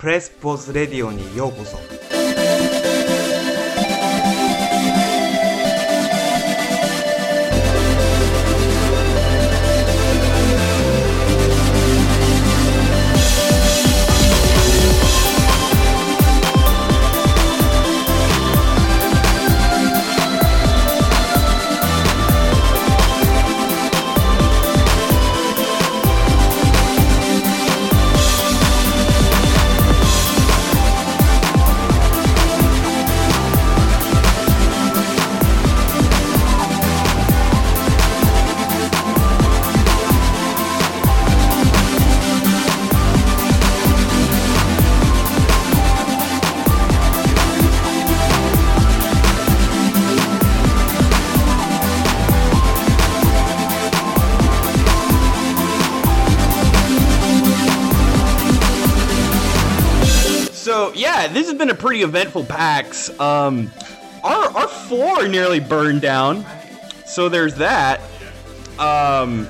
プレスポーズレディオにようこそ。Pretty eventful PAX. Um, our our floor nearly burned down, so there's that. Um,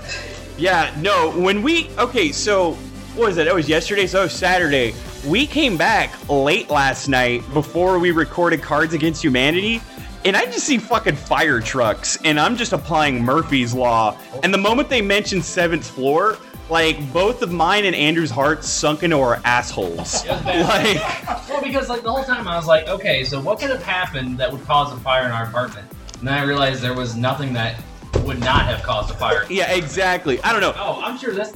yeah, no, when we okay, so what was it? It was yesterday, so was Saturday. We came back late last night before we recorded Cards Against Humanity. And I just see fucking fire trucks, and I'm just applying Murphy's Law. And the moment they mentioned seventh floor, like both of mine and Andrew's hearts sunk into our assholes. like, Well, because like the whole time I was like, okay, so what could have happened that would cause a fire in our apartment? And then I realized there was nothing that would not have caused a fire. yeah, exactly. I don't know. Oh, I'm sure this.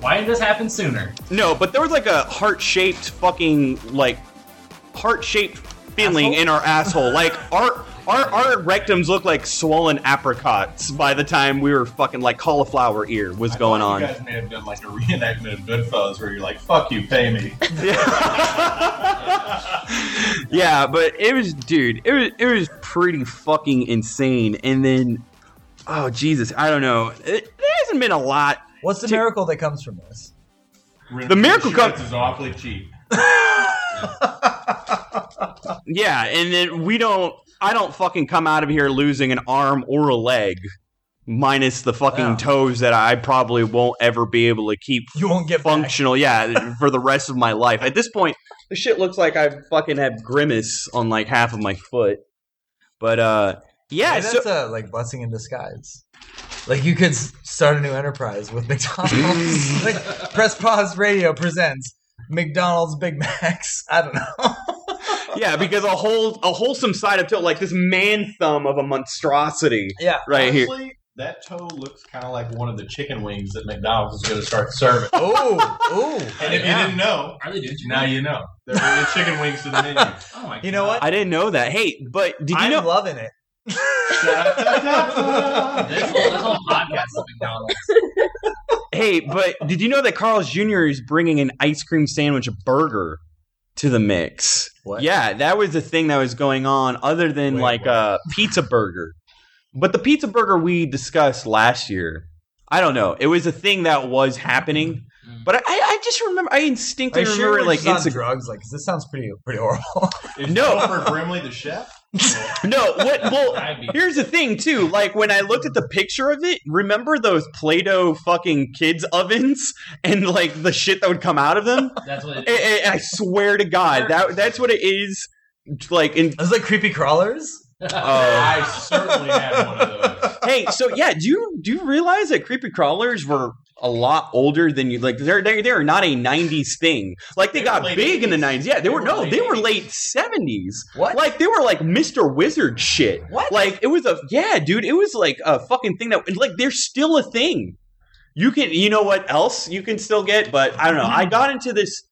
Why didn't this happen sooner? No, but there was like a heart-shaped fucking like heart-shaped feeling Asshole? in our asshole. Like our our our rectums look like swollen apricots by the time we were fucking like cauliflower ear was I going on. You guys may have done like a reenactment of Goodfellas where you're like, "Fuck you, pay me." yeah, but it was, dude, it was it was pretty fucking insane. And then, oh Jesus, I don't know. It, there hasn't been a lot. What's the Ti- miracle that comes from this? The miracle Insurance comes- is awfully cheap. Yeah, and then we don't. I don't fucking come out of here losing an arm or a leg, minus the fucking Yeah. toes that I probably won't ever be able to keep You won't get back. functional. Yeah, for the rest of my life. At this point, the shit looks like I fucking have grimace on like half of my foot. But uh, yeah. Maybe So, that's a like blessing in disguise. Like you could start a new enterprise with McDonald's. like Press Pause Radio presents McDonald's Big Macs. I don't know. yeah, because a whole a wholesome side of toe, like this man thumb of a monstrosity, yeah. right here. That toe looks kind of like one of the chicken wings that McDonald's is going to start serving. Oh, oh. And if yeah. you didn't know, Are they doing now you know. They're bringing chicken wings to the menu. Oh my You know what? I didn't know that. Hey, but did you I'm know? loving it. This whole, this whole podcast is McDonald's. Hey, but did you know that Carl's Jr. is bringing an ice cream sandwich burger to the mix? What? Yeah, that was the thing that was going on, other than Wait, like what? a pizza burger. But the pizza burger we discussed last year, I don't know. It was a thing that was happening. Mm. But I, I just remember, I Are instinctively you sure remember, we're like, just on Insta- drugs? Like, 'cause this sounds pretty pretty horrible. Is No. Wilford Brimley the chef? No, what? Well, Here's the thing, too. Like when I looked at the picture of it, remember those Play-Doh fucking kids ovens and like the shit that would come out of them? That's what it I, I- I swear to God, that that's what it is. Like in Those like creepy crawlers. oh. I certainly had one of those. hey, so yeah, do you do you realize that creepy crawlers were a lot older than you? Like they're they're, they're not a '90s thing. Like they, They got big in the '90s. Yeah, they, They were, were no, they were late '70s. What? Like they were like Mr. Wizard shit. What? Like it was a yeah, dude. It was like a fucking thing that like they're still a thing. You can you know what else you can still get, but I don't know. I got into this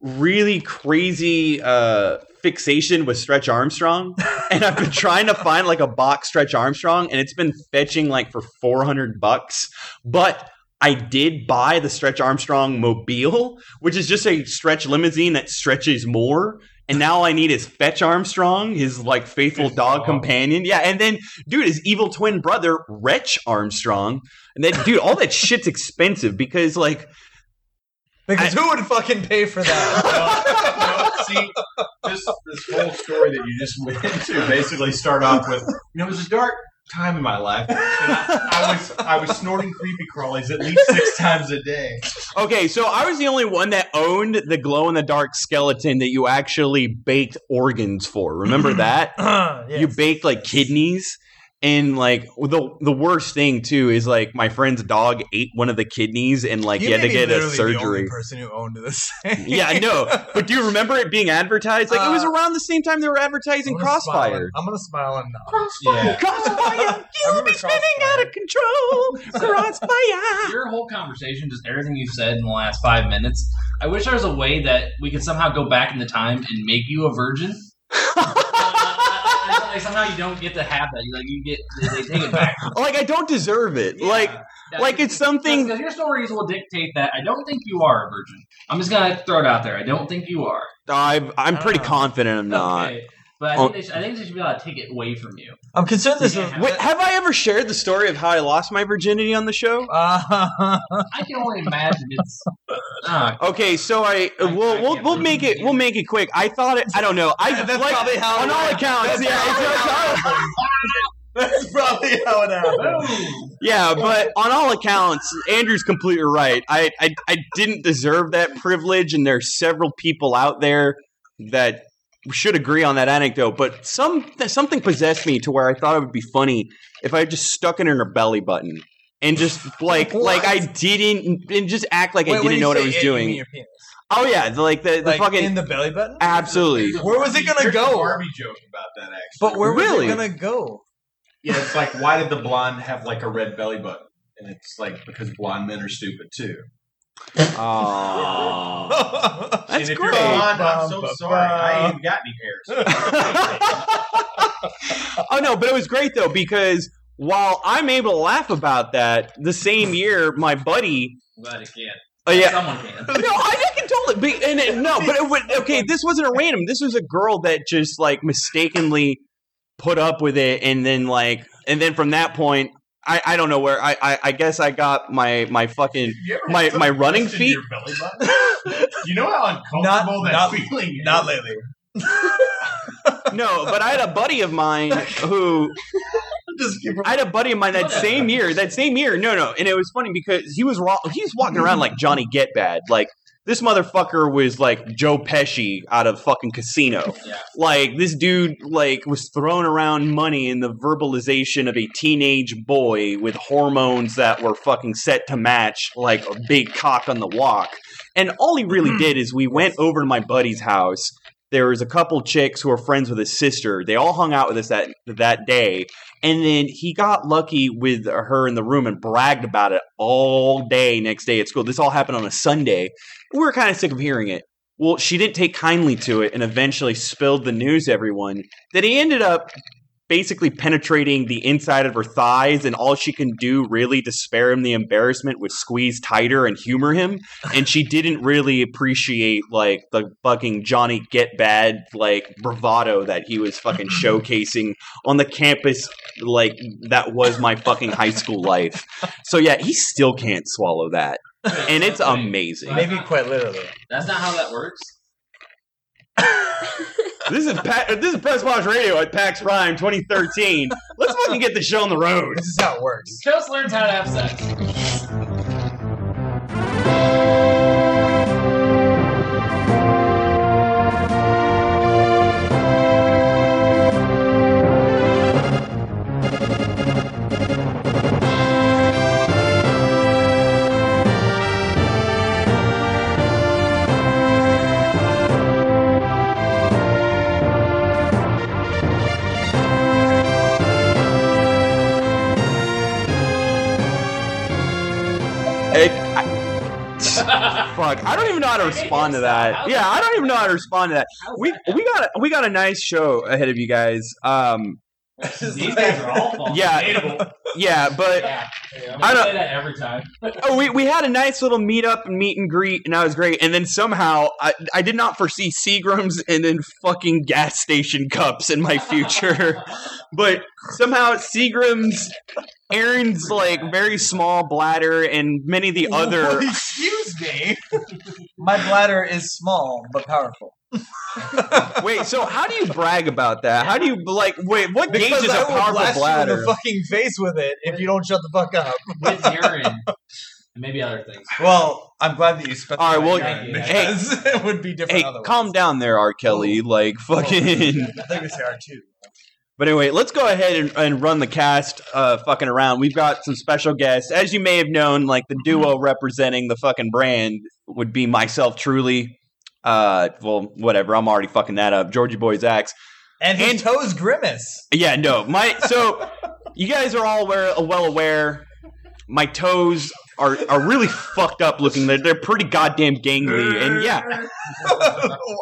really crazy uh fixation with Stretch Armstrong, and I've been trying to find like a box Stretch Armstrong, and it's been fetching like for four hundred bucks. But I did buy the Stretch Armstrong Mobile, which is just a stretch limousine that stretches more. And now all I need is Fetch Armstrong, his like faithful His dog dog. companion. Yeah, and then dude, his evil twin brother, Wretch Armstrong. And then dude, all that shit's expensive because like Because who would fucking pay for that? No, see, this this whole story that you just went into basically start off with, you know, it was a dark time in my life. And I, I was I was snorting creepy crawlies at least six times a day. Okay, so I was the only one that owned the glow in the dark skeleton that you actually baked organs for. Remember that? Uh, yes. You baked like kidneys. And like the the worst thing too is like my friend's dog ate one of the kidneys and like You he had to get a literally The only surgery. person who owned this. Yeah, I know. But do you remember it being advertised? Like it was Uh, around the same time they were advertising I'm gonna smile Crossfire. and- I'm gonna smile and nod. Yeah. Crossfire, I you'll remember be spinning out of control. Crossfire. Your whole conversation, just everything you've said in the last five minutes. I wish there was a way that we could somehow go back in the time and make you a virgin. like somehow you don't get to have that. You like you get they take it back. Like I don't deserve it. Like Yeah. like it's something. because your stories will dictate that. I don't think you are a virgin. I'm just gonna throw it out there. I don't think you are. I've, I'm pretty Ah. confident I'm not. Okay. But I Oh. think, they should, I think they should be able to take it away from you. I'm concerned this Yeah. is. Wait, have I ever shared the story of how I lost my virginity on the show? Uh, I can only imagine it's. Ah, Okay, so I I- we'll I we'll, we'll make it we'll make it quick. I thought it. I don't know. I That's like probably how on it all accounts. That's Yeah, probably it's, how it That's probably how it happened. yeah, but on all accounts, Andrew's completely right. I, I I didn't deserve that privilege, and there are several people out there that should agree on that anecdote. But some something possessed me to where I thought it would be funny if I just stuck it in her belly button. And just like like I didn't and just act like I Wait, when didn't know what I was it, doing. Oh yeah, the, like the, the Like fucking in the belly button. absolutely. Where was it gonna There's a go? Barbie joke about that actually. But where was Really? it gonna go? yeah, it's like why did the blonde have like a red belly button? And it's like because blonde men are stupid too. Oh. That's That's and if great. you're blonde, I'm so sorry. bum, I ain't got any hairs. oh no, but it was great though because while I'm able to laugh about that, the same year my buddy, I'm glad it can. oh yeah, Someone can. no, I, I can totally be, and it, no, but it would okay. This wasn't a random. This was a girl that just like mistakenly put up with it, and then like, and then from that point, I I don't know where I I, I guess I got my my fucking My- my running feet? your belly button? you know how uncomfortable that not- feeling is. Not lately. no, but I had a buddy of mine who Just I had a buddy of mine that same year. That same year, no, no, and it was funny because he was wa- he was walking around like Johnny Get Bad, like this motherfucker was like Joe Pesci out of fucking Casino. Yeah. Like this dude, like was throwing around money in the verbalization of a teenage boy with hormones that were fucking set to match like a big cock on the walk. And all he really hmm. did is we went over to my buddy's house. There was a couple chicks who were friends with his sister. They all hung out with us that that day. And then he got lucky with her in the room and bragged about it all day next day at school. This all happened on a Sunday. We were kind of sick of hearing it. Well, she didn't take kindly to it and eventually spilled the news everyone that he ended up basically penetrating the inside of her thighs and all she can do really to spare him the embarrassment was squeeze tighter and humor him and she didn't really appreciate like the fucking Johnny Get Bad like bravado that he was fucking showcasing on the campus like that was my fucking high school life. So yeah, he still can't swallow that. And it's amazing. Maybe quite literally. That's not how that works. This is pa- this is Press Watch Radio at PAX Prime 2013. Let's fucking get the show on the road. This is how it works. Just learns how to have sex. Fuck, I don't even know how to respond to that. Yeah, I don't even know how to respond to that. We we got a, we got a nice show ahead of you guys. Um. These guys are all false. Yeah. Yeah, but Yeah. yeah I'm gonna don't- say that every time. oh, we, we had a nice little meet up and meet and greet, and that was great. And then somehow I, I did not foresee Seagrams and then fucking gas station cups in my future. but somehow Seagram's, Aaron's like very small bladder, and many of the other Excuse me. My bladder is small but powerful. Wait, so how do you brag about that? How do you like? Wait, what gauge Because is I a will powerful blast you in bladder? the fucking face with it if you don't shut the fuck up. with urine and maybe other things. Well, I'm glad that you specified. All right, well, urine hey- it would be different. Hey, otherwise. calm down there, R. Kelly. Oh. Like oh, fucking. I think we say R two. But anyway, let's go ahead and, and run the cast uh, fucking around. We've got some special guests. As you may have known, like the duo representing the fucking brand would be myself truly. Uh, well, whatever. I'm already fucking that up. Georgie Boy's axe. And his And- toes grimace. Yeah, no. My so you guys are all aware, well aware. My toes are are really fucked up looking. They're, they're pretty goddamn gangly, and yeah,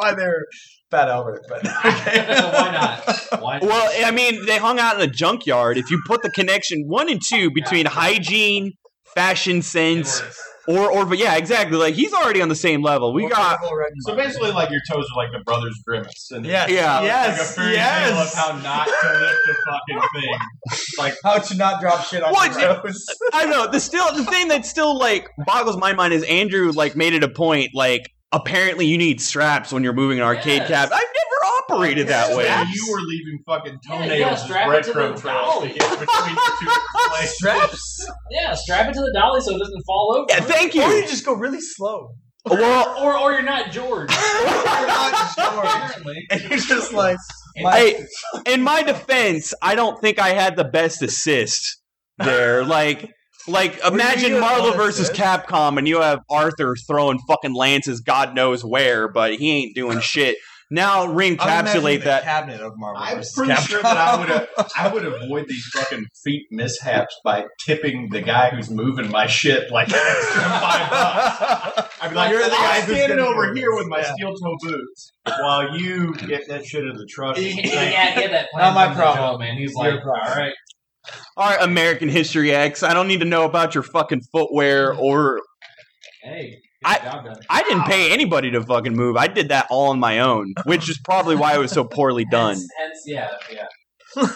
Why they're Fat Albert, but okay. Why not? Why? Well, I mean, they hung out in a junkyard. If you put the connection one and two between hygiene, fashion sense, or or but yeah, exactly. Like he's already on the same level. We got So basically, like your toes are like the brothers grimace. And Yes. Yeah. like a Yes. fairy tale yes. of how not to lift a fucking thing. Like How to not drop shit on What? your toes. I know the still the thing that still like boggles my mind is Andrew like made it a point like apparently you need straps when you're moving an arcade Yes. cab. I've never operated that way. Yeah, you were leaving fucking toenails yeah, as strap it to the breadcrumb trails to get between the two places. Straps. Yeah, strap it to the dolly so it doesn't fall over. Yeah, thank you. Or you you. just go really slow. Well, Or, or you're not George. You're not George. And you're just like, Hey, in my defense, I don't think I had the best assist there. Like, like imagine Marvel versus assist? Capcom, and you have Arthur throwing fucking lances, God knows where, but he ain't doing shit. Now I'm re-encapsulate the that. cabinet of Marvel. I'm pretty Capcom. sure that I would uh, I would avoid these fucking feet mishaps by tipping the guy who's moving my shit like extra five bucks. I'd be like, You're the guy I'm who's standing over here with my Yeah. steel toe boots while you get that shit in the truck. He, he, Thank had, he had that Not my problem. man. He's like, all problem. right. All right, American History X. I don't need to know about your fucking footwear or. Hey, I- good job done. I didn't pay anybody to fucking move. I did that all on my own, which is probably why it was so poorly done. Hence, hence, yeah, yeah.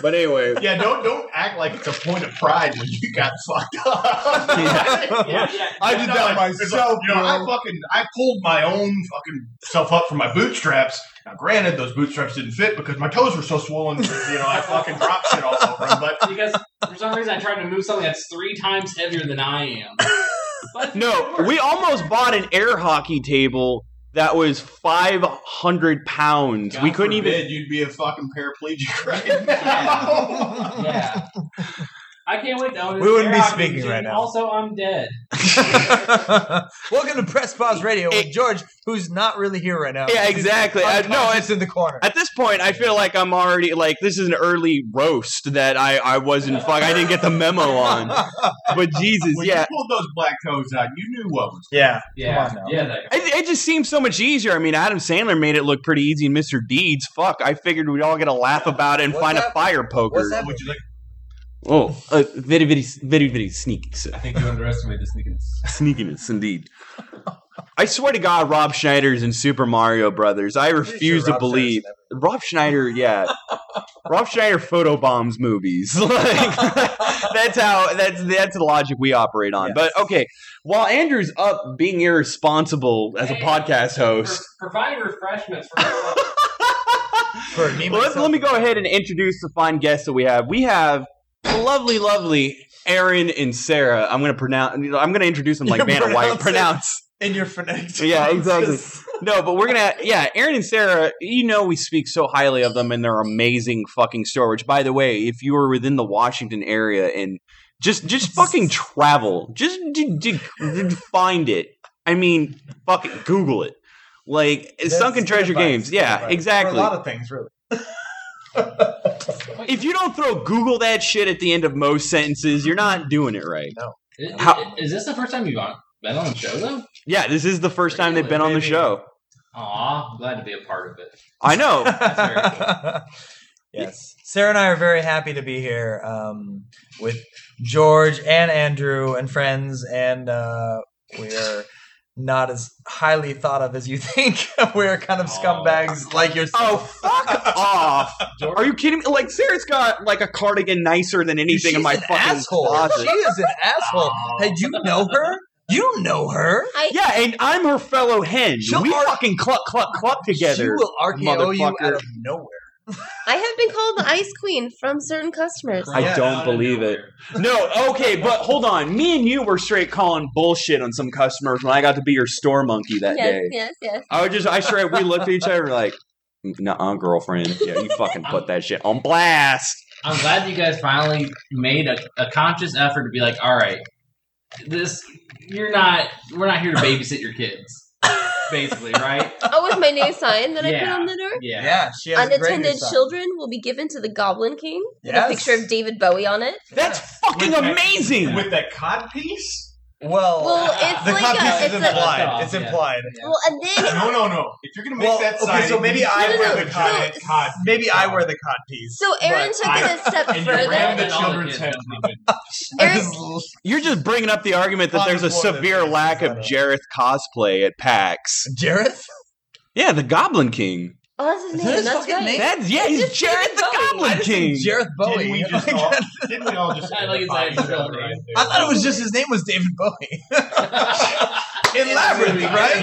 But anyway, Yeah, don't don't act like it's a point of pride when you got fucked up. Yeah. Yeah, yeah. I did that like- myself, like, you know, I fucking I pulled my own fucking self up from my bootstraps. Now, granted, those bootstraps didn't fit because my toes were so swollen. You know, I fucking dropped shit all over them. But Because for some reason I tried to move something that's three times heavier than I am. But no, we almost bought an air hockey table that was 500 pounds. God we couldn't even. forbid you'd be a fucking paraplegic right now. Yeah. I can't wait to own We wouldn't be speaking right now. Also, I'm dead. Welcome to Press Pause Radio with George, who's not really here right now. Yeah, exactly. I, no, it's, in the corner. at this point, I feel like I'm already like this is an early roast that I I wasn't fuck. I didn't get the memo on. But Jesus, When yeah. you pulled those black toes out, you knew what was. yeah. Yeah, on now. yeah. That, It, it just seems so much easier. I mean, Adam Sandler made it look pretty easy in Mr. Deeds. Fuck, I figured we'd all get a laugh about it and What's find a that- fire poker. what's that? Would you like? Oh, uh, very, very, very, very sneaky. sir. I think you underestimated the sneakiness. Sneakiness, indeed. I swear to God, Rob Schneider's in Super Mario Brothers. I refuse to believe Rob Schneider. Yeah, Rob Schneider photobombs movies. like that's how that's that's the logic we operate on. Yes. But okay, while Andrew's up being irresponsible as a podcast host, Pro- providing refreshments for. For me, well, let, let me go ahead and introduce the fine guests that we have. We have lovely, lovely Aaron and Sarah. I'm going to pronounce. I'm to introduce them like You Vanna White. pronounce in your phonetic. Yeah, exactly. No, but we're gonna yeah, Aaron and Sarah, you know we speak so highly of them and their amazing fucking store, which by the way, if you are within the Washington area and just just fucking travel, just d- d- d- find it. I mean, fucking Google it. Like That's Sunken Treasure Games. Yeah, exactly. For a lot of things, really. if you don't throw Google that shit at the end of most sentences, you're not doing it right. No. Is, How- is this the first time you've on, been on the show, though? Yeah, this is the first time they've been on the show. Aw, I'm glad to be a part of it. I know. very yes. Sarah and I are very happy to be here um, with George and Andrew and friends, and uh, we are not as highly thought of as you think. We're kind of Aw. scumbags like yourself. Oh, yourself. fuck off. Are you kidding me? Like, Sarah's got like a cardigan nicer than anything She's in my an fucking asshole. closet. She is an asshole. Oh. Hey, do you know her? You know her. I, Yeah, and I'm her fellow hen. She'll we ar- fucking cluck cluck cluck together. She will RKO you motherfucker. out of nowhere. I have been called the Ice Queen from certain customers. I don't believe it. No, okay, but hold on. Me and you were straight calling bullshit on some customers when I got to be your store monkey that yes, day. yes, yes. I was just, I straight, we looked at each other like, nah, girlfriend. Yeah, you fucking put that shit on blast. I'm glad you guys finally made a, a conscious effort to be like, all right, this you're not. We're not here to babysit your kids, basically, right? Oh, with my new sign that I put on the door. Yeah. Yeah, she has a great Unattended new children will be given to the Goblin King with Yes. a picture of David Bowie on it. That's fucking With that- amazing. With that cod piece? Well, Well, it's the like copy a, is it's a, implied. a- it's yeah. implied. well, and then No, no, no. If you're gonna make Well, that okay, so maybe I need to wear have the a cod- giant cod. Maybe I wear the cod piece. so Aaron took I- it a step and you ram further. the the children's kids head. have sleeping. I Aaron, You're just bringing up the argument that there's a Positive severe lack of makes Jareth cosplay at PAX. Jareth? Yeah, the Goblin King. Oh, that's his Is that name. his That's fucking right. name? That's yeah, It's he's just Jareth the Bowie. Goblin King. think Jareth Bowie. Didn't we just all, didn't we all just I like his identify each other right there? I thought it was just his name was David Bowie. In Labyrinth, right?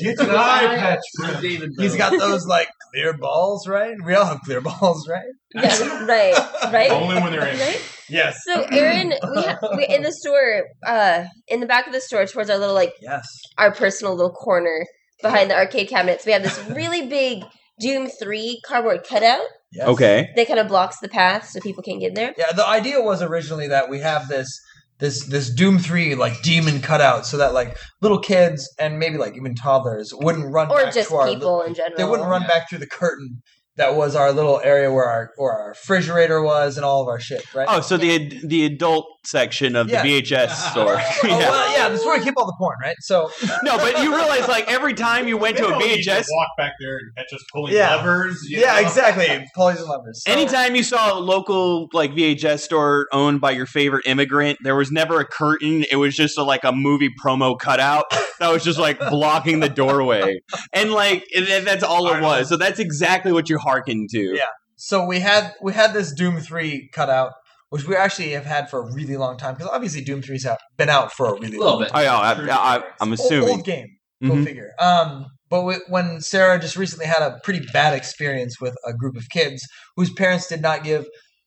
Get an eye patch. Where's David He's Bowie? got those like clear balls, right? We all have clear balls, right? Yeah, right, right. Only when they're in. Right? Yes. So Aaron, we, ha- we in the store, uh, in the back of the store, towards our little like Yes. our personal little corner behind the arcade cabinets, we have this really big Doom Three cardboard cutout yes. Okay. that kind of blocks the path so people can't get in there. Yeah, the idea was originally that we have this this this Doom Three like demon cutout, so that like little kids and maybe like even toddlers wouldn't run Or back just to our people in general. they wouldn't run Yeah. back through the curtain that was our little area where our or our refrigerator was and all of our shit, right? Oh, so the the adult section of Yeah. the VHS oh, store. Oh, yeah. well, yeah, that's where we keep all the porn, right? So No, but you realize like every time you went to a don't to VHS, walk back there and catch us pulling Yeah. levers. yeah, know? exactly, pulleys and levers. So, anytime you saw a local like VHS store owned by your favorite immigrant, there was never a curtain. It was just a, like a movie promo cutout that was just like blocking the doorway, and like and that's all I it know. was. So that's exactly what you hearkened to. Yeah. so we had we had this Doom Three cutout, which we actually have had for a really long time because obviously Doom Three's out been out for a really A little long bit. Oh, yeah, I, I, I'm Old, assuming. old game. Go Mhm. figure. Um, but w- when Sarah just recently had a pretty bad experience with a group of kids whose parents did not give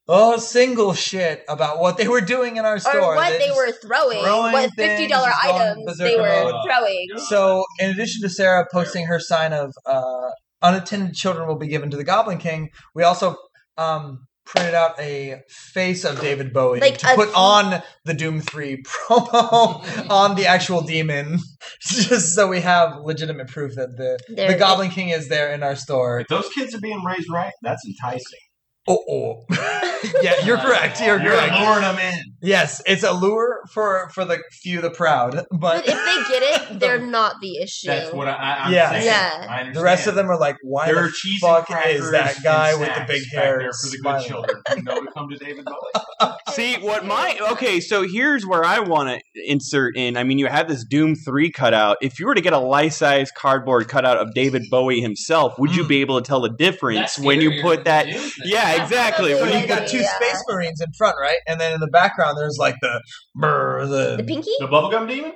a single shit about what they were doing in our store, or what they, just- were throwing, throwing what fifty dollar items they were mode. throwing. So, in addition to Sarah posting her sign of uh, unattended children will be given to the Goblin King, we also um, printed out a face of David Bowie Like to a- put on the Doom 3 promo on the actual demon, just so we have legitimate proof that the, There- the Goblin King is there in our store. If those kids are being raised right, that's enticing. Oh, oh. yeah, you're correct. You're You're correct. luring them in. Yes, it's a lure for for the few, the proud, but But if they get it, they're not the issue. That's what I, I, I'm Yeah. saying. Yeah. I understand. the rest of them are like, why there the fuck is that guy with the big hair there for the good children who know to come to David Bowie? See what my okay. So here's where I want to insert in. I mean, you have this Doom Three cutout. If you were to get a life-size cardboard cutout of David Bowie himself, would you Mm. be able to tell the difference That's when you put that? the Doom thing. Yeah, exactly. When you you got two idea. space marines in front, right? And then in the background, there's like the brr, the the, pinky, The bubblegum demon?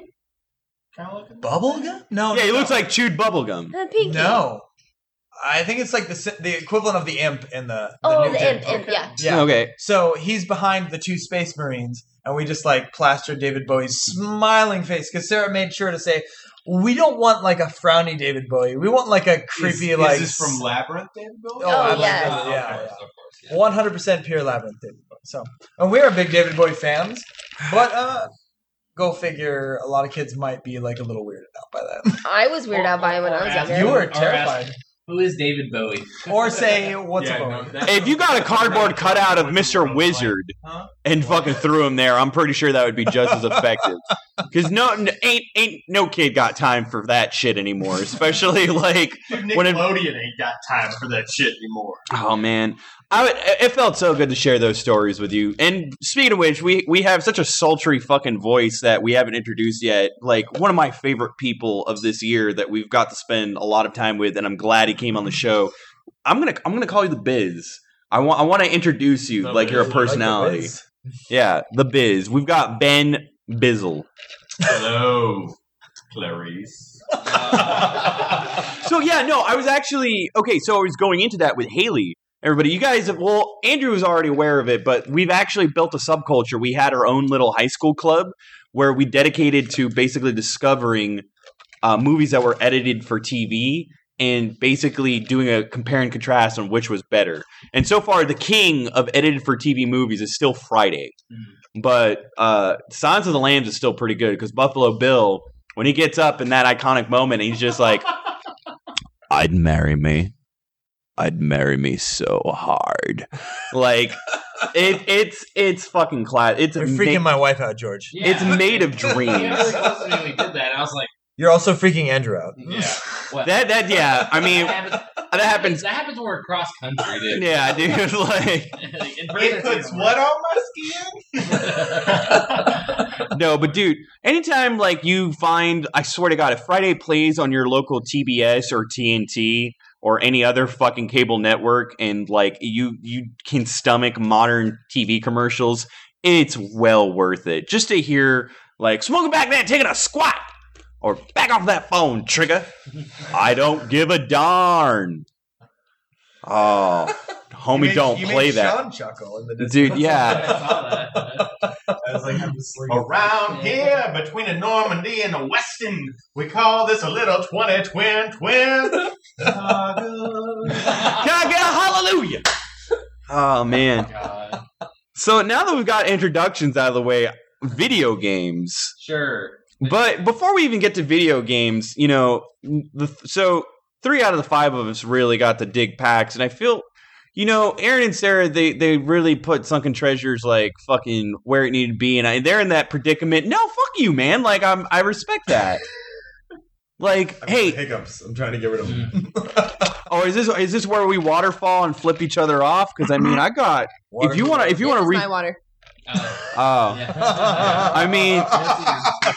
Kind of looking. bubble gun. No, yeah, he no, looks no. like chewed bubblegum. the pinky. no. I think it's like the the equivalent of the imp in the, the Oh, new the imp, imp, yeah. Yeah. Okay. So he's behind the two space marines, and we just like plastered David Bowie's smiling face because Sarah made sure to say. We don't want like a frowny David Bowie. We want like a creepy is, like Is this from Labyrinth, David Bowie? Oh, Oh, yes. like that. yeah, yeah. course, of course, yeah. One hundred percent pure labyrinth David Bowie. So, and we are big David Bowie fans, but uh, go figure. A lot of kids might be like a little weirded out by that. I was weirded out by him when I was younger. You were terrified. Who is David Bowie? Or say, "What's Yeah, a Bowie?" that's If you got a cardboard cutout of Mr. Wizard Huh? And fucking threw him there, I'm pretty sure that would be just as effective. Because no, ain't ain't no kid got time for that shit anymore. Especially like, Dude, When it- Nickelodeon ain't got time for that shit anymore. oh man, I would, it felt so good to share those stories with you. And speaking of which, we we have such a sultry fucking voice that we haven't introduced yet. Like one of my favorite people of this year that we've got to spend a lot of time with, and I'm glad he came on the show. I'm gonna I'm gonna call you the Biz. I want I want to introduce you The like you're a Biz. Like personality. Wiz. Yeah, the Biz. We've got Ben Bizzle. Hello, Clarice. So yeah, no, I was actually okay. So I was going into that with Haley. Everybody, you guys, have, well, Andrew was already aware of it, but we've actually built a subculture. We had our own little high school club where we dedicated to basically discovering uh, movies that were edited for TV and basically doing a compare and contrast on which was better. And so far, the king of edited for TV movies is still Friday, but uh, Silence of the Lambs is still pretty good because Buffalo Bill, when he gets up in that iconic moment, he's just like. I'd marry me. I'd marry me so hard. Like it, it's it's fucking class. It's You're ma- freaking my wife out, George. It's made of He was dreams. really close to me when did that. I was like, You're also freaking Andrew out. yeah. What? That that yeah. I mean that happens, that happens. That happens when we're cross country, dude. Yeah, dude. Like It puts it's what on my skin? no, but dude, anytime like you find, I swear to God, if Friday plays on your local TBS or TNT or any other fucking cable network, and like you you can stomach modern TV commercials, it's well worth it just to hear like smoking back that, taking a squat, or back off that phone, trigger. I don't give a darn. Oh, homie, made- don't you play made that, Sean chuckle in the dude. Yeah. I was like, I'm just like, Around here, between the Normandy and the Weston, we call this a little 20 twin twin. Can I get a hallelujah? Oh man. Oh, God. So now that we've got introductions out of the way, video games. Sure. But before we even get to video games, you know, the, so three out of the five of us really got to dig PAX, and I feel, you know, Aaron and Sarah, they they really put Sunken Treasures like fucking where it needed to be, and I, they're in that predicament. No, fuck you, man. Like I'm, I respect that. Like, hey, hiccups. I'm trying to get rid of mm. them. oh, is this is this where we waterfall and flip each other off? Because I mean, I got if you want to if you want to is read. my water. Uh, Oh, yeah. I mean,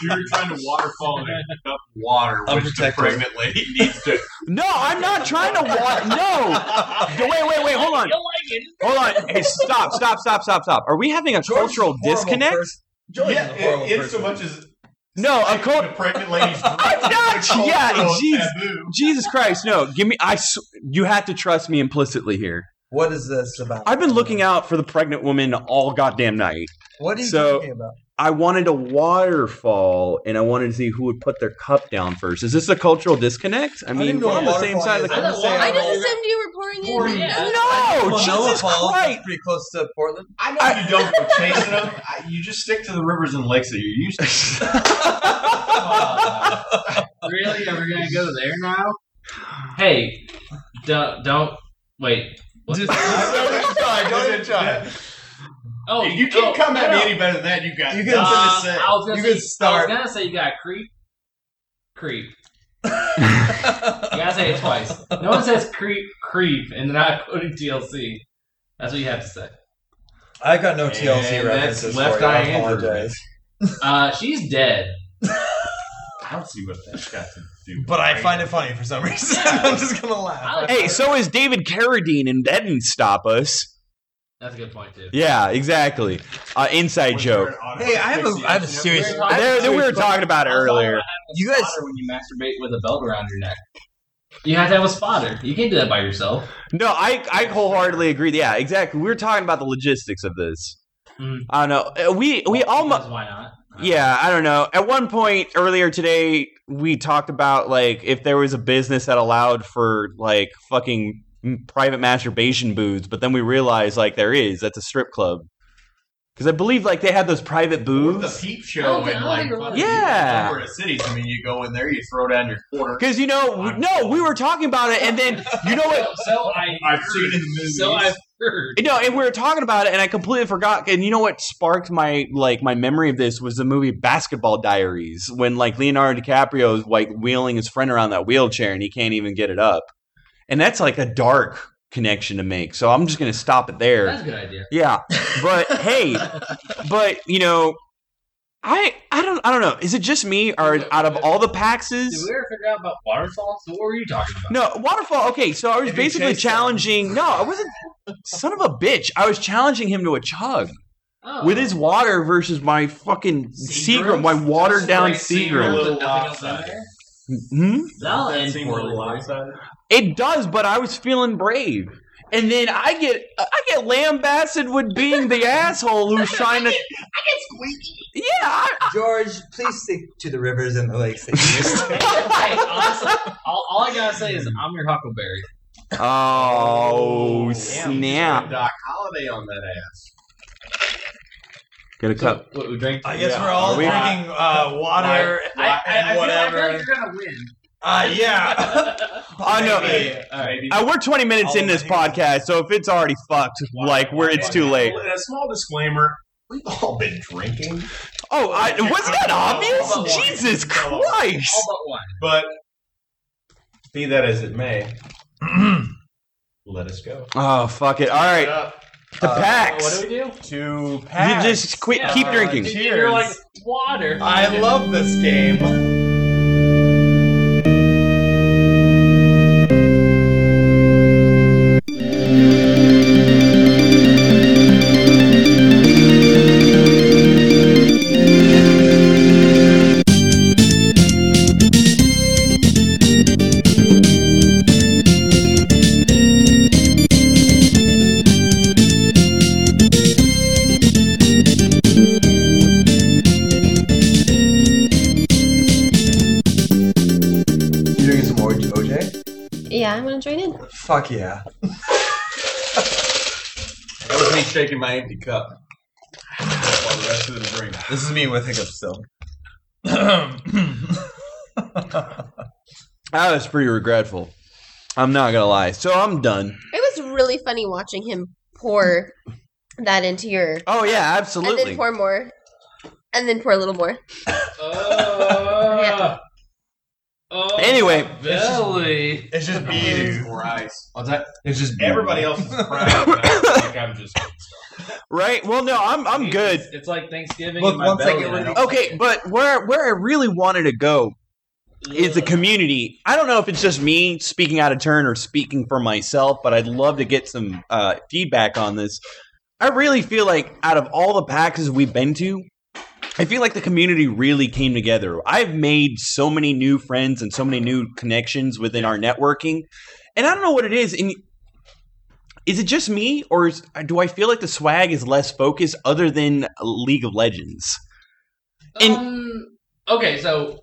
you're trying to waterfall and pick up water, which the pregnant lady needs to. no, I'm not trying to water. No, wait, wait, wait, hold on, hold on. Hey, stop, stop, stop, stop, stop. Are we having a cultural disconnect? Yeah, it, it's so much as No, a the cult. pregnant lady's. I'm not- yeah, jeez. taboo. Jesus Christ, no! Give me. I. s- You have to trust me implicitly here. What is this about? I've been looking out for the pregnant woman all goddamn night. What are you So- talking about? I wanted a waterfall, and I wanted to see who would put their cup down first. Is this a cultural disconnect? I mean, didn't know we're on the same side of the. is. I country. I just assumed you were pouring in. Pouring in. No, Well, Jesus is Christ! pretty close to Portland. I know you don't go chasing them. I, you just stick to the rivers and lakes that you're used to. really? Are we gonna go there now? Hey, don't don't wait. What? Just- don't even try. Don't even try. oh, If you can't oh, come at me any better than that, you got You can- Uh, to say. I was gonna You say, can start. I was gonna say you got creep, creep. You gotta say it twice. No one says creep, creep, and then I quoting TLC. That's what you have to say. I got no TLC And that's references Left for you. I Eye Andrew. apologize. Uh, she's dead. I don't see what that's got to do. But I find it funny for some reason. I'm just gonna laugh. Hey, so is David Carradine, and that didn't stop us. That's a good point too. Yeah, exactly. Uh, inside Was there joke. an auto Hey, I have a- have a serious- it? I have a There, there we were serious talking about it I was talking earlier. about You guys- spotter when you masturbate with a belt around your neck. You have to have a spotter. You can't do that by yourself. No, I, I wholeheartedly agree. Yeah, exactly. We were talking about the logistics of this. Mhm. I don't know. Uh, We we almost Because why not? yeah. I don't know. At one point earlier today, we talked about like if there was a business that allowed for like fucking private masturbation booths, but then we realized like there is. That's a strip club. Because I believe like they have those private booths. the peep show don't and like think it was. fucking Yeah. over cities. I mean, you go in there, you throw down your quarter. Because you know, we- no, we were talking about it, and then you know what? So I I've seen in the movies. so I've heard. No, and we were talking about it, and I completely forgot. And you know what sparked my like my memory of this was the movie Basketball Diaries, when like Leonardo DiCaprio is like wheeling his friend around that wheelchair, and he can't even get it up. And that's like a dark connection to make. So I'm just gonna stop it there. That's a good idea. Yeah, but hey, but you know, I I don't I don't know. Is it just me, or out of all the Paxes? Did we ever figure out about waterfalls? What were you talking about? No, waterfall. Okay, so I was If basically chase them. challenging. No, I wasn't. Son of a bitch! I was challenging him to a chug. Oh. with his water versus my fucking Seagram, my watered down Straight Seagram. with nothing else in there? Hmm? That'll That end seemed a poorly. little for you. lopsided. It does, but I was feeling brave. And then I get I get lambasted with being the asshole who's trying to. I get squeaky. Yeah, I, George, please stick to the rivers and the lakes that you used to. Hey, honestly, all, all I gotta say is I'm your Huckleberry. oh Damn, snap! Doc Holliday on that ass. Get a cup. What we drink? I guess Yeah. we're all Are we- drinking uh, water I, I, I, and I whatever. feel like you're gonna win. Uh, yeah. Oh no! Maybe. Alright. Uh, we're 20 minutes All in this podcast, so if it's already fucked, like we're it's too late. A small disclaimer: we've all been drinking, Oh, I, was that All but obvious? one. Jesus All Christ! but one. but be that as it may, let us go. Oh fuck it! All right, to Uh, PAX. What do we do? to You just quit. Yeah. keep Uh, drinking. cheers. You're like water. I love this game. Fuck yeah. That was me shaking my empty cup while the rest of them drink. This is me with hiccups still. I was pretty regretful. I'm not gonna lie. So I'm done. It was really funny watching him pour that into your, Oh yeah, absolutely. and then pour more, and then pour a little more. Uh, oh, Anyway. my belly. it's just me, dude. More ice. What's that? It's just Everybody else is crying. and I think I'm just. Right? Well, no, I'm I'm good. It's, it's like Thanksgiving. Look, in my I belly get and rid of- don't- Okay, but where where I really wanted to go is the community. I don't know if it's just me speaking out of turn or speaking for myself, but I'd love to get some uh, feedback on this. I really feel like out of all the PAX we've been to, I feel like the community really came together. I've made so many new friends and so many new connections within our networking, and I don't know what it is. And is it just me, or is, do I feel like the swag is less focused, other than League of Legends? And- um, okay, so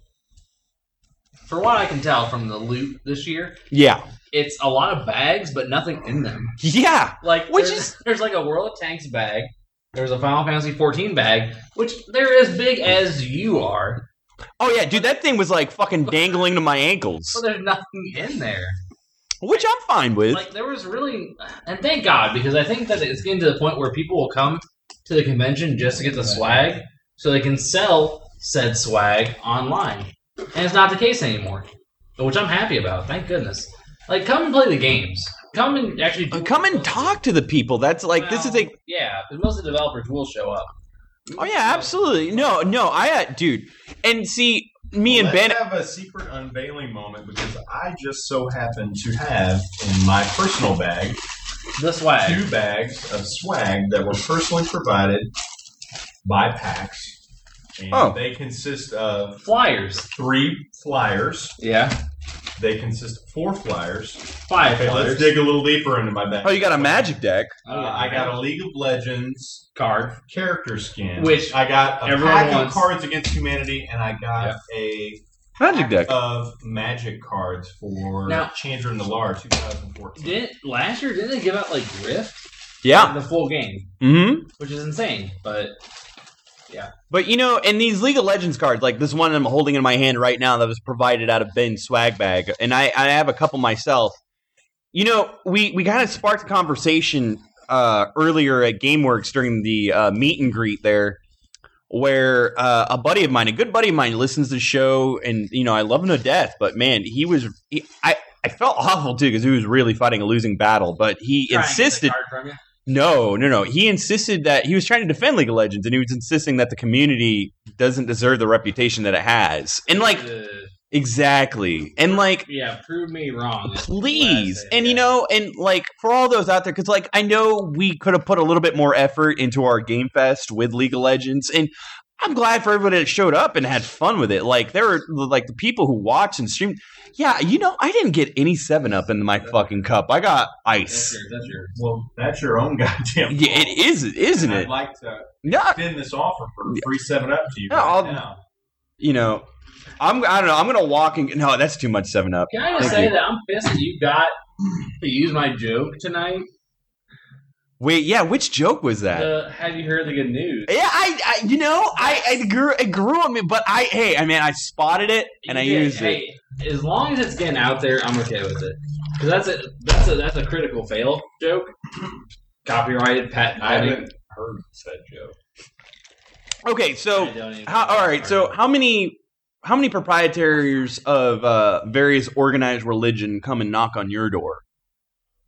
for what I can tell from the loot this year, Yeah, it's a lot of bags, but nothing in them. yeah. Like, Which there's, is- there's like a World of Tanks bag. There's a Final Fantasy 14 bag, which they're as big as you are, Oh yeah, dude, that thing was like fucking dangling to my ankles, but there's nothing in there. which I'm fine with. Like, there was really, and thank God, because I think that it's getting to the point where people will come to the convention just to get the swag, so they can sell said swag online, and it's not the case anymore, which I'm happy about. Thank goodness. Like, come and play the games. Come and actually do Uh, Come and talk to the people. That's like this is a. Yeah, because most of the developers will show up. Oh yeah, absolutely. No, no, I, uh, dude, and see me and Ben. Let's have a secret unveiling moment because I just so happen to have in my personal bag The swag. two bags of swag that were personally provided by PAX. And Oh. they consist of Flyers. three flyers. Yeah. They consist of four flyers. Five Okay, flyers. let's dig a little deeper into my bag. Oh, you got a magic deck. Uh, I got a League of Legends card. character skin, Which I got a everyone pack wants. of Cards Against Humanity, and I got Yep. a Magic deck. of Magic cards for Now- Chandra and the Lar 2014. Didn't last year didn't they give out like Rift? Yeah. The full game, Mm-hmm. which is insane. But But you know, in these League of Legends cards, like this one I'm holding in my hand right now, that was provided out of Ben's swag bag, and I, I have a couple myself. You know, we we kind of sparked a conversation uh, earlier at GameWorks during the uh, meet and greet there, where uh, a buddy of mine, a good buddy of mine, listens to the show, and you know, I love him to death. But man, he was, he, I I felt awful too because he was really fighting a losing battle, but he Trying insisted. Card from you. No, no, no. He insisted that he was trying to defend League of Legends, and he was insisting that the community doesn't deserve the reputation that it has. And like, Uh, exactly. And like Yeah, prove me wrong. please and you know and like for all those out there because like i know we could have put a little bit more effort into our game fest with league of legends and i'm glad for everybody that showed up and had fun with it like there were like the people who watched and streamed yeah you know i didn't get any 7 up in my fucking cup i got That's ice. That's yours. Well, that's your own goddamn. yeah it fault. is isn't And it I'd like to yeah extend this offer for free seven up to you Yeah, right I'll- now. you know i'm i don't know i'm gonna walk and no that's too much 7 up Can I just Thank say you. that I'm pissed that you got to use my joke tonight? Wait yeah which joke was that The, have you heard the good news? Yeah, I, I, you know, I, I grew, it grew on me, but I, hey, I mean, I spotted it and I You get- used it. hey, As long as it's getting out there, I'm okay with it. Because that's a that's a that's a critical fail joke. Copyrighted, patent. I haven't heard said joke. Okay, so, I don't even- how, all right, so how many, how many proprietors of uh, various organized religion come and knock on your door?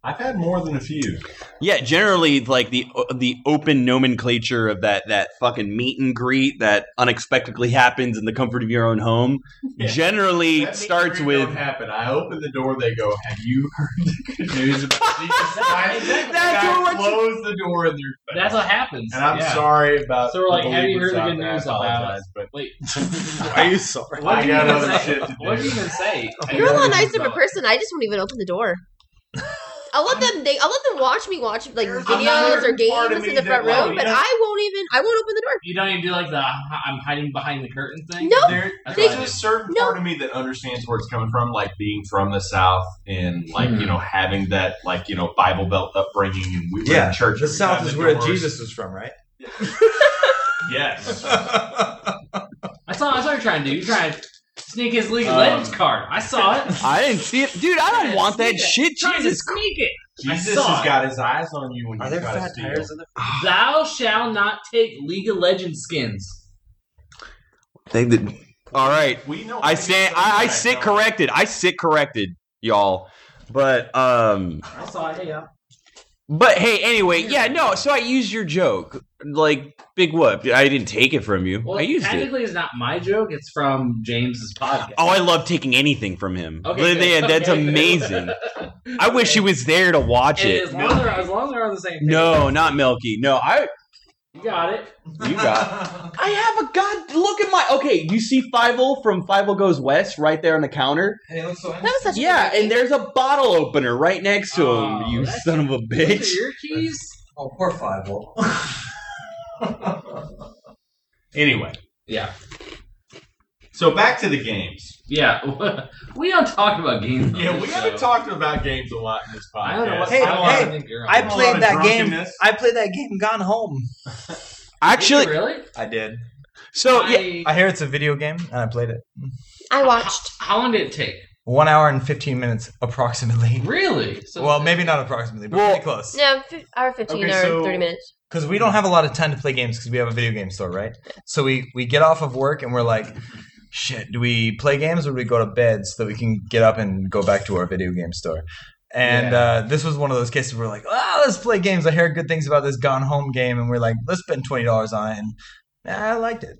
I've had more than a few. Yeah, generally, like the uh, the open nomenclature of that that fucking meet and greet that unexpectedly happens in the comfort of your own home. Yeah. Generally, That meet starts and greet with don't happen. I open the door. They go, "Have you heard the good news about Jesus Exactly. That's And I what you- close the door in their face. That's what happens. And I'm Yeah. sorry about. So we're like, the have you heard the good there. I news about- apologize, But Wait, Are you sorry? what I did you got even other say? shit to do. What did you even say? You're a lot What nicer of a person. I just won't even open the door. I'll let them. They, I'll let them watch me watch like There's videos or games in the front that- room, but I won't even. I won't open the door. You don't even do like the I'm hiding behind the curtain thing. No. There, there's what I a do. certain No. part of me that understands where it's coming from, like being from the South and like Hmm. you know having that like you know Bible Belt upbringing, and we Yeah, in church. the South is the where doors- Jesus was from, right? Yes. I saw. I saw you trying to do. You trying to sneak his League of Um, Legends card. I saw it. I didn't see it, dude. I don't Yeah, want that it. shit. Trying to Jesus sneak it. Jesus has it. got his eyes on you when Are you there try to fat steal. tires in the Thou shall not take League of Legends skins. They did. All right. We know. I stand. I, I sit corrected. I sit corrected, y'all. But um. I saw it. Yeah. But hey, anyway, yeah, no. So I use your joke, like big whoop. I didn't take it from you. Well, I used it. technically, it's not my joke. It's from James's podcast. Oh, I love taking anything from him. Okay, Yeah, good. that's Okay, amazing. I wish he was there to watch Hey, it. As long as, they're, as long as they're on the same page. No, not Milky. No, I. You got it. You got. I have a god. Look at my. Okay, you see Five oh from Five oh Goes West right there on the counter. Hey, looks so That was such a Yeah, and there's a bottle opener right next to him. Oh, you son of a bitch. your keys. Oh, poor Five oh. Anyway, Yeah. so back to the games. Yeah. we don't talk about games. on Yeah, this we show. haven't talked about games a lot in this podcast. I don't know what. Hey, I don't hey, think you're on. I A lot played of that game. drunkenness. I played that game Gone Home. Actually, really? I did. so yeah, I- I hear it's a video game, and I played it. I watched. How long did it take? One hour and 15 minutes, approximately. Really? So Well, maybe not approximately, but Well- pretty close. No, fi- hour fifteen Okay, or so- thirty minutes. Because we don't have a lot of time to play games because we have a video game store, right? So we, we get off of work and we're like, shit, do we play games or do we go to bed so that we can get up and go back to our video game store? And Yeah. uh, this was one of those cases where we're like, ah, let's play games. I heard good things about this Gone Home game, and we're like, let's spend twenty dollars on it. And I liked it,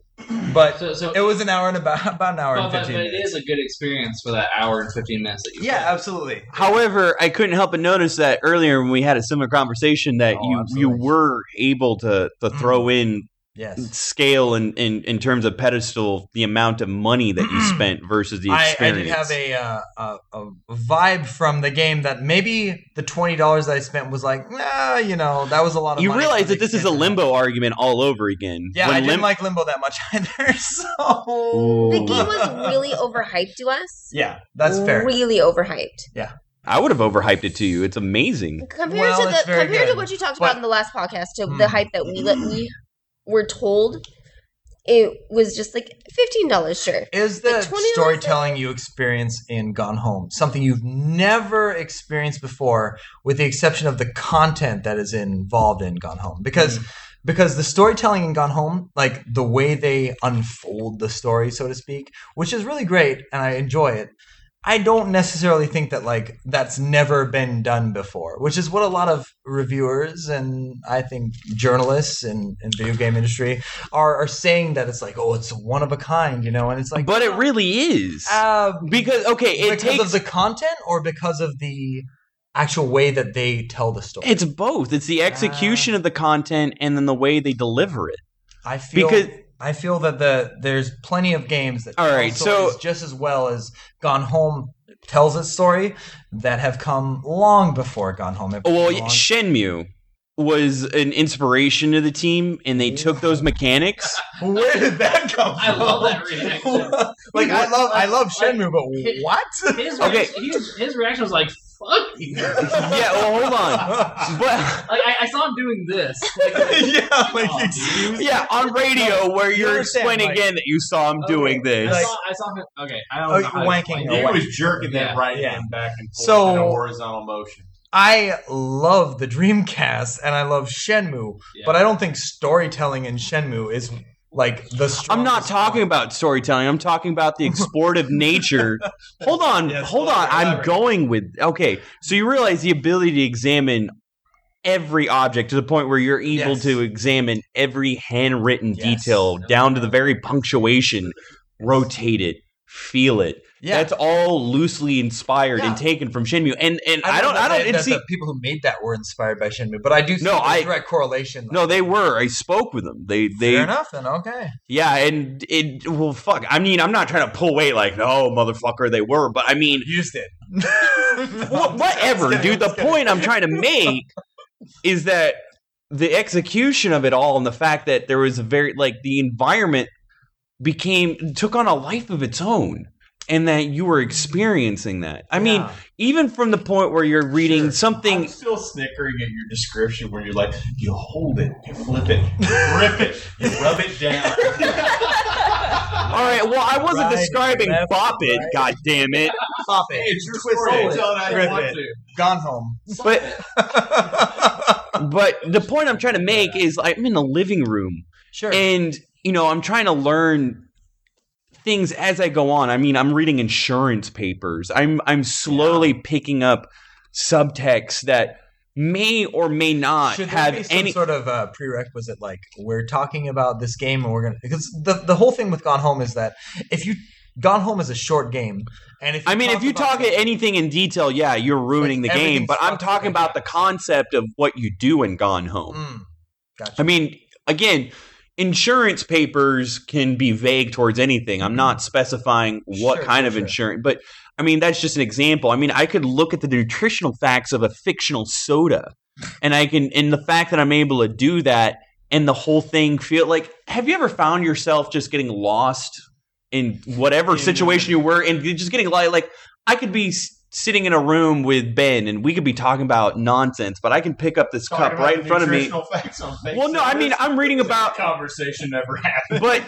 but So, so it was an hour and about about an hour Well, and fifteen but it minutes. is a good experience for that hour and fifteen minutes that you. yeah, played. absolutely. However, I couldn't help but notice that earlier when we had a similar conversation that Oh, you you were able to to throw mm-hmm. in Yes. scale in, in in terms of pedestal the amount of money that you spent versus the I, I did have a, uh, a a vibe from the game that maybe the twenty dollars that I spent was like, ah, you know, that was a lot of. you money realize that this is a expansion. limbo argument all over again. Yeah, When I didn't like Limbo that much either. So The game was really overhyped to us. yeah, that's fair. Really overhyped Yeah. I would have overhyped it to you. It's amazing. compared Well, to the very compared to what you talked But- about in the last podcast to Hmm. the hype that we let we were told. It was just like fifteen dollars, sure. Is The the $20 storytelling you experience in Gone Home something you've never experienced before, with the exception of the content that is involved in Gone Home? Because mm. because the storytelling in Gone Home, like the way they unfold the story, so to speak, which is really great, and I enjoy it. I don't necessarily think that like that's never been done before, which is what a lot of reviewers and I think journalists in, in video game industry are, are saying that it's like, oh, it's one of a kind, you know, and it's like, but it really is uh, because okay, it because takes of the content or because of the actual way that they tell the story. it's both. It's the execution of the content and then the way they deliver it. I feel because- I feel that the there's plenty of games that All tell so- just as well as Gone Home tells its story that have come long before Gone Home. Well, came along. Shenmue was an inspiration to the team, and they took those mechanics. Where did that come from? I love that reaction. like I love I love Like- Shenmue, but what? His, Okay. reaction, he his reaction was like, "Fuck you!" yeah, well, hold on, but Like I, I saw him doing this. Like, yeah, like Oh, excuse yeah, on radio where You you're understand, explaining like- again that you saw him doing I this. saw, I saw him. Okay, I don't Oh, know how to wanking explain away. it. He was jerking Yeah. that right Yeah. hand back and forth So- in a horizontal motion. I love the Dreamcast and I love Shenmue, Yeah. but I don't think storytelling in Shenmue is like the. I'm not talking part. about storytelling. I'm talking about the explorative nature. Hold on, Yes, hold on. I'm going with okay. So you realize the ability to examine every object to the point where you're able Yes. to examine every handwritten Yes. detail down to the very punctuation, rotate it, feel it. Yeah. That's all loosely inspired and taken from Shenmue. And and I, don't I don't and that see the people who made that were inspired by Shenmue, but I do see No, a I- direct correlation. no, they were. I spoke with them. They they Fair enough, then okay. Yeah, and it well, fuck. I mean, I'm not trying to pull weight like, no, motherfucker, they were, but I mean, You just did. wha- whatever, kidding, dude. The point I'm trying to make is that the execution of it all, and the fact that there was a very like the environment became took on a life of its own, and that you were experiencing that. I mean, even from the point where you're reading Sure. something. I'm still snickering at your description where you're like, you hold it, you flip it, you grip it, you rub it down. All right, well, I wasn't Right, describing left, Bop It, right. god damn it. Pop it. it's your Twist story. it. Tell it Rip it. to. Gone home. But but the point I'm trying to make is I'm in a living room Sure. and you know I'm trying to learn things as I go on. I mean, I'm reading insurance papers. I'm I'm slowly picking up subtext that may or may not Should have some any sort of uh, prerequisite like we're talking about this game and we're gonna because the the whole thing with Gone Home is that if you Gone Home is a short game and if I mean, if you talk the- anything in detail, yeah, you're ruining Like, the game. But I'm talking about the concept of what you do in Gone Home. Mm, gotcha. I mean, again, insurance papers can be vague towards anything. I'm not mm-hmm. specifying what Sure, kind of sure. insurance, but I mean, that's just an example. I mean, I could look at the nutritional facts of a fictional soda, and I can, and the fact that I'm able to do that and the whole thing feel like, have you ever found yourself just getting lost in whatever situation you were in, just getting like, like I could be sitting in a room with Ben and we could be talking about nonsense, but I can pick up this Talking cup right in front of me. Well, no, I mean. I'm reading about conversation never happened. but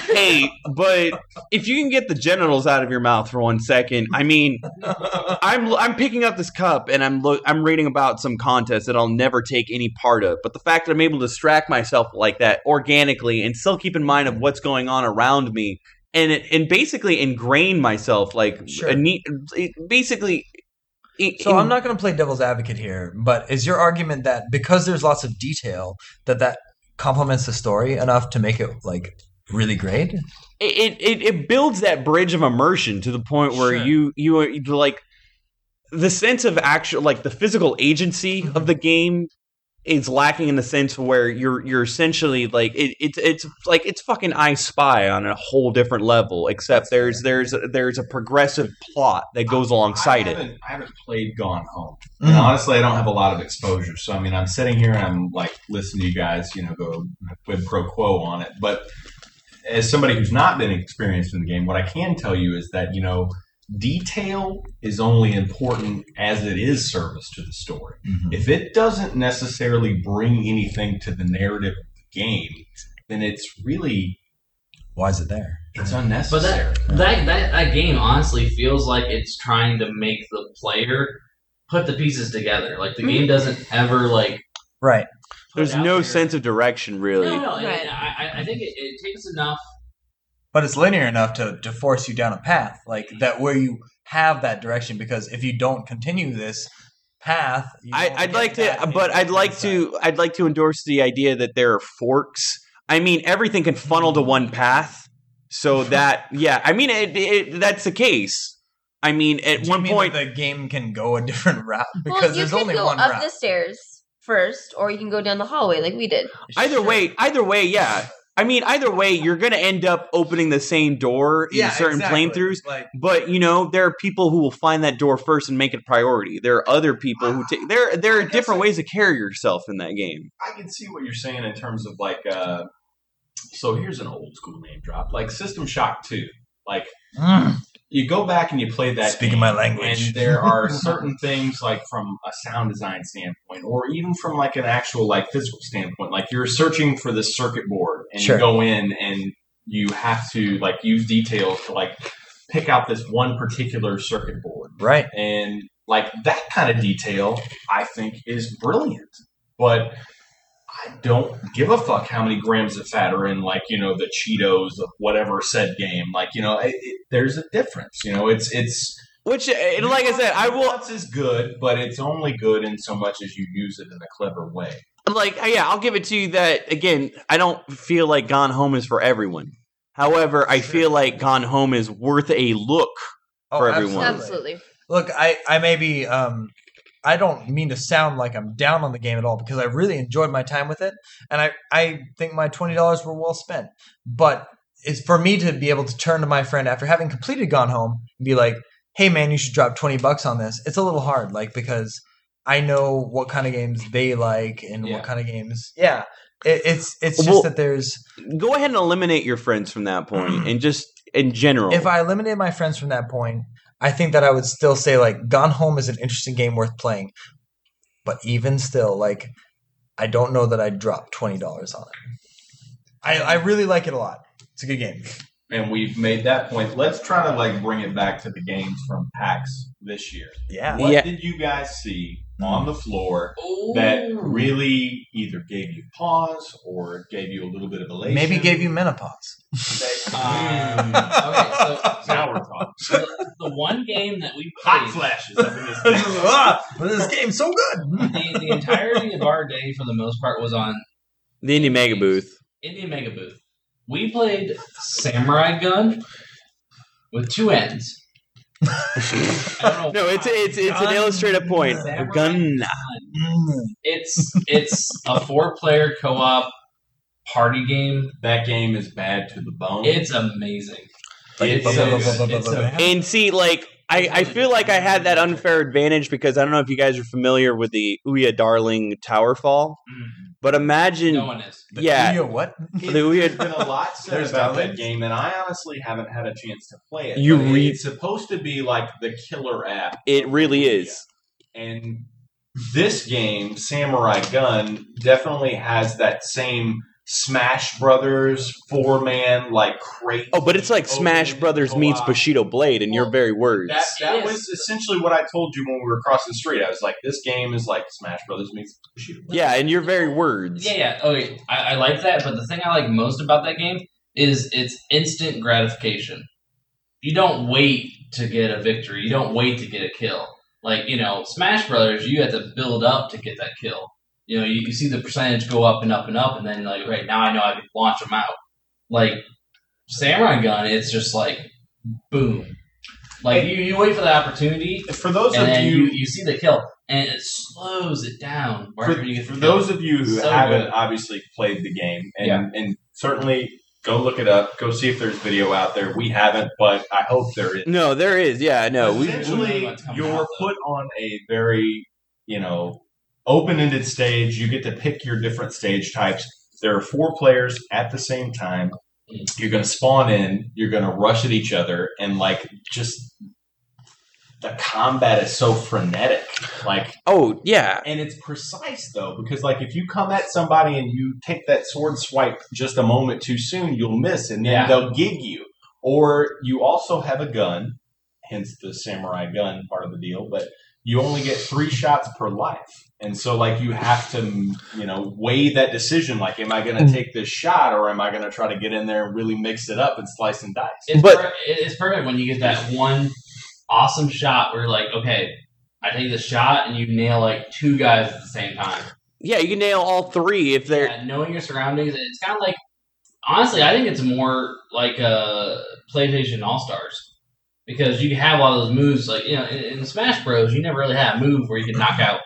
hey, but if you can get the genitals out of your mouth for one second, I mean, I'm I'm picking up this cup and I'm look I'm reading about some contest that I'll never take any part of. But the fact that I'm able to distract myself like that organically and still keep in mind of what's going on around me and it, and basically ingrain myself like Sure. a neat, basically. So I'm not going to play devil's advocate here, but is your argument that because there's lots of detail that that complements the story enough to make it like really great? it, it it builds that bridge of immersion to the point where Sure. you you like the sense of actual like the physical agency Mm-hmm. of the game is lacking in the sense where you're you're essentially like it, it's it's like it's fucking I Spy on a whole different level. Except there's there's there's a progressive plot that goes alongside I it. I haven't played Gone Home. Mm. And honestly, I don't have a lot of exposure. So, I mean, I'm sitting here and I'm like listening to you guys, you know, go quid pro quo on it. But as somebody who's not been experienced in the game, what I can tell you is that, you know, detail is only important as it is service to the story. Mhm. If it doesn't necessarily bring anything to the narrative of the game, then it's really Why is it there? it's But unnecessary. that, that that that game honestly feels like it's trying to make the player put the pieces together. Like the game doesn't ever like. Right. There's no there- sense of direction really. No, no. Right. I, I- I think it, it takes enough but it's linear enough to, to force you down a path like that where you have that direction because if you don't continue this path you I, i'd like to, but I'd like inside. to, I'd like to endorse the idea that there are forks. I mean, everything can funnel to one path, so that yeah. I mean, it, it, that's the case. I mean, at Do one mean point, the game can go a different route because well, there's only go one up route the stairs first, or you can go down the hallway like we did. either Sure. way, either way, yeah. I mean, either way, you're going to end up opening the same door in yeah, certain exactly. playthroughs. like But you know, there are people who will find that door first and make it a priority. There are other people who take there. There are different I- ways to carry yourself in that game. I can see what you're saying in terms of like. Uh, so here's an old school name drop, like System Shock Two. Like mm, you go back and you play that. Speaking my language. and there are certain things like from a sound design standpoint, or even from like an actual like physical standpoint. Like you're searching for this circuit board, and Sure. you go in and you have to like use details to like pick out this one particular circuit board right and like that kind of detail i think is brilliant but i don't give a fuck how many grams of fat are in like you know the cheetos of whatever said game like you know it, it, there's a difference you know it's it's Which, uh, like I said, I will nuance is good but it's only good in so much as you use it in a clever way like uh, yeah, I'll give it to you that again. I don't feel like Gone Home is for everyone. However, I feel like Gone Home is worth a look. Oh, For everyone. Absolutely. Look, I I may be um I don't mean to sound like I'm down on the game at all because I really enjoyed my time with it and I I think my twenty dollars were well spent. But it's for me to be able to turn to my friend after having completed Gone Home and be like, "Hey man, you should drop twenty bucks on this." It's a little hard, like because I know what kind of games they like and Yeah. what kind of games. Yeah, it, it's it's just Well- that there's Go ahead and eliminate your friends from that point, and just in general. if I eliminate my friends from that point, I think that I would still say like Gone Home is an interesting game worth playing. But even still, like I don't know that I'd drop twenty dollars on it. I, I really like it a lot. It's a good game. and we've made that point let's try to like bring it back to the games from PAX this year Yeah. what Yeah. did you guys see on the floor that really either gave you pause or gave you a little bit of elation Maybe gave you menopause. Um, okay, so, so now we're talking. the, the one game that we Hot flashes up in this ah, this game's so good. the, the entirety of our day for the most part was on the Indie Mega Booth. Indian Mega Booth. We played Samurai Gunn with two ends. I don't know No, it's why. it's it's an Gun. illustrative point. Samurai Gunn. Mm. It's it's a four player co op party game. That game is bad to the bone. It's amazing. It's It's so so good. good. It's. And see, like I, I feel like I had that unfair advantage because I don't know if you guys are familiar with the Ouya Darling Towerfall, but imagine, No one is. The yeah, Ouya what? It- The weird- There's been a lot said There's about that game, and I honestly haven't had a chance to play it. You but read- it's supposed to be like the killer app, it really is. and this game, Samurai Gunn, definitely has that same Smash Brothers four man like crate. Oh, but it's like Smash open Brothers meets. Bushido Blade in your Well, very words. That, that was essentially what I told you when we were across the street. I was like, "This game is like Smash Brothers meets Bushido." Blade. yeah, in your very words. Yeah, yeah. Okay, I, I like that, but the thing I like most about that game is it's instant gratification. You don't wait to get a victory. You don't wait to get a kill. Like you know, Smash Brothers, you have to build up to get that kill. You know, you, you see the percentage go up and up and up, and then like, right now I know I can launch them out. Like Samurai Gunn, it's just like boom. Like you, you wait for the opportunity, For those and of then you you, you see the kill, and it slows it down. for, you get for those of you who So haven't good. obviously played the game, and, Yeah. and certainly go look it up, go see if there's video out there. We haven't, but I hope there is. No, there is. Yeah, no. We, Essentially, what's coming you're out, put on a very, you know, open-ended stage. You get to pick your different stage types. There are four players at the same time. You're going to spawn in. You're going to rush at each other, and like just the combat is so frenetic. Like oh yeah, and it's precise though, because like if you come at somebody and you take that sword swipe just a moment too soon, you'll miss, and then Yeah. they'll gig you. Or you also have a gun, hence the samurai gun part of the deal. But you only get three shots per life. And so, like, you have to, you know, weigh that decision. Like, am I going to take this shot or am I going to try to get in there and really mix it up and slice and dice? It's, But- per- it's perfect when you get that one awesome shot where you're like, okay, I take the shot and you nail like two guys at the same time. Yeah, you can nail all three if they're. Yeah, knowing your surroundings, it's kind of like. Honestly, I think it's more like uh, PlayStation All Stars because you have all those moves. Like you know, in, in Smash Bros, you never really had a move where you can knock out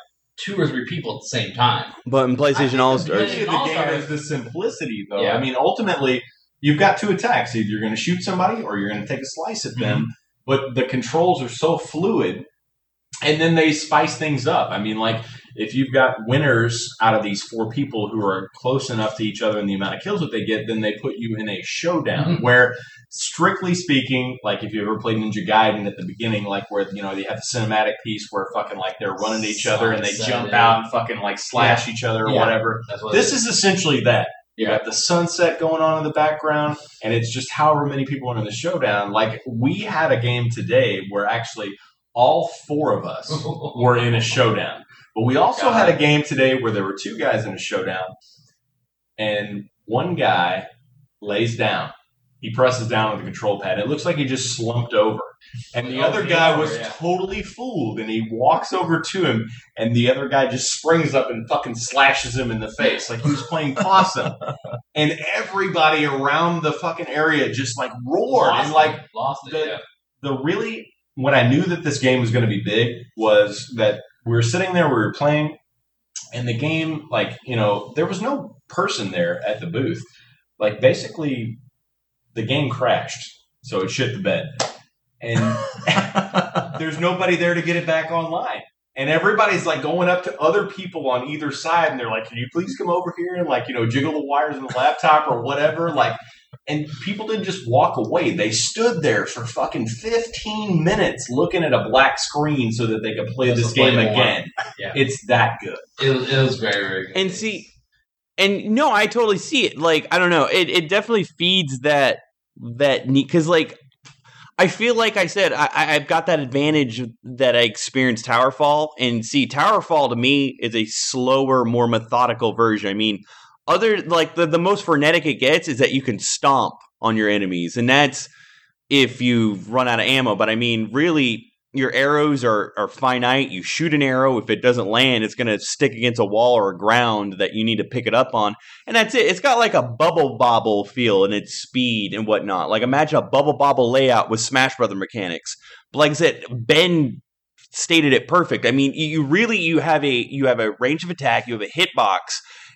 two or three people at the same time. But in PlayStation All The Stars, beauty the game is the simplicity, though. Yeah. I mean, ultimately, you've got two attacks. Either you're going to shoot somebody or you're going to take a slice at them. Mm-hmm. But the controls are so fluid, and then they spice things up. I mean, like if you've got winners out of these four people who are close enough to each other in the amount of kills that they get, then they put you in a showdown Mhm. where. Strictly speaking, like if you ever played Ninja Gaiden at the beginning, like where you know they have the cinematic piece where fucking like they're running to each other and they jump yeah. out and fucking like slash each other or Yeah. whatever. What This is essentially that. You Yeah. got the sunset going on in the background, and it's just however many people are in the showdown. Like we had a game today where actually all four of us were in a showdown, but we also God. had a game today where there were two guys in a showdown, and one guy lays down. He presses down with the control pad. It looks like he just slumped over. And the Oh, other guy was yeah. totally fooled, and he walks over to him, and the other guy just springs up and fucking slashes him in the face like he was playing possum. and everybody around the fucking area just like roared Lost and like it. lost it. the- yeah. the really when I knew that this game was going to be big was that we were sitting there, we were playing, and the game, like you know, there was no person there at the booth. Like basically, the game crashed, so it shit the bed, and there's nobody there to get it back online. And everybody's like going up to other people on either side, and they're like, "Can you please come over here and like you know jiggle the wires in the laptop or whatever?" Like, and people didn't just walk away; they stood there for fucking fifteen minutes looking at a black screen so that they could play Just this play game more. again. Yeah. It's that good. It was, it was very very good. and see, and no, I totally see it. Like I don't know, it it definitely feeds that that need because like I feel like I said I, I've got that advantage that I experienced Towerfall, and see Towerfall to me is a slower, more methodical version. I mean, other like the the most frenetic it gets is that you can stomp on your enemies, and that's if you run out of ammo. But I mean, really, your arrows are, are finite. You shoot an arrow. If it doesn't land, it's going to stick against a wall or a ground that you need to pick it up on. And that's it. It's got like a bubble bobble feel in its speed and whatnot. Like imagine a bubble bobble layout with Smash Brother mechanics. But like I said, Ben stated it perfect. I mean, you really you have a you have a range of attack. You have a hitbox.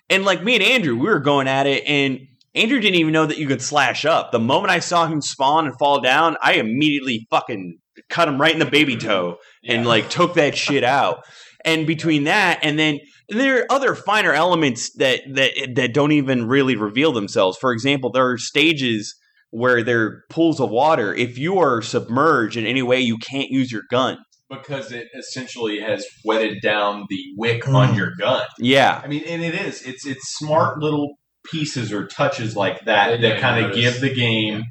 And like me and Andrew, we were going at it and Andrew didn't even know that you could slash up. The moment I saw him spawn and fall down, I immediately fucking cut him right in the baby toe and like took that shit out. And between that and then there are other finer elements that that that don't even really reveal themselves. For example, there are stages where there are pools of water. If you are submerged in any way, you can't use your gun. Because it essentially has wetted down the wick Mm. on your gun. Yeah. I mean, and it is. It's it's smart little pieces or touches like that that kind of give the game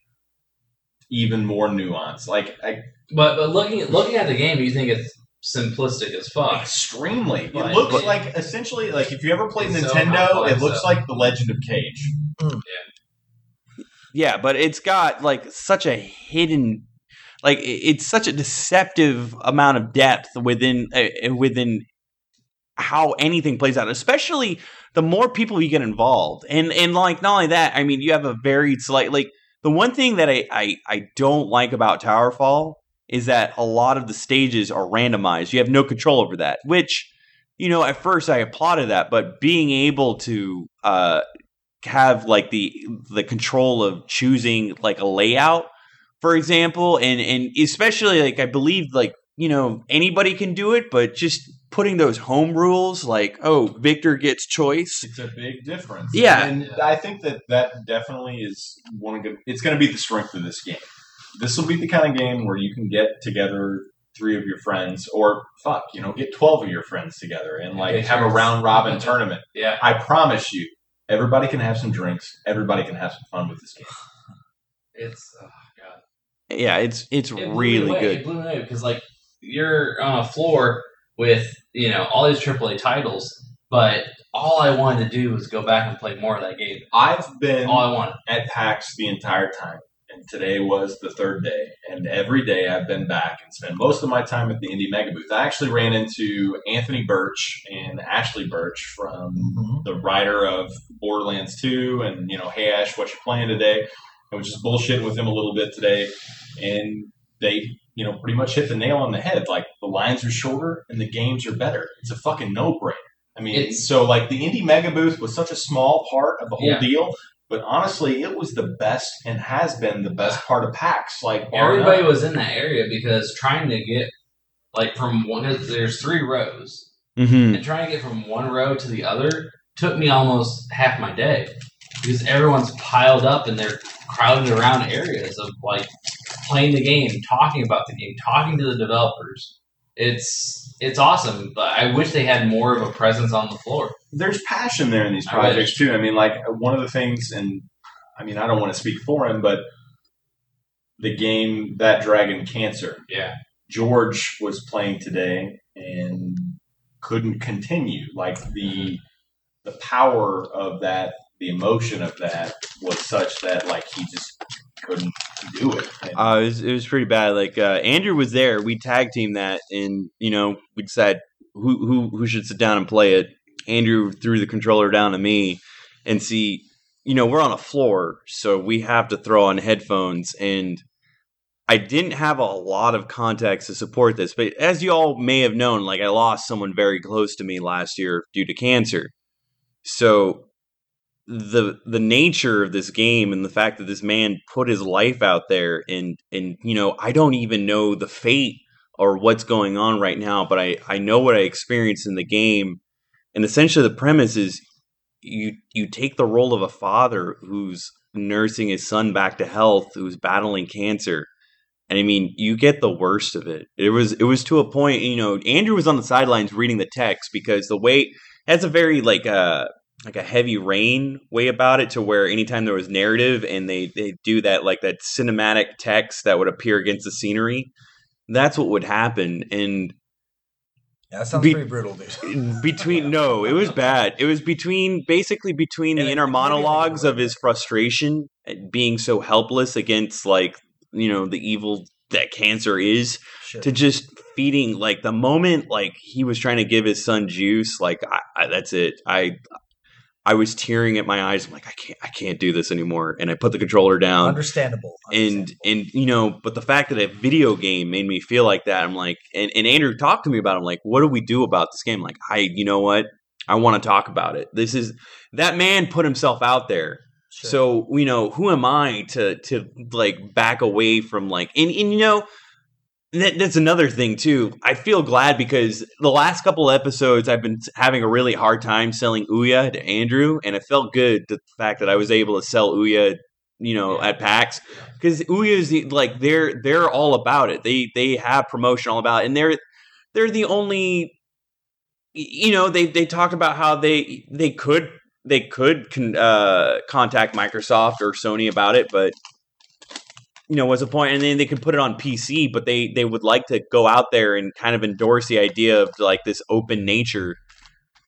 even more nuance. Like I, But but looking at looking at the game, you think it's simplistic as fuck. extremely, But- it looks but- like essentially like if you ever played It's so Nintendo, complex, it looks though. like The Legend of Kage. Yeah, Yeah, but it's got like such a hidden, like it's such a deceptive amount of depth within uh, within how anything plays out. Especially the more people you get involved, and and like not only that, I mean you have a very slight like the one thing that I I, I don't like about Towerfall is that a lot of the stages are randomized. You have no control over that, which you know at first I applauded that, but being able to uh have like the the control of choosing like a layout for example and and especially like i believe like you know anybody can do it but just putting those home rules like oh victor gets choice It's a big difference. Yeah. and I think that that definitely is one of the. It's going to be the strength of this game. This will be the kind of game where you can get together three of your friends, or fuck, you know, get twelve of your friends together and like Get have a round robin tournament. Yeah. I promise you, everybody can have some drinks. Everybody can have some fun with this game. It's oh god. yeah it's it's It blew me really away. good It blew me away because like you're on uh, a floor with you know all these AAA titles, but all I wanted to do was go back and play more of that game. I've been All I wanted. at PAX the entire time, and today was the third day. And every day I've been back and spent most of my time at the Indie Mega Booth. I actually ran into Anthony Burch and Ashly Burch from Mhm. the writer of Borderlands 2 and, you know, Hey Ash, what you playing today? I was just bullshitting with him a little bit today. And they, you know, pretty much hit the nail on the head. Like, the lines are shorter and the games are better. It's a fucking no brainer. I mean, It's- so like the Indie Mega Booth was such a small part of the whole Yeah. deal, but honestly, it was the best and has been the best part of PAX. Like, Everybody was in that area because trying to get like from one. There's three rows, Mm-hmm. and trying to get from one row to the other took me almost half my day because everyone's piled up and they're crowded around areas of like playing the game, talking about the game, talking to the developers. It's it's awesome, but I wish they had more of a presence on the floor. there's passion there in these I projects too. I mean, like one of the things, and I mean, I don't want to speak for him, but the game that Dragon Cancer, Yeah. George was playing today and couldn't continue. Like the the power of that, the emotion of that was such that like he just couldn't do it. Uh, it, was, it was pretty bad. Like uh, Andrew was there. We tag team that, and you know we decided who who who should sit down and play it. Andrew threw the controller down to me, and see, you know we're on a floor, so we have to throw on headphones. And I didn't have a lot of context to support this, but as you all may have known, like I lost someone very close to me last year due to cancer. So the the nature of this game and the fact that this man put his life out there and and you know I don't even know the fate or what's going on right now but I I know what I experienced in the game. And essentially the premise is you you take the role of a father who's nursing his son back to health who's battling cancer. And I mean you get the worst of it. It was it was to a point you know Andrew was on the sidelines reading the text because the way has a very like uh like a heavy rain way about it to where anytime there was narrative and they they do that like that cinematic text that would appear against the scenery that's what would happen and Yeah, that sounds Be- pretty brutal, dude. between no it was bad it was between basically between the And it- inner it made me think monologues of of his frustration at being so helpless against like you know the evil that cancer is Sure. to just feeding like the moment like he was trying to give his son juice like I, I, that's it i i was tearing at my eyes i'm like i can't i can't do this anymore and i put the controller down Understandable. and Understandable. and you know but the fact that a video game made me feel like that i'm like and, and andrew talked to me about it. i'm like what do we do about this game like i you know what i want to talk about it this is that man put himself out there Sure. so you know, who am I to to like back away from like and, and you know that, that's another thing too. I feel glad because the last couple episodes I've been having a really hard time selling Ouya to Andrew, and it felt good the fact that I was able to sell Ouya, you know, at PAX because Ouya is the, like they're they're all about it. They they have promotion all about it, and they're they're the only you know they they talked about how they they could they could con, uh, contact Microsoft or Sony about it, but you know, what's a? And then they could put it on PC, but they they would like to go out there and kind of endorse the idea of like this open nature,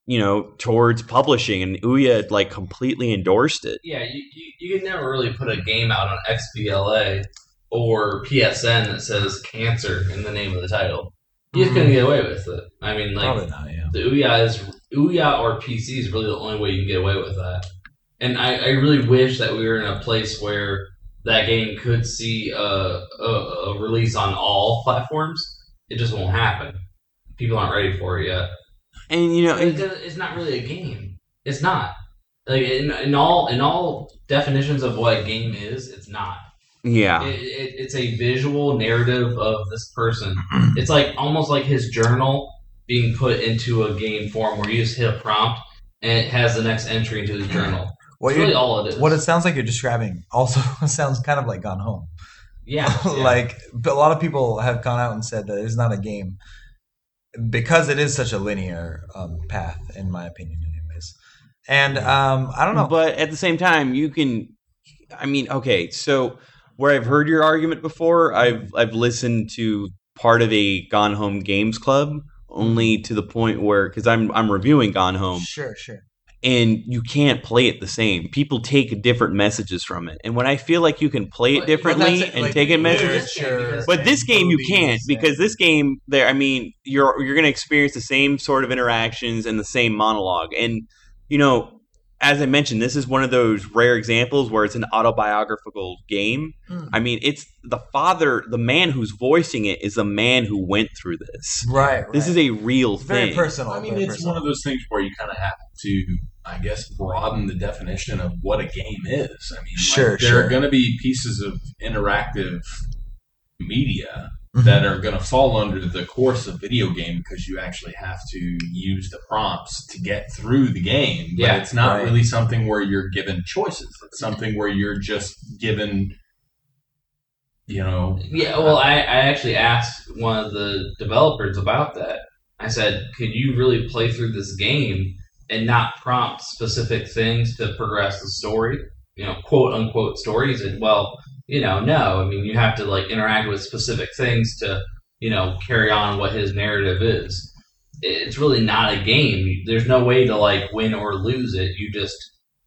you know, towards publishing. And Ouya like completely endorsed it. Yeah, you, you, you can never really put a game out on XBLA or PSN that says cancer in the name of the title. You just couldn't mm-hmm. get away with it. I mean, like Probably not. Yeah. the Ouya is Ouya or PC is really the only way you can get away with that. And I, I really wish that we were in a place where that game could see a, a, a release on all platforms. It just won't happen. People aren't ready for it yet. And you know, It- it's not really a game. It's not. Like in, in all in all definitions of what a game is, it's not. yeah, It, it, it's a visual narrative of this person. It's like almost like his journal being put into a game form where you just hit a prompt and it has the next entry into his journal. What That's really all it is. what it sounds like you're describing also sounds kind of like Gone Home. yeah, yeah. like but a lot of people have gone out and said that it's not a game because it is such a linear um, path, in my opinion, anyways. And um, I don't know. but at the same time, you can. I mean, okay, so where I've heard your argument before, I've I've listened to part of a Gone Home Games Club only to the point where because I'm I'm reviewing Gone Home Sure, sure. And you can't play it the same. People take different messages from it, and when I feel like you can play it But- but differently that's it, and like, take it literature messages. But this game you can't because this game there I mean you're you're going to experience the same sort of interactions and the same monologue and you know as I mentioned this is one of those rare examples where it's an autobiographical game. Hmm. I mean it's the father the man who's voicing it is a man who went through this. Right, right. This is a real It's very thing. personal. I mean, very it's personal. one of those things where you kind of have to, I guess, broaden the definition of what a game is. I mean, like, Sure, there sure. are going to be pieces of interactive media Mhm. that are going to fall under the course of video game because you actually have to use the prompts to get through the game. But Yeah, it's not right. really something where you're given choices. It's something where you're just given, you know, Yeah, well, I, I actually asked one of the developers about that. I said, could you really play through this game and not prompt specific things to progress the story? You know, quote unquote stories. And well, you know, no. I mean, you have to like interact with specific things to, you know, carry on what his narrative is. It's really not a game. There's no way to like win or lose it. You just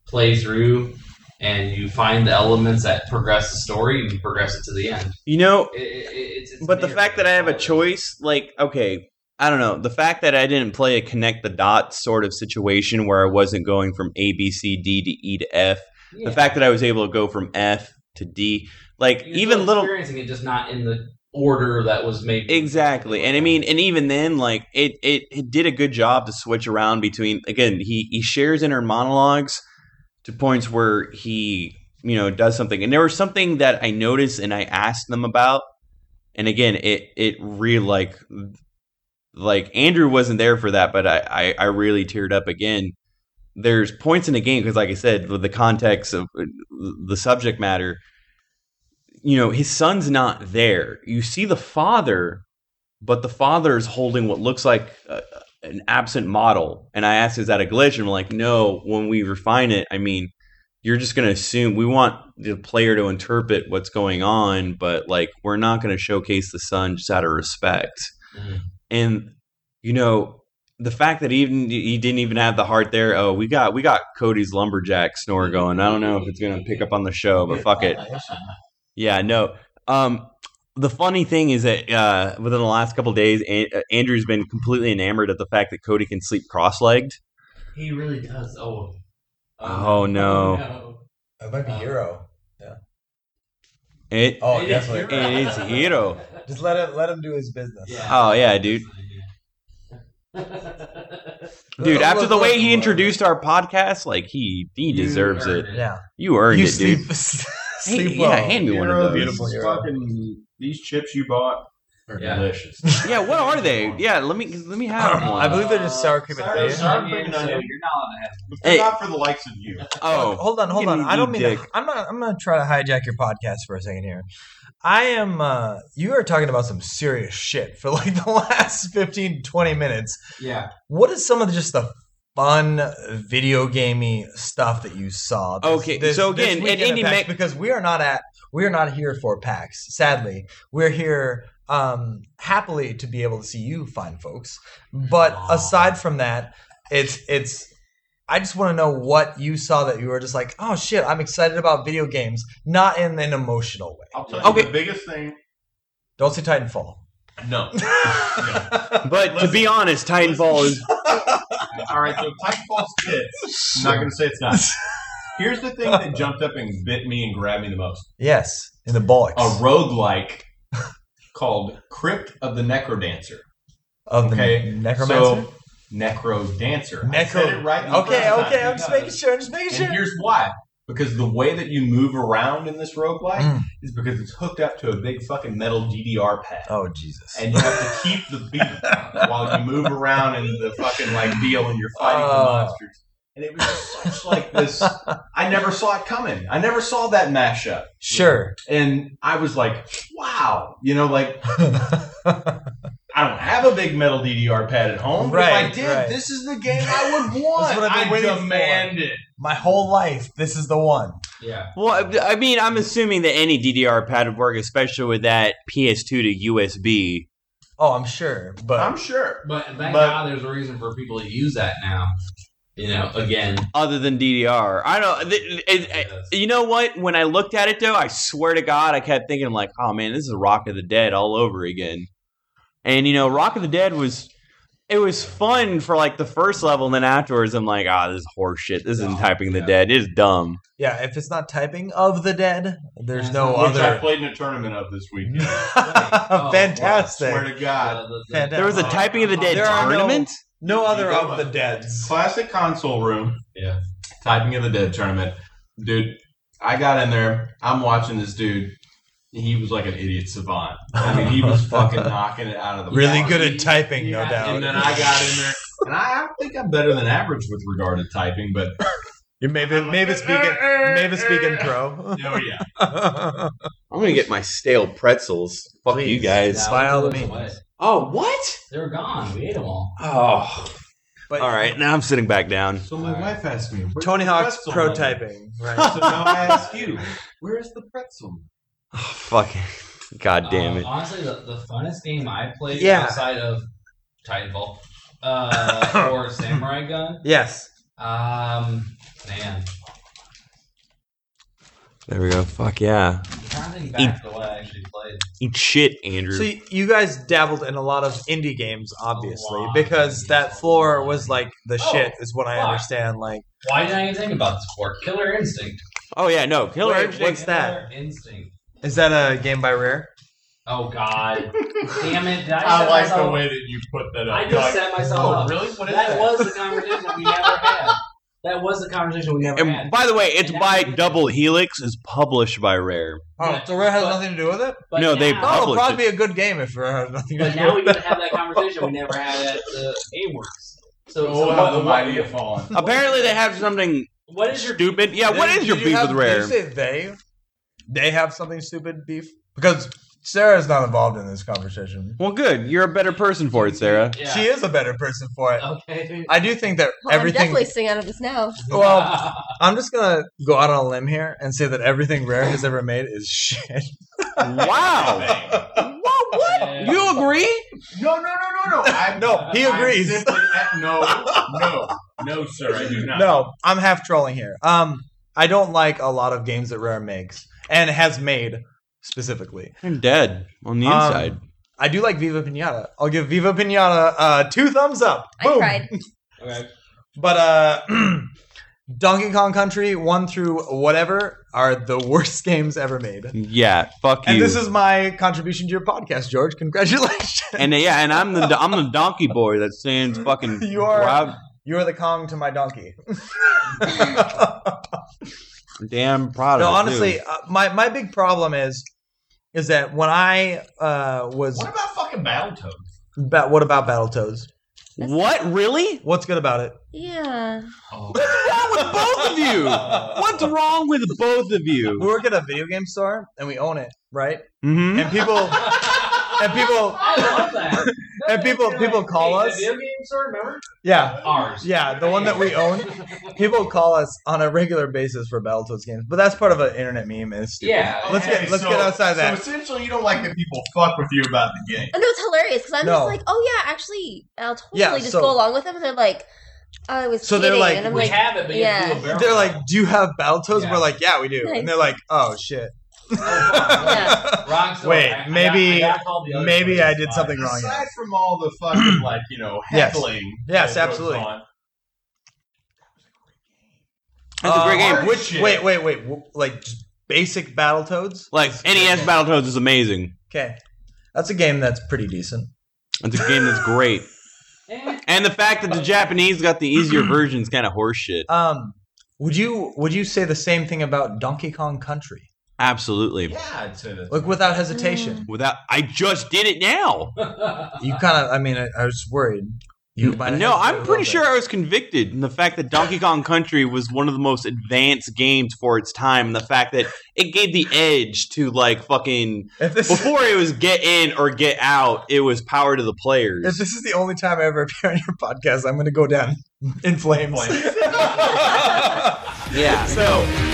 play through and you find the elements that progress the story and you progress it to the end. You know, It- it- it's- it's but the fact that I have a choice, like, okay, I don't know. The fact that I didn't play a connect the dots sort of situation where I wasn't going from A, B, C, D to E to F. Yeah. The fact that I was able to go from F to D, like, You're even little. experiencing it, just not in the order that was made. Exactly. And I mean, and even then, like, it, it, it did a good job to switch around between, again, he, he shares inner monologues to points where he, you know, does something. And there was something that I noticed and I asked them about. And again, it, it really, like, like Andrew wasn't there for that, but I, I, I really teared up again. There's points in the game because, like I said, with the context of uh, the subject matter, you know, his son's not there. You see the father, but the father is holding what looks like a, an absent model. And I asked, "Is that a glitch?" And I'm like, "No. When we refine it, I mean, you're just going to assume we want the player to interpret what's going on, but like we're not going to showcase the son just out of respect." Mhm. And you know, the fact that even he didn't even have the heart there. Oh, we got we got Cody's lumberjack snore going. I don't know if it's going to pick up on the show, but fuck it. Yeah, no. Um, the funny thing is that uh, within the last couple days, An- uh, Andrew's been completely enamored of the fact that Cody can sleep cross-legged. He really does. Oh. Oh, no. That might be Hero. Yeah. It, Oh, It is definitely. hero. It is hero. Just let him let him do his business. Yeah. Oh, yeah, dude. Dude. After the way he introduced our podcast, like he he You deserves it. it. Yeah. You earned you it, sleep, dude. sleep Hey, well. yeah, hand me one of Hero, those. Beautiful these hero. fucking these chips you bought are Yeah. delicious. Yeah, what are they? Yeah, let me let me have one. I believe they're just sour cream and Sorry, onion. Sour cream and onion. You're not allowed to have. Hey. Not for the likes of you. Oh, hold on, hold you on. can I don't eat mean dick. to, I'm not. I'm gonna try to hijack your podcast for a second here. I am. uh You are talking about some serious shit for like the last 15, 20 minutes. Yeah. What is some of the, just the fun video gamey stuff that you saw? this- Okay, this- so again, at Indie? Mac- because we are not at we are not here for PAX. Sadly, we're here um happily to be able to see you fine folks. But aside from that, it's it's. I just want to know what you saw that you were just like, oh shit, I'm excited about video games, not in an emotional way. I'll tell Okay. you the biggest thing. Don't say Titanfall. No. but to be honest, Titanfall is All right, so Titanfall's tits. I'm not going to say it's not. Here's the thing that jumped up and bit me and grabbed me the most: yes, in the bullocks a roguelike called Crypt of the Necrodancer. of the Okay, necromancer. So, Necro Dancer. I Necro. said it right. okay, okay. I'm just making sure. I'm just making And sure. here's why. Because the way that you move around in this roguelike Mm. is because it's hooked up to a big fucking metal DDR pad. Oh Jesus! And you have to keep the beat while you move around in the fucking like deal and you're fighting the Oh. monsters. And it was such like this. I never saw it coming. I never saw that mashup. sure. And I was like, wow. You know, like I don't have a big metal DDR pad at home. But if Right, I did, right. this is the game I would want. what I've been I waiting for. demand it. My whole life, this is the one. Yeah. well. I I mean, I'm assuming that any DDR pad would work, especially with that PS2 to USB. Oh, I'm sure, but I'm sure. But thank But- God there's a reason for people to use that now. You know, again. Other than DDR, I don't. It, it, it- Yes. you know what? When I looked at it though, I swear to God, I kept thinking like, "Oh man, this is a Rock of the Dead all over again." And you know, Rock of the Dead was. It was fun for like the first level, and then afterwards, I'm like, "Ah, this is horse shit. This isn't No, typing the dead. It is dumb." yeah, if it's not typing of the dead, there's Yeah, no so- Which I played in a tournament of this weekend. Oh, Fantastic. Swear to God. The- the- Fantastic. There was a typing of the dead There are no- tournament. no other of the up. deads. Classic console room. Yeah. Typing of the Dead tournament. Dude, I got in there. I'm watching this dude. He was like an idiot savant. I mean, he was fucking knocking it out of the Really park. good at typing, You no doubt. And then I got in there, and I, I think I'm better than average with regard to typing, but You maybe maybe speaking maybe speaking pro. oh yeah, I'm gonna get my stale pretzels. Fuck Please. you guys. Yeah, by all those means. Oh what? They were gone. We ate them all. Oh. But All right, now I'm sitting back down. So my wife asked me, Tony Hawk's pretzel pro typing, right? So now I ask you, where's the pretzel? Oh, fucking. God damn Uh, it. honestly, the, the funnest game I played Yeah. outside of Titanfall uh, or Samurai Gunn. yes. Um, man, There we go. Fuck yeah. I'm trying to think back to what I actually played. Eat shit, Andrew. So y- you guys dabbled in a lot of indie games, obviously, lot. because that floor was like the Oh, shit, is what I fuck. understand. Like, Why did I even think about this before? Killer Instinct. oh yeah, no. Killer Wait, Instinct. what's that? Killer Instinct. Is that a game by Rare? Oh God! Damn it! Did I, I set like the way that you put that up. I You're just like, set myself oh, up. really? What is that, that? was the conversation we never had. That was the conversation we never had. And had. by the way, it's And by now- Double Helix. is published by Rare. Oh, so Rare has but- nothing to do with it? But No, they now, Oh, it'll Published probably be a good game if Rare has nothing to do. But do now we with get it. to have that conversation we never had at the GameWorks. So, Oh, so how the what, mighty have fallen. Apparently, they have something what is your stupid. Yeah, what Did- is your did you beef have- with Rare? Did you say they? They have something stupid beef? Because Sarah's not involved in this conversation. well, good. You're a better person for it, Sarah. Yeah. She is a better person for it. Okay. I do think that Well, I'm everything. definitely staying out of this now. Well, I'm just gonna go out on a limb here and say that everything Rare has ever made is shit. Wow. Whoa, what? You agree? No, no, no, no, no. I, No, he I'm agrees. simply- no, no, no, sir. I do not. No, I'm half trolling here. Um, I don't like a lot of games that Rare makes and has made specifically. I'm dead on the Um, inside. I do like Viva Pinata. I'll give Viva Pinata uh, two thumbs up. I Boom. cried. Okay. But uh, Donkey Kong Country one through whatever are the worst games ever made. yeah, fuck you. And this is my contribution to your podcast, George. Congratulations. and uh, yeah, and I'm the I'm the donkey boy that stands fucking. You are- you are the Kong to my donkey. Damn product. no, honestly, uh, my my big problem is is that when I uh, was What about fucking Battletoads? ba- what about Battletoads? What really? What's good about it? Yeah. Oh. What's wrong with both of you? What's wrong with both of you? We work at a video game store and we own it, right? hmm And people and people I love that. And people- people call us- The video game store, remember? yeah. Ours. Yeah, the one that we own. People call us on a regular basis for Battletoads games, but that's part of an internet meme. And it's stupid. Yeah. Let's get- let's get outside that. So essentially, you don't like that people fuck with you about the game. Oh, no, it's hilarious because I'm No. just like, oh yeah, actually, I'll totally Yeah, just so- go along with them, and they're like, oh, I was So they're kidding, like, and I'm we like, have it, but yeah. you have to do a barrel They're like, "Do you have Battletoads?" Yeah. We're like, "Yeah, we do." Nice. And they're like, "Oh shit." Yeah. Wrong story. Wait, I- I maybe- got- I got called maybe. I did something wrong. Aside from all the fucking like you know heckling, Yes, that goes absolutely. on, That's a great Uh, game. Which Shit. wait, wait, wait. Like just basic Battletoads? Like NES Battletoads is amazing. Okay, that's a game that's pretty decent. It's a game that's great. And the fact that the Japanese got the easier version is kind of horseshit. Um, would you would you say the same thing about Donkey Kong Country? Absolutely. Yeah, I'd say that. Like without hesitation. Mm. Without, I just did it now. You kind of. I mean, I, I was worried. You mm, might have No, hesitated I'm a pretty little sure I was convicted. And the fact that Donkey Kong Country was one of the most advanced games for its time, and the fact that it gave the edge to like fucking. If this, before it was get in or get out, it was power to the players. if this is the only time I ever appear on your podcast, I'm going to go down in flames. yeah. so.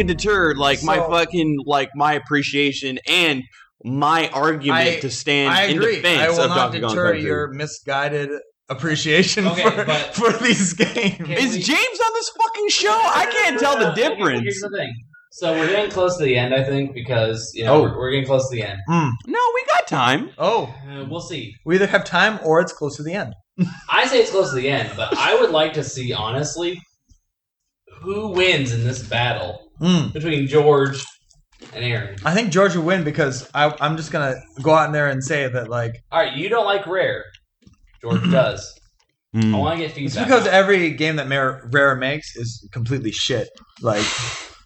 You can deter like my fucking like my appreciation and my argument I- to stand I in agree. defense I will of not Donkey deter Country. your misguided appreciation Okay, for, but- for these games. Is we- James on this fucking show? I can't tell the difference. Here's difference. the thing. So we're getting close to the end, I think, because you know Oh. we're, we're getting close to the end. No, we got time. Oh, Uh, we'll see. we either have time or it's close to the end. I say it's close to the end, but I would like to see, honestly, who wins in this battle Mm. between George and Aaron. I think George would win because I, I'm just gonna go out in there and say that like All right, you don't like Rare. George does. Hmm. I want to get feedback. it's feedback. because every game that Mar- Rare makes is completely shit. Like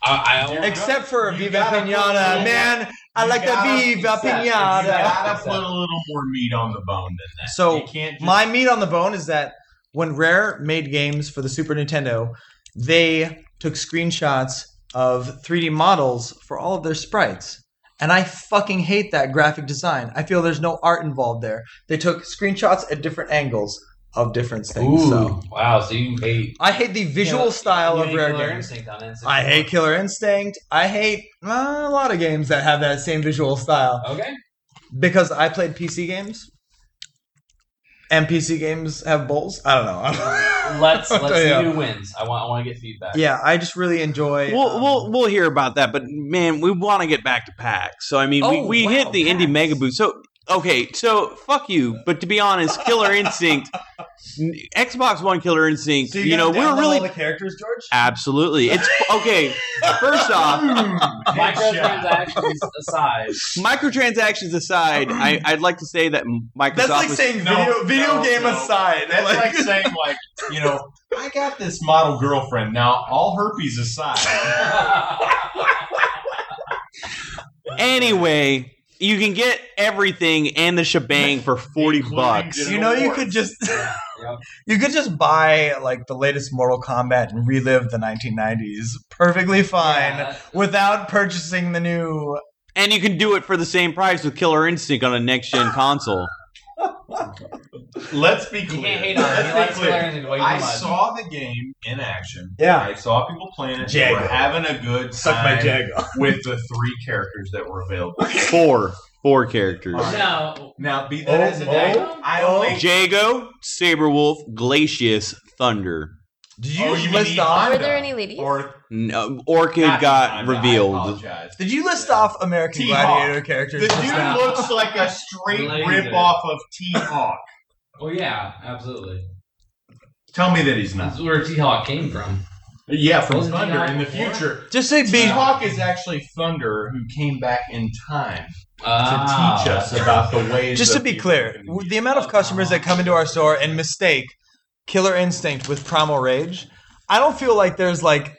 I, I, except for You Viva gotta put a Pinata, man. I you like the Viva exactly. You Pinata. gotta put a little more meat on the bone than that. So, can't just, My meat on the bone is that when Rare made games for the Super Nintendo, they took screenshots of 3D models for all of their sprites. And I fucking hate that graphic design. I feel there's no art involved there. They took screenshots at different angles of different things. Ooh, So wow. So you hate I hate the visual you style of Rare Killer games. Instinct on N64. I hate Killer Instinct. I hate uh, a lot of games that have that same visual style Okay. because I played PC games. And PC games have bowls. I don't know. Let's let's see Yeah. who wins. I want I want to get feedback. Yeah, I just really enjoy. We'll, um, we'll we'll hear about that, but man, we want to get back to PAX. So I mean, Oh, we, we wow, hit the indie mega boost. So okay, so fuck you. But to be honest, Killer Instinct, Xbox One Killer Instinct. So you know, we're really all the characters, George. absolutely. It's okay. First off, Microtransactions aside, microtransactions aside, I, I'd like to say that Microsoft. That's like was- saying No, video video no, game no. aside. That's like- like, saying, like, you know, I got this model girlfriend. Now, all herpes aside, anyway. You can get everything and the shebang for forty Including bucks. you know, you could just you could just buy like the latest Mortal Kombat and relive the 1990s perfectly fine Yeah. without purchasing the new. And you can do it for the same price with Killer Instinct on a next gen console. let's be you clear. can't hate on it. Let's He be clear. Killer way too I much. saw the game in action. Yeah. I saw people playing it. They Jago. were having a good Suck my time jag. with the three characters that were available. Four. Four characters. All right. No, Now, be that Oh, as it oh, may, I only. Oh. Jago, Sabrewulf, Glacius, Thunder. Did you Oh, you list mean off? Were there any ladies? Or No, Orchid not got Honda, I revealed. apologize. Did you list off American T-Hawk. Gladiator characters? The just dude looks like a straight Laser. rip off of T Hawk. Oh yeah, absolutely. Tell me that he's not. That's where T Hawk came from. Yeah, from Wasn't Thunder T-Hawk in the before? future. Just say T B. Hawk is actually Thunder who came back in time to Ah, teach us about the ways. Just to that be people clear, can be- the amount of customers that come into our store and mistake Killer Instinct with Primal Rage, I don't feel like there's like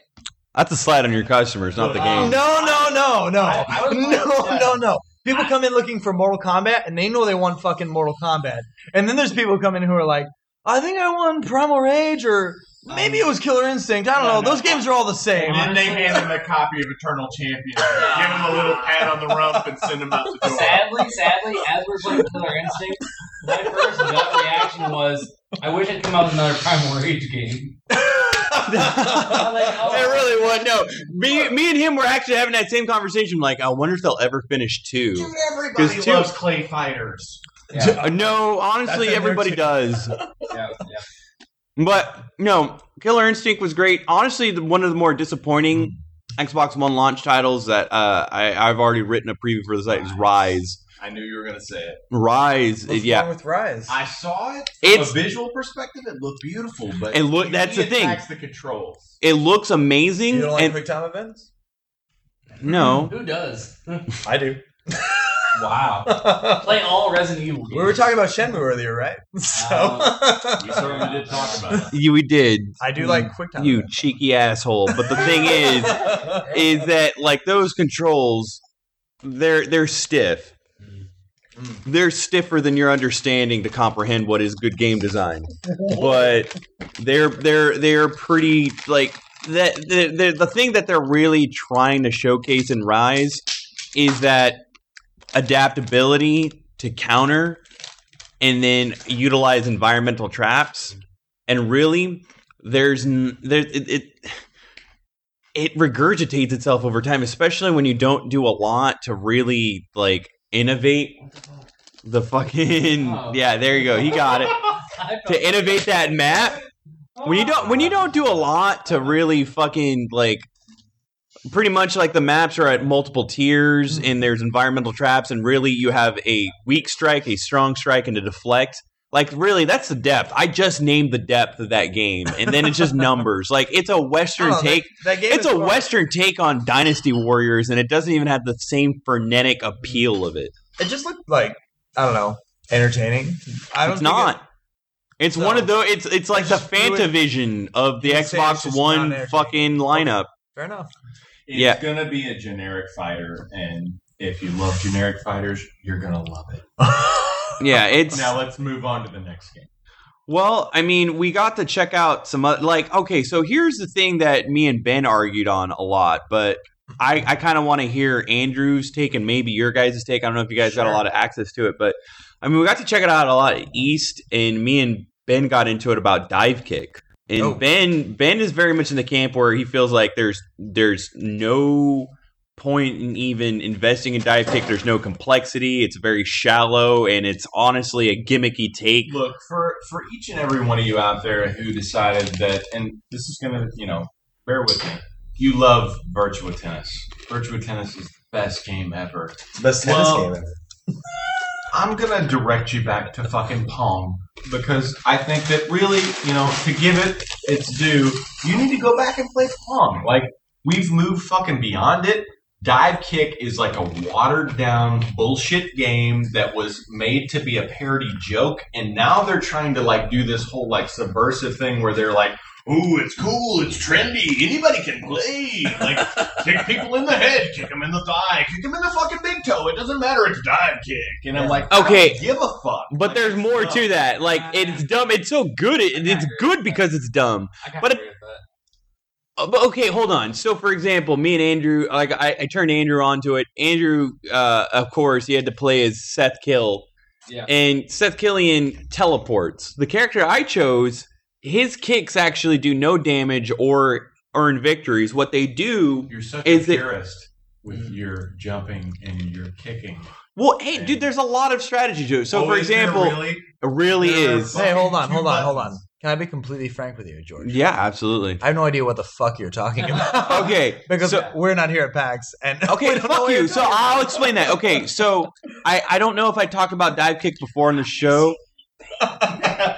That's a slide on your customers, not the game. no, no, no, I- I was no, like, no, no. People ah. come in looking for Mortal Kombat and they know they want fucking Mortal Kombat, and then there's people come in who are like, I think I won Primal Rage or maybe it was Killer Instinct. I don't No, know. no. Those games are all the same. And then they hand him a copy of Eternal Champion, give him a little pat on the rump, and send him out the door. Sadly, sadly, as we're playing Killer Instinct, my first gut reaction was, I wish I'd come out with another Primal Rage game. I'm like, oh. It really was. No, me, me and him were actually having that same conversation. Like, I wonder if they'll ever finish two. Dude, everybody 'Cause two- loves clay fighters. Yeah, Uh, no, honestly, That's in there everybody too. does. yeah, yeah. But no, Killer Instinct was great. Honestly, the, one of the more disappointing Xbox One launch titles that uh, I, I've already written a preview for the site is Ryse. I knew you were going to say it. Ryse, What's yeah, wrong with Ryse? I saw it. It's- From a visual perspective, it looked beautiful, but It look- it that's the thing. attacks the controls. it looks amazing. you don't like and QuickTime events? no, Who does? I do. Wow. Play all Resident Evil games. We were talking about Shenmue earlier, right? So um, We certainly did talk about it. you we did. I do like QuickTime. You events. cheeky asshole. But the thing is, is that like those controls, they're they're stiff. Mm. They're stiffer than your understanding to comprehend what is good game design. But they're they're they're pretty like that. The, the the thing that they're really trying to showcase in Ryse is that adaptability to counter and then utilize environmental traps. And really, there's n- there it, it it regurgitates itself over time, especially when you don't do a lot to really like innovate the fucking Oh. yeah. There you go. He got it to innovate that map. When you don't when you don't do a lot to really fucking like pretty much like the maps are at multiple tiers and there's environmental traps and really you have a weak strike, a strong strike and a deflect. Like really that's the depth. I just named the depth of that game and then it's just numbers. Like it's a western Oh, take That, game it's a fun. western take on Dynasty Warriors and it doesn't even have the same frenetic appeal of it. It just looked like I don't know, entertaining. I don't It's think not. It, It's No. one of those. It's it's like the Just do Fantavision of the You say it's Xbox One fucking lineup. fair enough. It's Yeah. gonna be a generic fighter, and if you love generic fighters, you're gonna love it. Yeah, it's Now let's move on to the next game. well. I mean, we got to check out some like okay. So here's the thing that me and Ben argued on a lot, but I I kind of want to hear Andrew's take and maybe your guys' take. I don't know if you guys got a lot of access to it, but I mean, we got to check it out a lot at East, and me and Ben got into it about dive kick. And Oh. Ben Ben is very much in the camp where he feels like there's there's no point in even investing in dive kick. There's no complexity. It's very shallow, and it's honestly a gimmicky take. Look for for each and every one of you out there who decided that, and this is gonna, you know, bear with me. You love Virtua Tennis. Virtua Tennis is the best game ever. It's the best tennis Well, game. ever. I'm gonna direct you back to fucking Pong because I think that really, you know, to give it its due, you need to go back and play Pong. Like we've moved fucking beyond it. Dive Kick is like a watered down bullshit game that was made to be a parody joke, and now they're trying to like do this whole like subversive thing where they're like, Ooh, it's cool. It's trendy. Anybody can play. Like, kick people in the head, kick them in the thigh, kick them in the fucking big toe. It doesn't matter. It's dive kick. and I'm like, I don't Okay. give a fuck. But Like, there's more dumb. to that. Like it's dumb. It's so good. It, it's good because it's dumb. I But it- agree with that. Uh, But okay, hold on. So, for example, me and Andrew, like I, I turned Andrew onto it. Andrew, uh, of course, he had to play as Seth Kill, Yeah. and Seth Killian teleports. The character I chose, his kicks actually do no damage or earn victories. What they do, You're such Is a it- purist with your jumping and your kicking. well, hey, dude, there's a lot of strategy to it. So, Oh, for example, really? it really There is. fu- Hey, hold on, hold on, hold on. Buttons. Can I be completely frank with you, George? Yeah, absolutely. I have no idea what the fuck you're talking about. Okay, because so- we're not here at PAX, and we Okay, don't fuck what you. So talking I'll explain that. Okay, so I, I don't know if I talked about dive kick before on the show. okay,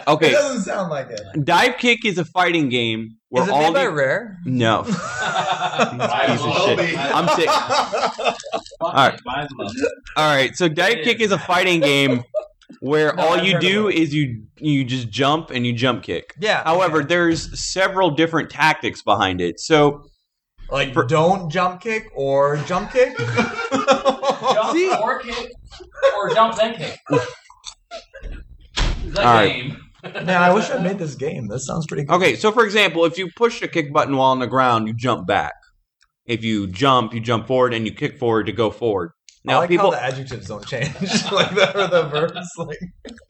It Okay, doesn't sound like it. dive kick is a fighting game where Is it all made by the Rare? no. Piece of shit. be. I'm sick. Alright. it, might as well. All right, so dive kick is a fighting game where No, all I've you do is you you just jump and you jump kick. Yeah. However, okay. there's several different tactics behind it. So like for- don't jump kick or jump kick. Jump See? or kick, or jump then kick. The Alright. game. Man, I wish I made this game. This sounds pretty good. Okay, so for example, if you push the kick button while on the ground, you jump back. If you jump, you jump forward, and you kick forward to go forward. I Now, like people, how the adjectives don't change like that or the verbs. Like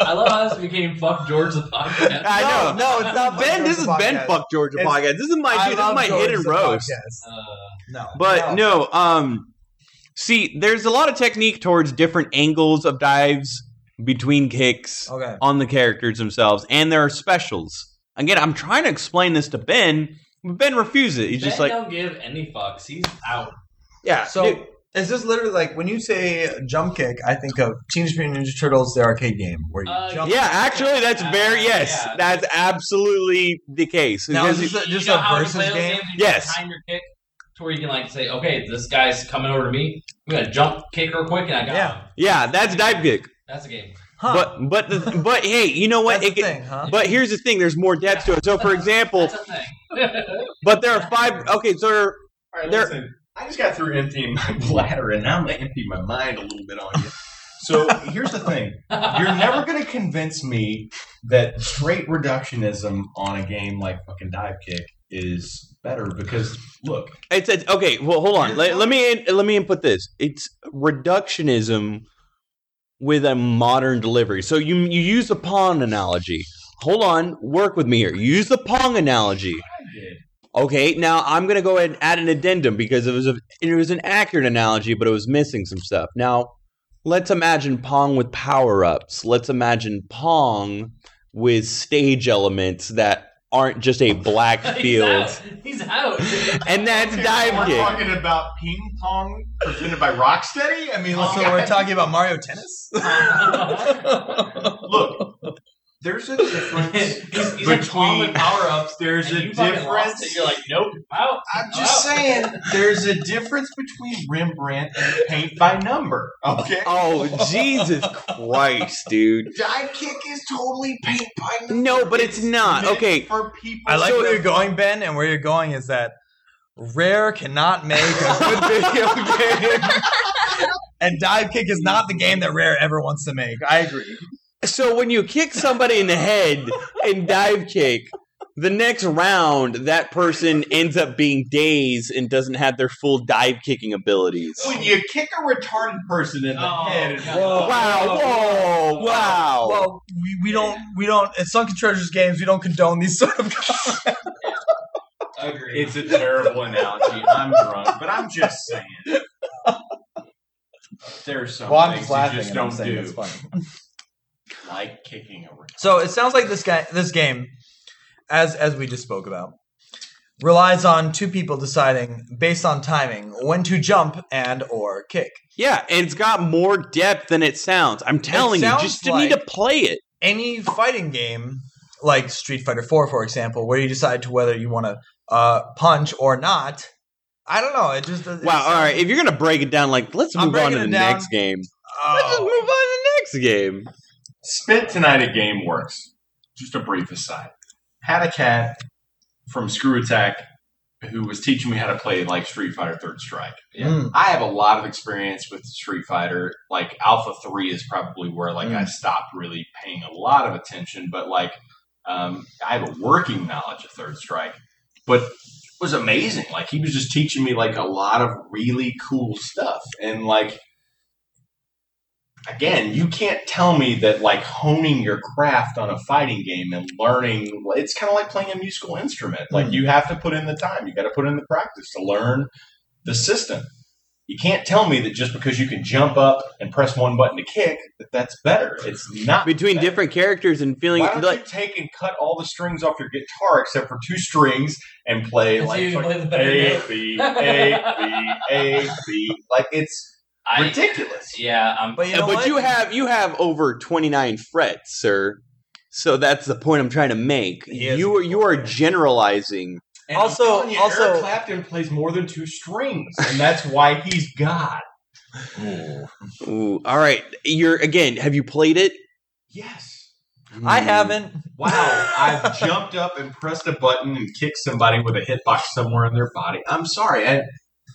I love how this became "fuck George" the podcast. I know. No, no, it's not. Ben, this is Ben. Fuck George" the podcast. This is my I dude. This is my George hidden the roast. Uh, No, But no, um, see, there's a lot of technique towards different angles of dives between kicks Okay. on the characters themselves, and there are specials. Again, I'm trying to explain this to Ben, but Ben refuses. He's just like, don't give any fucks. He's out. yeah. So dude, is this literally like when you say jump kick? I think of Teenage Mutant Ninja Turtles, the arcade game, where you Uh, jump. yeah, actually, that's very yes, Yeah. that's absolutely the case. Now, is this a- just you know a how you versus play those game? games, you Yes. Time your kick to where you can like say, okay, this guy's coming over to me. I'm gonna jump kick real quick, and I got Yeah. him. yeah, that's dive kick. That's a game. Huh. But but the, but hey, you know what? That's It the can- thing, huh? But here's the thing: there's more depth to it. So, for example, That's a thing. but there are five. Okay, so there are All right, There- listen. I just got through emptying my bladder, and now I'm gonna empty my mind a little bit on you. So here's the thing: you're never gonna convince me that straight reductionism on a game like fucking Dive Kick is better because look, It's okay. Well, hold on. Let, let me in, let me input this. It's reductionism with a modern delivery. So you you use the Pong analogy. Hold on, work with me here. You use the Pong analogy. Okay, now I'm gonna go ahead and add an addendum because it was a it was an accurate analogy, but it was missing some stuff. Now, let's imagine Pong with power ups. Let's imagine Pong with stage elements that aren't just a black He's field. out. He's out. And that's Okay, dive We're kick. talking about ping pong presented by Rocksteady. I mean, like, so we're talking about Mario Tennis. Look, there's a difference he's, he's like Pong with between. power ups. There's a you fucking lost difference. it. You're like, nope, out. I'm just out. saying, there's a difference between Rembrandt and paint by number. Okay. Oh Jesus Christ, dude! Dive kick is totally paint by number. No, but it's not. Okay. For people, I like So where you're going, Ben, and where you're going is that Rare cannot make a good video game. and Dive Kick is not the game that Rare ever wants to make. I agree. So when you kick somebody in the head and dive kick, the next round that person ends up being dazed and doesn't have their full dive kicking abilities. when you kick a retarded person in the Oh, head, and God. Wow! Whoa! Wow! Well, we, we don't we don't at Sunken Treasures games we don't condone these sort of comments. Agreed. it's a terrible analogy. I'm drunk, but I'm just saying. There's some Well, I'm things just you laughing just and I'm don't saying do, it's funny. Like kicking a retarded. So it sounds like this guy, this game, as as we just spoke about, relies on two people deciding based on timing when to jump and or kick. yeah, and it's got more depth than it sounds. I'm telling you, just to need to play it. Any fighting game, like Street Fighter Four, for example, where you decide to whether you want to uh, punch or not. I don't know. It just it Wow! All right, if you're gonna break it down, like let's I'm move on to the down. next game. Let's just Oh. move on to the next game. Spent tonight at GameWorks. Just a brief aside. Had a cat from ScrewAttack who was teaching me how to play like Street Fighter Third Strike. Mm. I have a lot of experience with Street Fighter. Like Alpha Three is probably where like I Mm. stopped really paying a lot of attention. But like um, I have a working knowledge of Third Strike. But it was amazing. Like he was just teaching me like a lot of really cool stuff. And like again, you can't tell me that like honing your craft on a fighting game and learning it's kind of like playing a musical instrument. Like Mhm. you have to put in the time, you got to put in the practice to learn the system. You can't tell me that just because you can jump up and press one button to kick that that's better. It's not Between better. different characters and feeling Why don't like you take and cut all the strings off your guitar except for two strings and play So like you can fucking play the better A note. B A B A B like it's I, ridiculous. yeah, I'm. But you uh, know but you have you have over 29 frets, sir. So that's the point I'm trying to make. You are you are generalizing. And Also- you, also- Eric Clapton plays more than two strings, and that's why he's God. Ooh, all right, you're again. Have you played it? Yes. I haven't. Wow, I've jumped up and pressed a button and kicked somebody with a hitbox somewhere in their body. I'm sorry. I,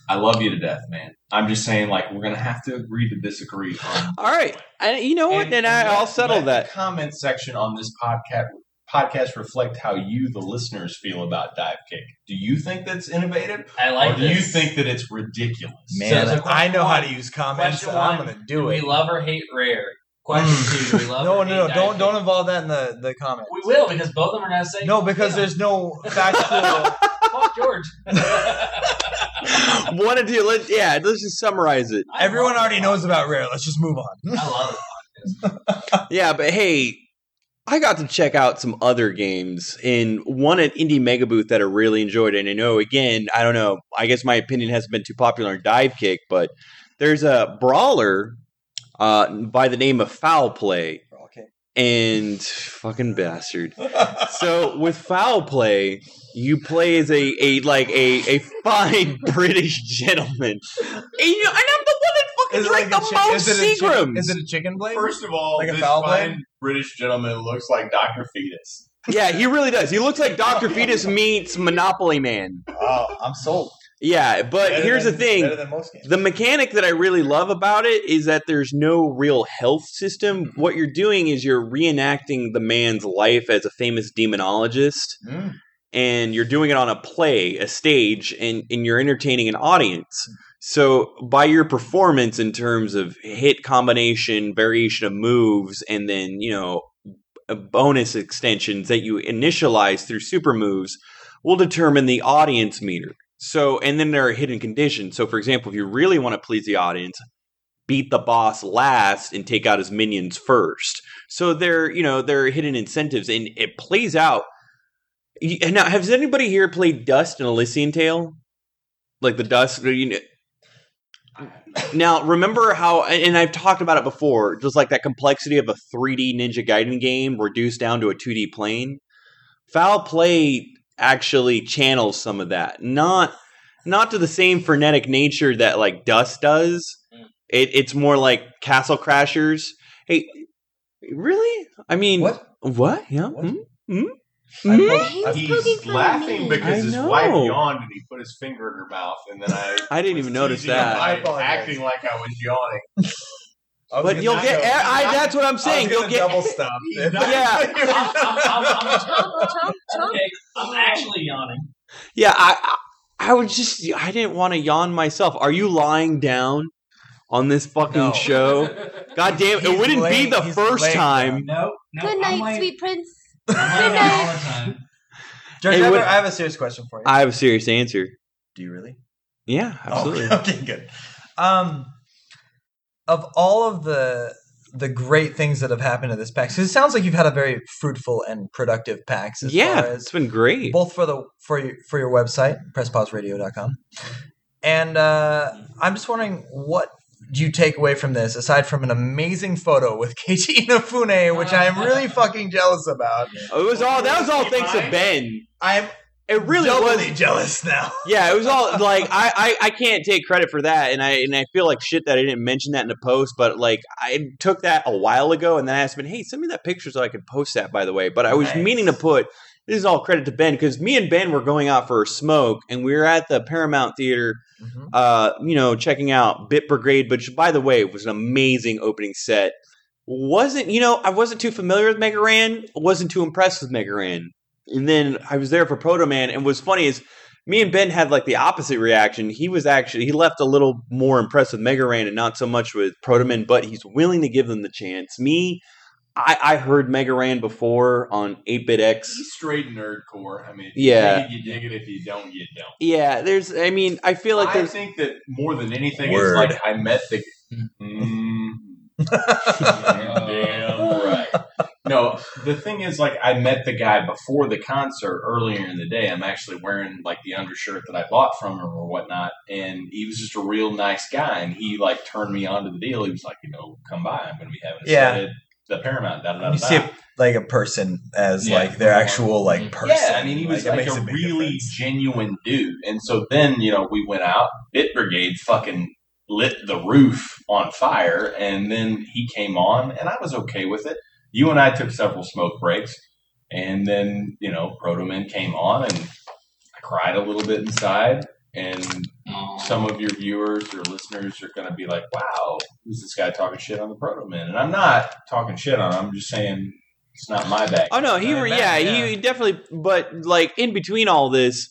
I love you to death, man. I'm just saying, like, we're gonna have to agree to disagree. On All right, and you know what? And, I, let- I'll settle let that. The comment section on this podcast podcast reflect how you, the listeners, feel about dive kick. Do you think that's innovative, I like or do you think that it's ridiculous? Man, So- so I know how to use comments, question so I'm gonna Do do we love or hate Rare? Question mm. two: we love No, or no, hate no! Don't Kick? don't involve that in the the comments. We will because both of them are gonna say No, because yeah, there's no factual. fuck George. I wanted to let yeah. Let's just summarize it. I Everyone already knows about Rare. Let's just move on. I love it. Yeah, but hey, I got to check out some other games in one at Indie Mega Booth that I really enjoyed. And I know, again, I don't know. I guess my opinion hasn't been too popular in Dive Kick, but there's a brawler uh, by the name of Foul Play. Okay. And fucking bastard. So with Foul Play, you play as a, a like a, a fine British gentleman. And, you and I'm the one that fucking Is it drank like a the chick- most is it a chick- Seagrams. Is it a chicken blade? First of all, Like a this foul fine blade? British gentleman looks like Doctor Fetus. Yeah, he really does. He looks like Dr. Fetus meets Monopoly Man. Oh, I'm sold. Yeah, but Better here's than- the thing. Better than most games. The mechanic that I really love about it is that there's no real health system. What you're doing is you're reenacting the man's life as a famous demonologist, Mm. And you're doing it on a play, a stage, and, and you're entertaining an audience. So, by your performance in terms of hit combination, variation of moves, and then, you know, bonus extensions that you initialize through super moves, will determine the audience meter. So, and then there are hidden conditions. So, for example, if you really want to please the audience, beat the boss last and take out his minions first. So there, you know, there are hidden incentives, and it plays out. And eh, Now, has anybody here played Dust An Elysian Tail? Like the Dust, you know, now, remember how, and I've talked about it before, just like that complexity of a 3D Ninja Gaiden game reduced down to a 2D plane. Foul play actually channels some of that, not not to the same frenetic nature that like Dust does. Mm. It, it's more like Castle Crashers. Hey, really? I mean, What? What? Yeah. What? Hmm? hmm? Hmm? I Hmm? hope- He He's poking laughing me. because his wife yawned and he put his finger in her mouth, and then I I didn't even notice that. I apologize. acting like I was yawning. I was But you'll get. go- I, that's what I'm I was saying. You'll get. double stop. Yeah. I'm, okay, actually yawning. Yeah, I, I I would just I didn't want to yawn myself. Are you lying down on this fucking No. show? God damn, it He's wouldn't laying- be the he's first laying time. No, no. Good I'm night, like, sweet prince. I'm laying Good down night. all the time. George, Hey, I, have what- a, I have a serious question for you. I have a serious answer. Do you really? Yeah, absolutely. Oh, okay, good. Um, of all of the the great things that have happened to this PAX, 'cause it sounds like you've had a very fruitful and productive PAX as yeah, far as it's been great. both for the for your for your website presspauseradio.com and uh, i'm just wondering what do you take away from this aside from an amazing photo with Keiji Inafune, which i am really fucking jealous about it was all that was all thanks to Ben. i'm It really doubly was. jealous now Yeah, it was all like I, I I can't take credit for that, and I and I feel like shit that I didn't mention that in the post. But like I took that a while ago, and then I asked Ben, "Hey, send me that picture so I could post that." By the way, but I was Nice. meaning to put this is all credit to Ben because me and Ben were going out for a smoke, and we were at the Paramount Theater, Mhm. uh, you know, checking out Bit Brigade, which by the way was an amazing opening set. Wasn't you know I wasn't too familiar with Mega Ran, wasn't too impressed with Mega Ran, and then I was there for Protomen, and what's funny is me and Ben had like the opposite reaction. He was actually he left a little more impressed with Mega Ran and not so much with Protomen, but he's willing to give them the chance. Me, I, I heard Mega Ran before on 8BitX. He's straight nerdcore. I mean, Yeah. you dig it, you dig it. If you don't, you don't. Yeah, there's I mean, I feel like I there's think that more than anything, Word. it's like I met the. Mm, damn right. No, the thing is, like, I met the guy before the concert earlier in the day. I'm actually wearing like the undershirt that I bought from him or whatnot, and he was just a real nice guy. And he like turned me on to the deal. He was like, you know, come by. I'm going to be having a Yeah. set at the Paramount. Da, da, da, you see it like a person as Yeah. like their actual like person Yeah, I mean, he was it like, a really difference. genuine dude. And so then, you know, we went out. Bit Brigade fucking lit the roof on fire, and then he came on, and I was okay with it. You and I took several smoke breaks, and then you know, Proto Protomen came on, and I cried a little bit inside. And Aw. Some of your viewers or listeners are going to be like, "Wow, who's this guy talking shit on the Protomen? And I'm not talking shit on him. I'm just saying it's not my bag. Oh no, he Not re- yeah, yeah. he definitely but like in between all this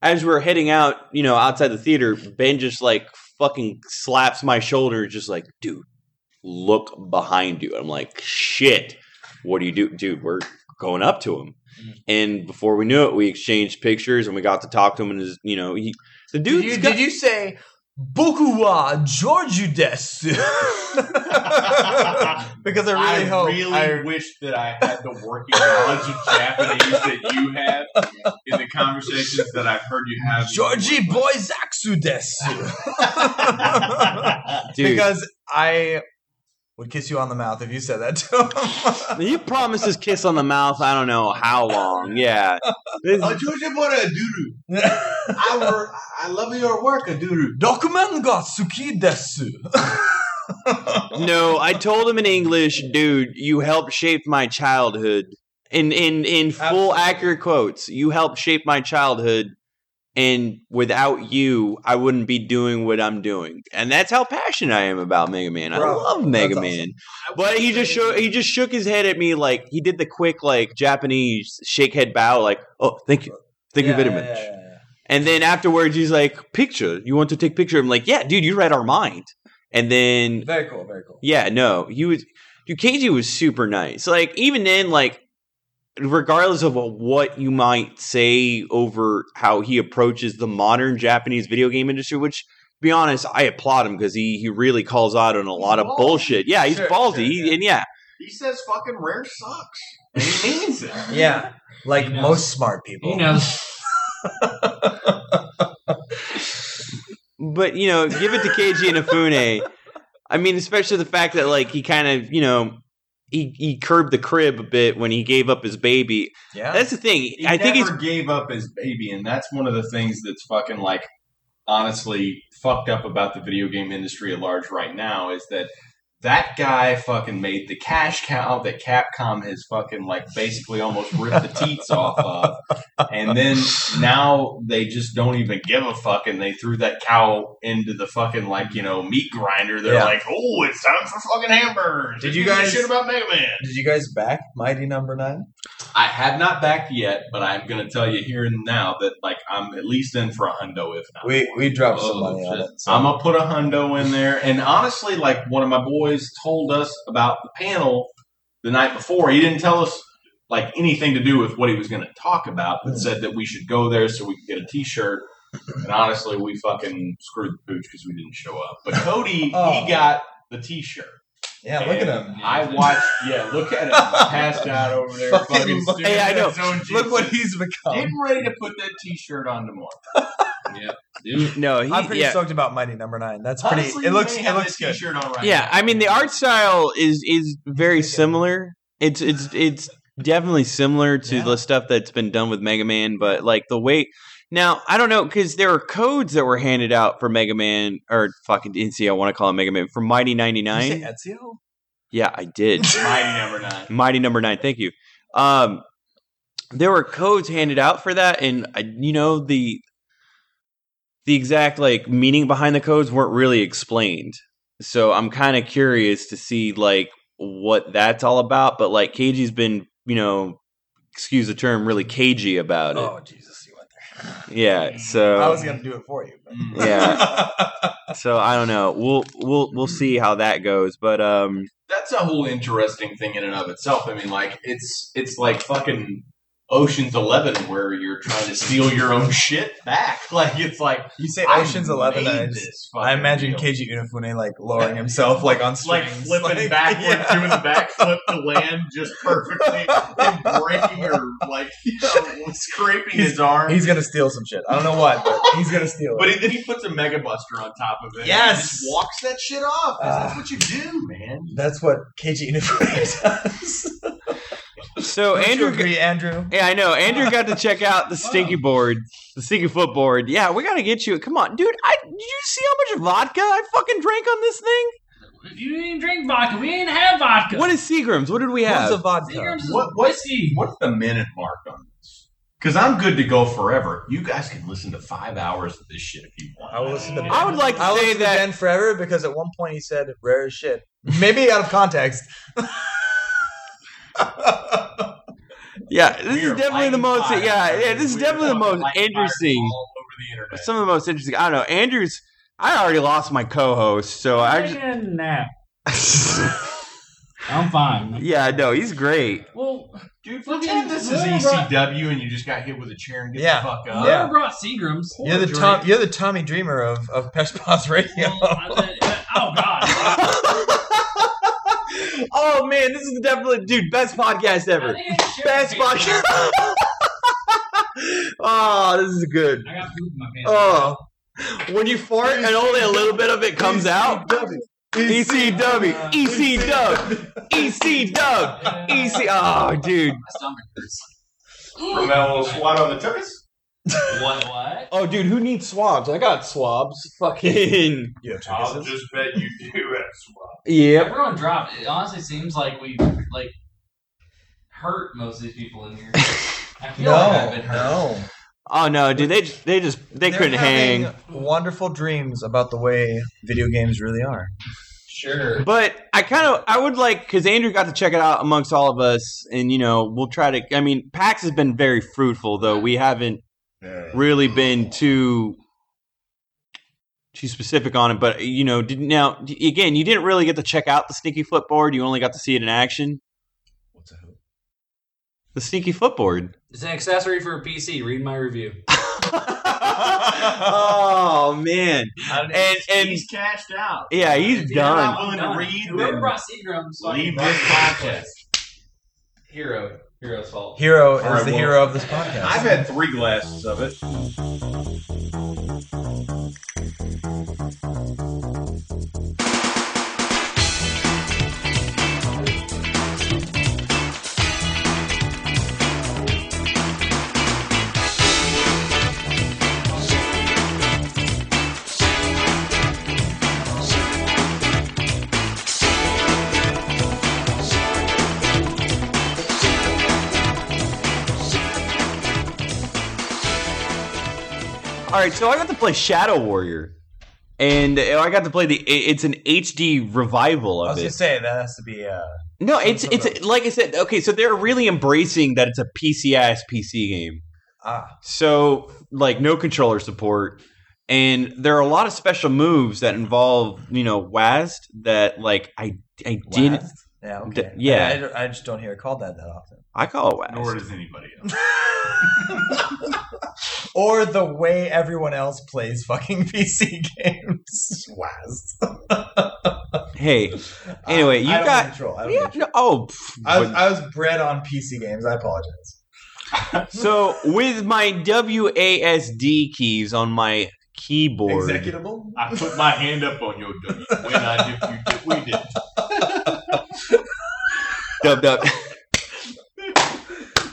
as we're heading out, you know, outside the theater, Ben just like fucking slaps my shoulder just like, "Dude, look behind you." I'm like, "Shit. What do you do, dude? We're going up to him." Mm. And before we knew it, we exchanged pictures and we got to talk to him and his, you know, he the did you, got, did you say Boku wa Georgiu desu? because I really I hope really I- wish that I had the working knowledge of Japanese that you have in the conversations that I've heard you have. Georgie boy Zaksu desu. dude. because I would kiss you on the mouth if you said that to him. you promised his kiss on the mouth. I don't know how long. Yeah, This- Oh, Georgia Bora Aduru. I work. I love your work, Aduru. Dokumen ga suki desu. No, I told him in English, dude, you helped shape my childhood. In in in full Absolutely. accurate quotes, you helped shape my childhood and without you, I wouldn't be doing what I'm doing. And that's how passionate I am about Mega Man. I love Mega that's Man. But he just shook he just shook his head at me like he did the quick like Japanese shake head bow like, "Oh, thank you. Thank you very much." And then afterwards, he's like, "Picture? You want to take picture?" I'm like, "Yeah, dude, you read our mind." And then Very cool, very cool. yeah, no, he was. Dude, Keiji was super nice. Like even then, like regardless of what you might say over how he approaches the modern Japanese video game industry, which to be honest, I applaud him because he he really calls out on a lot of ballsy. bullshit. Yeah, he's Sure, ballsy, sure, He- and yeah, He says fucking rare sucks. And he means it. Yeah, like most smart people. He knows. but you know, give it to Keiji Inafune. I mean, especially the fact that like he kind of you know. He, he curbed the crib a bit when he gave up his baby. Yeah, That's the thing. He I think he never gave up his baby, and that's one of the things that's fucking like honestly fucked up about the video game industry at large right now is that that guy fucking made the cash cow that Capcom has fucking like basically almost ripped the teats off of, and then now they just don't even give a fuck, and they threw that cow into the fucking like you know meat grinder. They're Yeah. like, oh, it's time for fucking hamburgers. Did you guys- shit about Mega Man? Did you guys back Mighty Number Nine? I have not backed yet, but I'm going to tell you here and now that like I'm at least in for a hundo, if not. We we dropped some Oh, money on it. So. I'm gonna put a hundo in there, and honestly, like one of my boys told us about the panel the night before. He didn't tell us like anything to do with what he was going to talk about, but said that we should go there so we could get a T-shirt. And honestly, we fucking screwed the pooch because we didn't show up. But Cody, Oh. he got the T-shirt. Yeah, look at him. I watched. Yeah, look at him passed out over there. Fucking Fucking look- Hey, I at know. Look what he's become. Getting ready to put that T-shirt on tomorrow. Dude, no. He, I'm pretty yeah. stoked about Mighty Number Nine. That's pretty. Honestly, it looks it looks good. T-shirt on right yeah now. i mean the art style is is very similar it's it's it's definitely similar to Yeah. the stuff that's been done with mega man but like the way now i don't know because there are codes that were handed out for mega man or fucking didn't i want to call it mega man for mighty Did you 99 say Ezio? yeah i did. Mighty number nine. mighty number nine thank you. Um there were codes handed out for that and uh, you know the the exact like meaning behind the codes weren't really explained. So i'm kind of curious to see like what that's all about but like keiji's been you know excuse the term really cagey about it. Oh Jesus, you went there. Yeah so I was gonna do it for you. But. Yeah so i don't know we'll we'll we'll see how that goes but um That's a whole interesting thing in and of itself. I mean, like it's it's like fucking Ocean's Eleven, where you're trying to steal your own shit back. Like it's like You say Ocean's Eleven, I, just- I imagine deal. Keiji Inafune like lowering himself like on like strings, flipping like, backwards, yeah. doing the backflip to land just perfectly, and breaking or like you know, scraping his arm. He's gonna steal some shit. I don't know what, but he's gonna steal it. but it. then he puts a Mega Buster on top of it. Yes! and just walks that shit off. 'cause that's Ah. what you do, man. That's what Keiji Inafune does. So Don't you andrew agree, Andrew? Yeah, I know. Andrew got to check out the stinky board, the stinky foot board. Yeah, we got to get you. Come on, dude. I did you see how much vodka I fucking drank on this thing? if you didn't drink vodka, we didn't have vodka. What is Seagram's? What did we have? What's a vodka? Seagram's is What- what- whiskey. What's the minute mark on this? Because I'm good to go forever. You guys can listen to five hours of this shit if you want. I will listen to. Ben. I would like to I will say listen to that- Ben forever because at one point he said rare as shit. Maybe out of context. yeah, this We is definitely the most. fires. Yeah, yeah, this is definitely the most interesting. the. Some of the most interesting. I don't know. Andrew's. I already lost my co-host, so I I'm just. taking nap. I'm fine. yeah, no, he's great. Well, Dude, pretend this is whoever brought- ECW and you just got hit with a chair and get Yeah. the fuck up. Yeah. brought Seagram's. You're the Tom. You're the Tommy Dreamer of of Press Pause Radio. Well, I- I- uh, oh God. oh man, this is definitely, dude, best podcast ever. I think I should Best podcast. pants. oh, this is good. I got poop in my pants. Oh, when you fart and only a little bit of it comes out. ECW, EC dub, EC dub, EC. Oh, dude. My stomach hurts. From that little swat on the tuchus? What? What? Oh, dude, who needs swabs? I got swabs. Fucking. You have I'll just bet you do have swat. Yep. Everyone dropped. It honestly seems like we like hurt most of these people in here. I feel like I've No, been hurt. no. Oh no, dude, they just, they just they They're couldn't hang. Wonderful dreams about the way video games really are. Sure. But I kind of I would like because Andrew got to check it out amongst all of us, and you know we'll try to. I mean, PAX has been very fruitful, though we haven't really been too too specific on it. But you know, did, now again, you didn't really get to check out the sneaky footboard. You only got to see it in action. What's a hoop? The sneaky footboard. It's an accessory for a PC. Read my review. oh man. And and he's cashed out. yeah, he's If you're not done. willing to done. read, Whoever then brought Seagram's leave this podcast. Hero. Hero's fault. Hero is All right, the well, hero of this podcast. I've had three glasses of it. Right, so I got to play Shadow Warrior, and uh, I got to play the. It's an HD revival I of was it. gonna say that has to be. Uh, No, it's it's of- like I said. Okay, so they're really embracing that it's a PC ass PC game. ah, So like no controller support, and there are a lot of special moves that involve you know WASD that like I I didn't. Wast? Yeah. D- yeah. I, I I just don't hear it called that that often. I call it WASD. Nor does anybody else. or the way everyone else plays fucking PC games. Wast. Hey, Anyway, you I don't got- control. I don't yeah, no, oh, pff, I was, I was bred on PC games. I apologize. so with my WASD keys on my keyboard, Executable. I put my hand up on your W when I did, you did, we did. Dub, dub.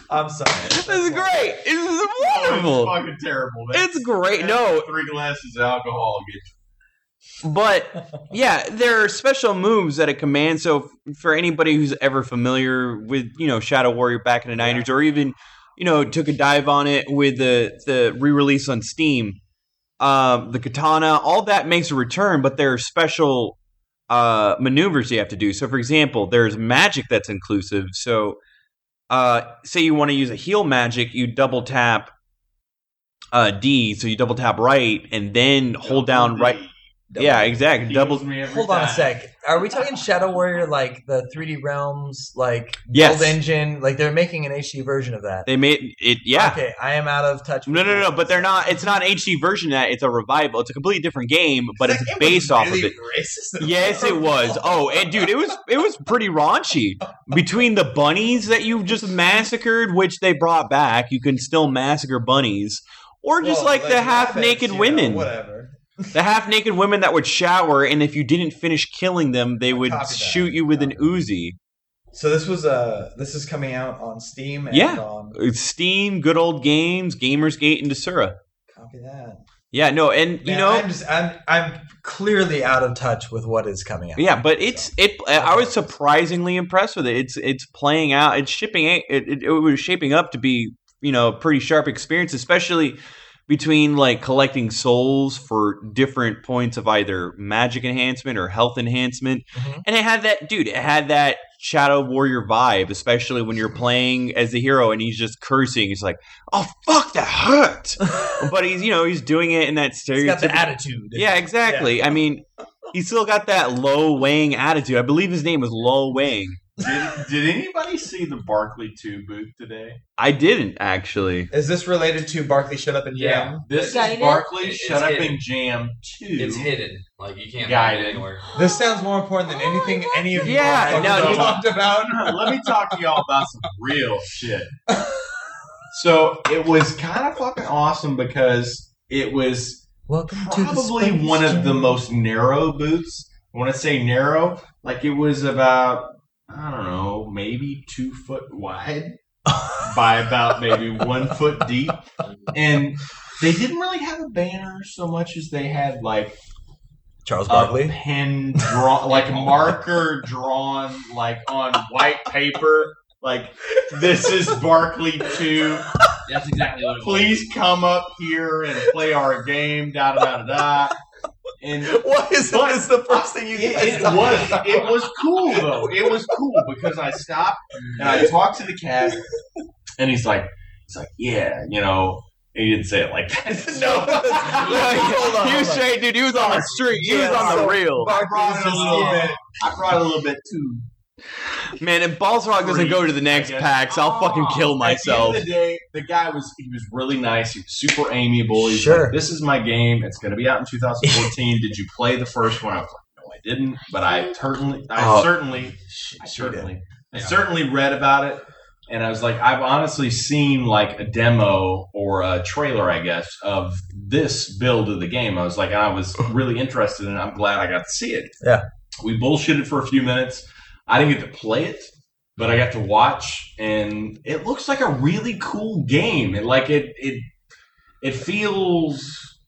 I'm sorry. this is great. This is Oh, wonderful. it's fucking terrible. man. It's great. No, three glasses of alcohol get But yeah, there are special moves that it commands. So for anybody who's ever familiar with you know Shadow Warrior back in the '90s, or even you know took a dive on it with the the re-release on Steam, um, the katana, all that makes a return. But there are special uh, maneuvers you have to do. So for example, there's magic that's inclusive. So uh, say you want to use a heal magic, you double tap. Uh, D, so you double tap right and then hold down right. Yeah, exactly. Double. Heals me every Hold on a sec. Are we talking Shadow Warrior like the 3D Realms like Yes. build engine? Like they're making an HD version of that. They made it. Yeah. Okay, I am out of touch. with No, no, no. that. But they're not. It's not an HD version of that. It's a revival. It's a completely different game, but it's game based off of it. racist. Yes, it was. Oh, and dude, it was it was pretty raunchy. Between the bunnies that you just massacred, which they brought back, you can still massacre bunnies, or just Well, like, the half naked rabbits, you know, women, whatever. The half naked women that would shower, and if you didn't finish killing them, they would shoot you with an Uzi. So this was uh this is coming out on Steam and Yeah. on Steam, good old games, Gamersgate, and Desura. copy that. Yeah, no, and you Man, know, I'm just I'm I'm clearly out of touch with what is coming out. Yeah, but it's it. I was surprisingly impressed with it. It's it's playing out. It's shipping. It, it, it was shaping up to be you know a pretty sharp experience, especially between like collecting souls for different points of either magic enhancement or health enhancement. Mhm. And it had that dude. It had that Shadow Warrior vibe, especially when you're playing as the hero and he's just cursing. He's like, "Oh fuck, that hurt," but he's you know he's doing it in that He's got the stereotypical attitude. yeah, exactly. I mean, he still got that Lo Wang attitude. I believe his name was Low Weighing. Did, did anybody see the Barkley 2 booth today? I didn't actually. Is this related to Barkley Shut Up and Jam? This Gaiden? is Barkley It's Shut Up hidden. and Jam 2. It's hidden. Like you can't Gaiden. it anywhere. This sounds more important than anything oh any of you Yeah, motherfuckers no, have you- talked about. Let me talk to y'all about some real shit. So it was kind of fucking awesome because it was Welcome probably one of the most narrow booths. When I say narrow, like it was about I don't know, maybe two foot wide by about maybe one foot deep, and they didn't really have a banner so much as they had like Charles Barkley. pen drawn, like marker drawn, like on white paper. Like this is Barkley two. That's exactly what it was. Please come up here and play our game. Da da da da. Da. And What is But- what is the first thing you it, it was it was cool though. It was cool because I stopped and I talked to the cat, and he's like, he's like, yeah, you know. He didn't say it like that. No. Hold on, he was hold on. straight, dude. He was on the street. He was Yeah, on the real. I brought it a little bit. I brought it a little bit too Man, if Balzrock doesn't go to the next I guess. PAX, I'll fucking oh, kill myself. At the end of the day, the guy was he was really nice. He was super amiable. He's Sure. like, "This is my game. It's going to be out in 2014. Did you play the first one?" I was like, "No, I didn't." But I certainly, I Oh. certainly, I certainly, I Yeah. certainly read about it. And I was like, I've honestly seen like a demo or a trailer, I guess, of this build of the game. I was like, I was really interested and. I'm glad I got to see it. Yeah. We bullshitted for a few minutes. I didn't get to play it, but I got to watch, and it looks like a really cool game. It like it it it feels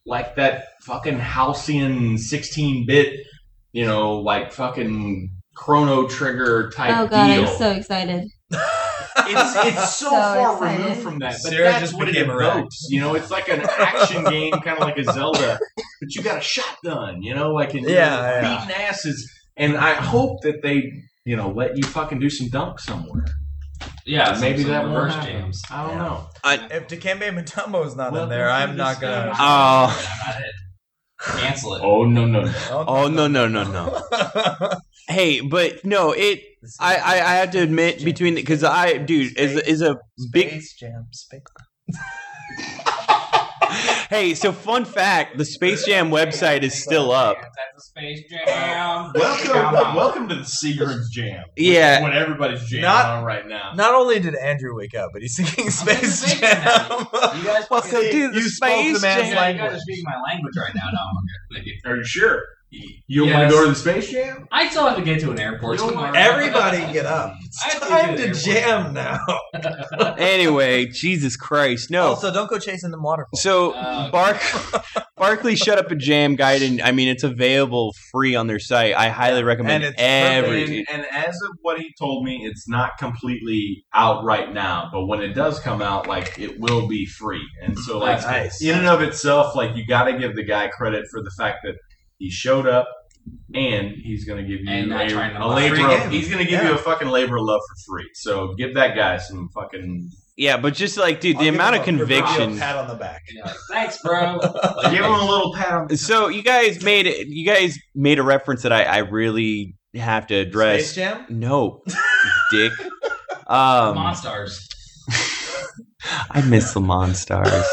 like that fucking halcyon 16 bit, you know, like fucking Chrono Trigger type Oh god, deal I'm so excited. it's it's so, So far excited. removed from that. But Sarah that's just what it became erect. evokes. You know, it's like an action game, kind of like a Zelda, but you got a shotgun. You know, like and you're Yeah, yeah. beating asses. And I hope that they, you know, let you fucking do some dunk somewhere. Yeah, maybe some, that some won't reverse happen. jams. I don't Yeah. know. If Dikembe Mutombo's not Welcome in there, I'm not gonna. Oh, Not. Cancel it. Oh no no no! oh no no no no. Hey, but no, it. I I, I have to admit between because I dude is is a big. Space Jam. Space. Hey, so fun fact: the Space Jam website is still up. That's the Space Jam. Welcome, welcome to the Seagram's Jam. Yeah. what everybody's jamming Not- on right now. Not only did Andrew wake up, but he's singing Space Space Jam. Jam. You guys, Well, so dude, the You spoke Space the man's Jam. yeah, you guys language. are speaking my language right now. No, I'm okay. Are you sure? You want Yes. to go to the Space Jam? I still have to get to an airport. You don't tomorrow. Everybody get up. I It's have to time do to it. jam now. Anyway, Jesus Christ, no. Also, don't go chasing them waterfalls. So Uh, Bark Barkley shut up a jam guide, and I mean it's available free on their site. I highly recommend And it's every. And, and as of what he told me, it's not completely out right now. But when it does come out, like it will be free. And so, like nice. in and of itself, like you got to give the guy credit for the fact that he showed up. And he's going to give you And not a, to a buy labor. free game. he's going to give Yeah. you a fucking labor of love for free. So give that guy some fucking. Yeah, but just like dude, I'll the amount of conviction. Pat on the back. You're like, Thanks, bro. give him a little pat on. So you guys made it. You guys made a reference that I, I really have to address. Space Jam. No, dick. Um, Monstars. I miss the Monstars.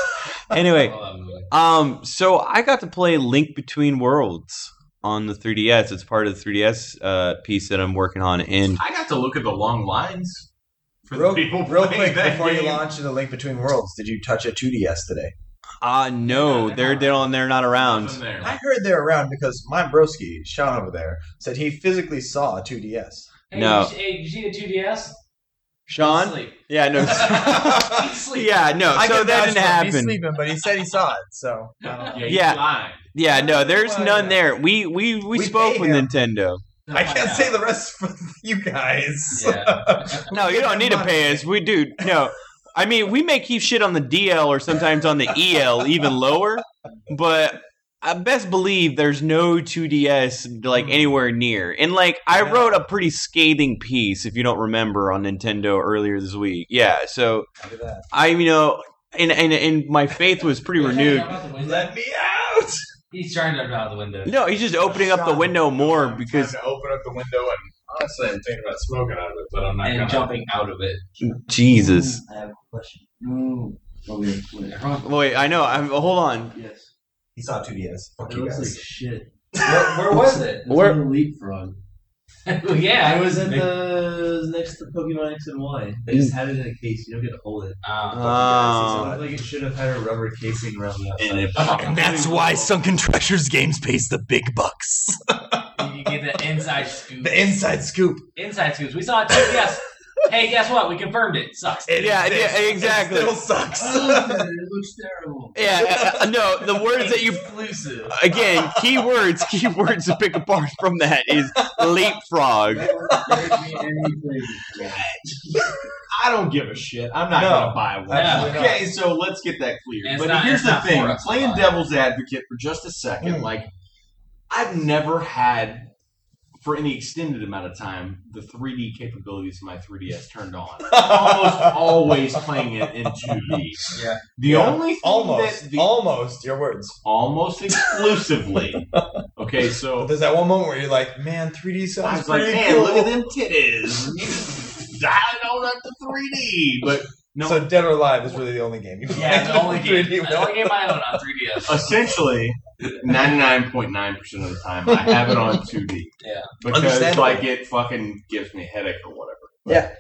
Anyway, I love that movie. Um, so I got to play Link Between Worlds on the 3DS. It's part of the 3DS uh, piece that I'm working on, and I got to look at the long lines for Real, the people real quick that before you game. launch into Link Between Worlds, did you touch a 2DS today? uh no, they're they're on, they're not around. There. I heard they're around because my broski, Sean over there, said he physically saw a 2DS. Hey, No. Did you, hey, did you see the 2DS? Sean? Sleep. Yeah, no. Sleep. yeah, no. I So can that didn't for him. He's happen. sleeping, but he said he saw it. So I. Yeah, Yeah. Yeah, no. There's Well, none yeah. there. We we we, We spoke with him. Nintendo. I can't say the rest for you guys. Yeah. No, you don't them need to pay us. We do. No. I mean, we may keep shit on the DL or sometimes on the EL even lower, but I best believe there's no 2DS like hmm. anywhere near. And like I Yeah. wrote a pretty scathing piece if you don't remember on Nintendo earlier this week. Yeah, so Look at that. I you know and and and my faith was pretty renewed. Let me out. He's trying to jump out the window. No, he's just opening up the window more because to open up the window and honestly, I'm thinking about smoking out of it, but I'm not and gonna. jumping out of it. Jesus. I have a question. No. Okay, wait. Wait, I know. I'm hold on. Yes. He saw 2DS. Fuck It you looks guys. like shit. Where, where was it? It's Where- on the leapfrog. well, yeah, I was at the it was next to Pokemon X and Y. They just had it in a case. You don't get to hold it. Uh, It Oh. looked like it should have had a rubber casing around the outside. And it That's why Sunken Treasures Games pays the big bucks. you get the inside scoop. the inside scoop. inside scoops. We saw it too. Yes. Hey, guess what? We confirmed it. Sucks. It Yeah, exists. yeah, exactly. It still sucks. I looked at it. It looks terrible. Yeah, uh, no, the words that you Exclusive. again, keywords, keywords to pick apart from that is leapfrog. Never gave me anything for that. I don't give a shit. I'm not No. gonna buy one. Yeah. Okay, so let's get that clear. And it's but not- here's the thing: for us to playing devil's advocate for just a second, Mm. like I've never had for any extended amount of time, the 3D capabilities of my 3DS turned on. Almost always playing it in 2D. Yeah. The Yeah. only thing Almost. the, almost. Your words. almost exclusively. Okay, But so there's that one moment where you're like, man, 3D sounds I was like, man, cool. look at them titties. Dialing on up to 3D, but no. So Dead or Alive is really the only game you play. Yeah, the only game, the only game I own on 3DS. essentially 99.9% of the time I have it on 2D. Yeah. Because like it fucking gives me a headache or whatever. Yeah.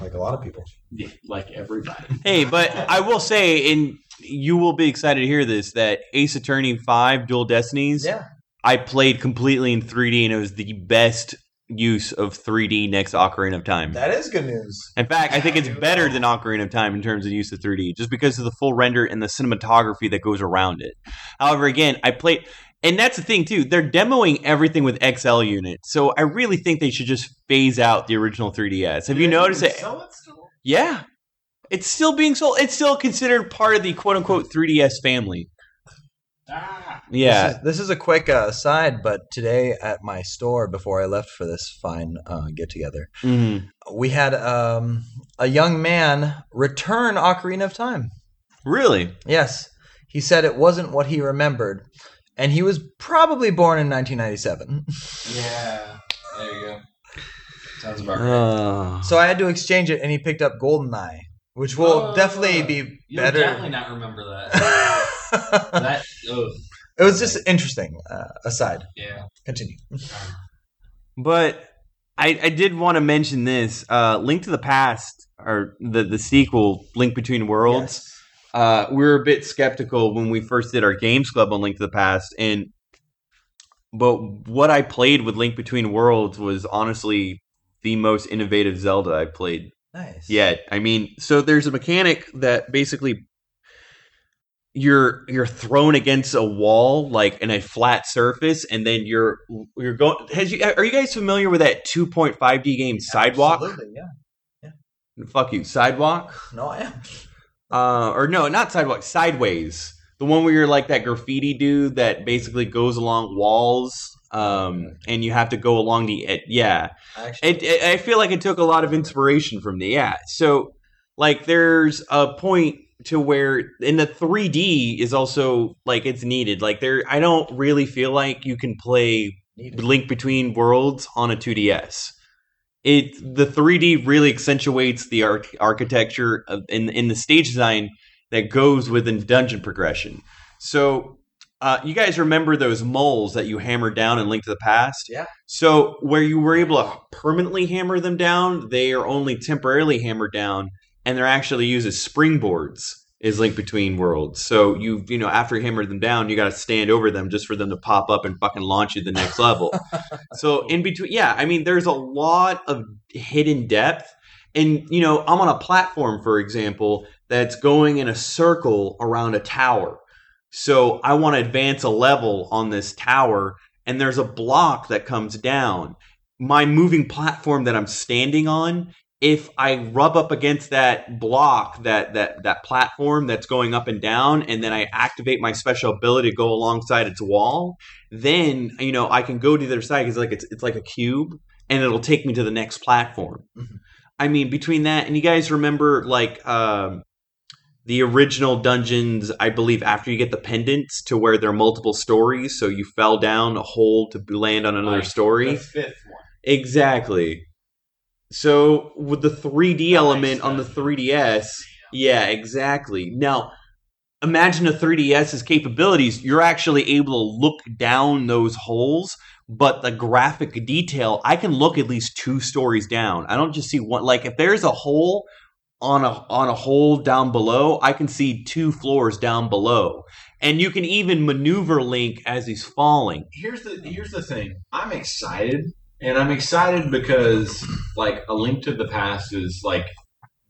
Like a lot of people. Yeah, like everybody. Hey, but I will say, and you will be excited to hear this, that Ace Attorney 5 Dual Destinies, Yeah. I played completely in 3D, and it was the best use of 3D next Ocarina of Time. That is good news. In fact, I think it's better than Ocarina of Time in terms of use of 3D, just because of the full render and the cinematography that goes around it. However, again, I played, and that's the thing too. They're demoing everything with XL units, so I really think they should just phase out the original 3DS. Have you noticed it? Sell it still? Yeah, it's still being sold. It's still considered part of the quote unquote 3DS family. Ah. Yeah. This is, this is a quick uh, aside, but today at my store, before I left for this fine uh, get together, Mhm. we had um, a young man return Ocarina of Time. Really? Yes. He said it wasn't what he remembered. And he was probably born in 1997. Yeah. There you go. Sounds about right. Uh, So I had to exchange it, and he picked up GoldenEye, which will Oh, definitely be You'll better. definitely not remember that. that. Oh, it was just interesting. Uh, aside, yeah. continue. but I, I did want to mention this. Uh, Link to the Past, or the the sequel, Link Between Worlds. uh, we were a bit skeptical when we first did our games club on Link to the Past, and but what I played with Link Between Worlds was honestly the most innovative Zelda I played Nice. yet. I mean, so there's a mechanic that basically you're you're thrown against a wall like in a flat surface, and then you're you're going. Has you are you guys familiar with that 2.5D game Sidewalk? Absolutely, yeah. yeah. Fuck you, Sidewalk. No, I am. uh, or no, not sidewalk, sideways. The one where you're like that graffiti dude that basically goes along walls, um, and you have to go along the ed- yeah. Actually, It, it, I feel like it took a lot of inspiration from the yeah. So like, there's a point to where in the 3D is also like it's needed. Like there, I don't really feel like you can play needed. Link Between Worlds on a 2DS. It the 3D really accentuates the arch- architecture of, in in the stage design that goes within dungeon progression. So, uh, you guys remember those moles that you hammered down in Link to the Past? Yeah. So where you were able to permanently hammer them down, they are only temporarily hammered down, and they're actually used as springboards. Is Link Between Worlds. So you you know after you hammer them down, you got to stand over them just for them to pop up and fucking launch you to the next level. So in between, yeah, I mean, there's a lot of hidden depth, and you know, I'm on a platform, for example, that's going in a circle around a tower. So I want to advance a level on this tower, and there's a block that comes down. My moving platform that I'm standing on, if I rub up against that block, that that that platform that's going up and down, and then I activate my special ability to go alongside its wall, then you know I can go to the other side because like it's it's like a cube, and it'll take me to the next platform. Mhm. I mean, between that and you guys remember like um, the original dungeons, I believe after you get the pendants to where there are multiple stories, so you fell down a hole to land on another Like story. Fifth one. Exactly. So with the 3D element on the 3DS, yeah, exactly. Now, imagine the 3DS's capabilities. You're actually able to look down those holes, but the graphic detail, I can look at least two stories down. I don't just see one. Like if there's a hole on a on a hole down below, I can see two floors down below. And you can even maneuver Link as he's falling. Here's the here's the thing. I'm excited, and I'm excited because like a Link to the Past is like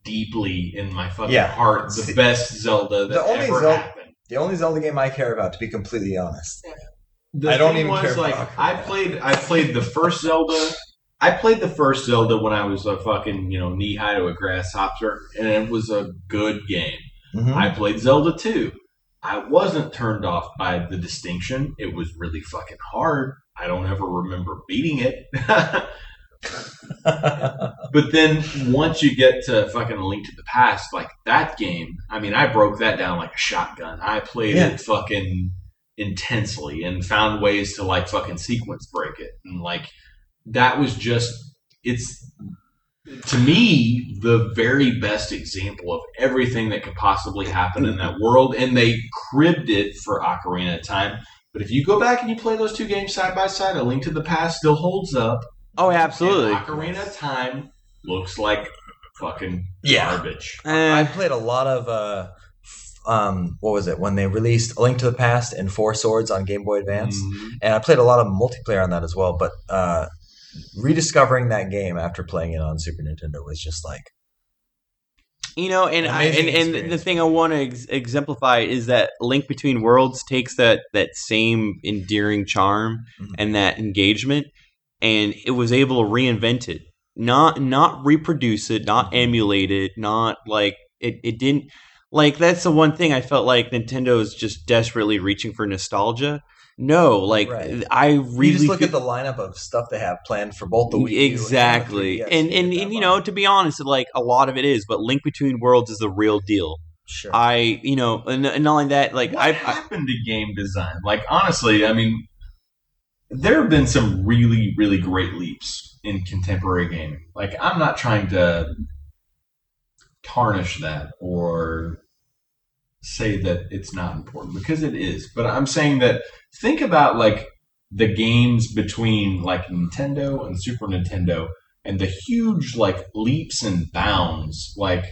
deeply in my fucking Yeah. heart the See, best Zelda that the only ever Zelda- happened. the only Zelda game I care about, to be completely honest. The I don't thing even was, care for like Ocarina. I played I played the first Zelda. I played the first Zelda when I was a fucking you know knee high to a grasshopper, and it was a good game. Mhm. I played Zelda 2. I wasn't turned off by the distinction. It was really fucking hard. I don't ever remember beating it. but then once you get to fucking Link to the Past, like that game, I mean, I broke that down like a shotgun. I played Yeah. it fucking intensely and found ways to like fucking sequence break it. And like that was just it's to me the very best example of everything that could possibly happen in that world and they cribbed it for Ocarina of Time. But if you go back and you play those two games side by side, A Link to the Past still holds up. Oh, absolutely. And Ocarina of Time looks like fucking Yeah. garbage. I Eh, played a lot of uh, um, what was it when they released A Link to the Past and Four Swords on Game Boy Advance, Mhm. and I played a lot of multiplayer on that as well. But uh, rediscovering that game after playing it on Super Nintendo was just like you know, and I, and, and the thing I want to ex- exemplify is that Link Between Worlds takes that that same endearing charm Mhm. and that engagement, and it was able to reinvent it, not not reproduce it, not emulate it, not like it. It didn't like that's the one thing I felt like Nintendo is just desperately reaching for nostalgia. No, like Right. I really you just look feel- at the lineup of stuff they have planned for both the Wii U and exactly and you and, and you know to be honest like a lot of it is but link between worlds is the real deal sure. i you know and, and not only that like what I, I happened to game design? Like honestly, I mean, there have been some really, really great leaps in contemporary gaming. Like I'm not trying to tarnish that or say that it's not important because it is. But I'm saying that think about like the games between like Nintendo and Super Nintendo and the huge like leaps and bounds like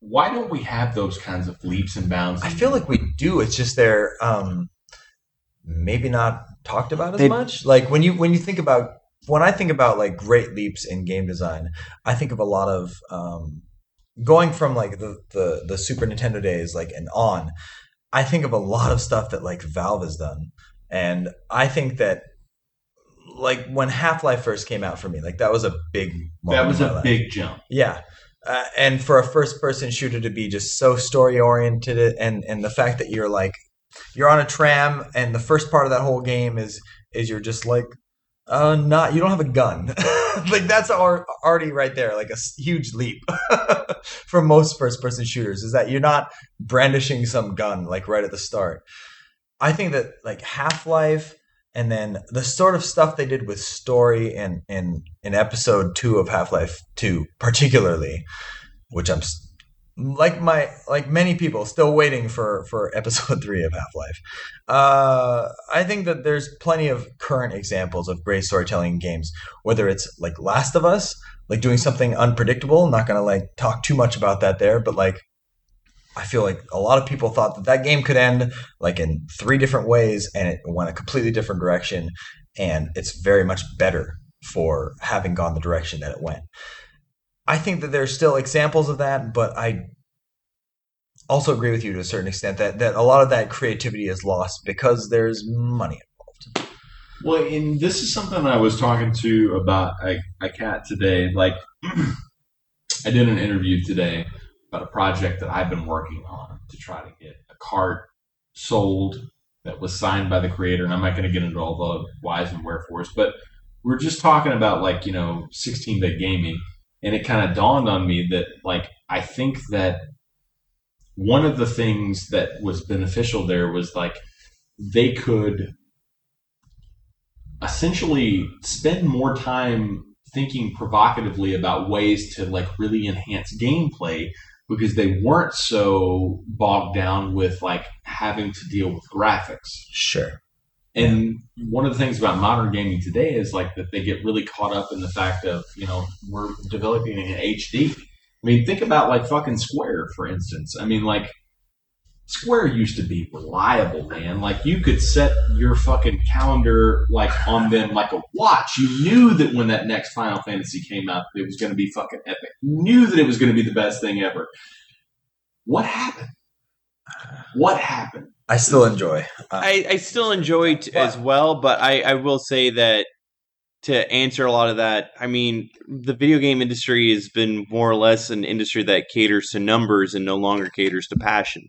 why don't we have those kinds of leaps and bounds? I feel like we do. It's just they're um, maybe not talked about as They- much. Like when you when you think about when I think about like great leaps in game design, I think of a lot of um, going from like the, the the Super Nintendo days like and on. I think of a lot of stuff that like Valve has done, and I think that like when Half Life first came out for me, like that was a big that was a life. big jump. Yeah. Uh, and for a first person shooter to be just so story oriented and and the fact that you're like you're on a tram and the first part of that whole game is is you're just like uh not you don't have a gun. Like that's al- already right there like a huge leap for most first person shooters is that you're not brandishing some gun like right at the start. I think that like half-life and then the sort of stuff they did with story and in in episode two of Half Life Two, particularly, which I'm like my like many people still waiting for for episode three of Half Life. Uh, I think that there's plenty of current examples of great storytelling in games, whether it's like Last of Us, like doing something unpredictable. I'm not gonna like talk too much about that there, but like. I feel like a lot of people thought that that game could end like in three different ways and it went a completely different direction and it's very much better for having gone the direction that it went. I think that there's still examples of that, but I also agree with you to a certain extent that, that a lot of that creativity is lost because there's money involved. Well, and this is something I was talking to about a, a cat today. Like, I did an interview today about a project that I've been working on to try to get a cart sold that was signed by the creator. And I'm not going to get into all the whys and wherefores, but we're just talking about like, you know, 16 bit gaming. And it kind of dawned on me that, like, I think that one of the things that was beneficial there was like they could essentially spend more time thinking provocatively about ways to like really enhance gameplay because they weren't so bogged down with like having to deal with graphics. Sure. And one of the things about modern gaming today is like that they get really caught up in the fact of, you know, we're developing in HD. I mean, think about like fucking Square, for instance. I mean, like, Square used to be reliable, man. Like, you could set your fucking calendar, like, on them like a watch. You knew that when that next Final Fantasy came out, it was going to be fucking epic. You knew that it was going to be the best thing ever. What happened? What happened? I still enjoy. Uh, I, I still enjoy it as well, but I, I will say that to answer a lot of that, I mean, the video game industry has been more or less an industry that caters to numbers and no longer caters to passion.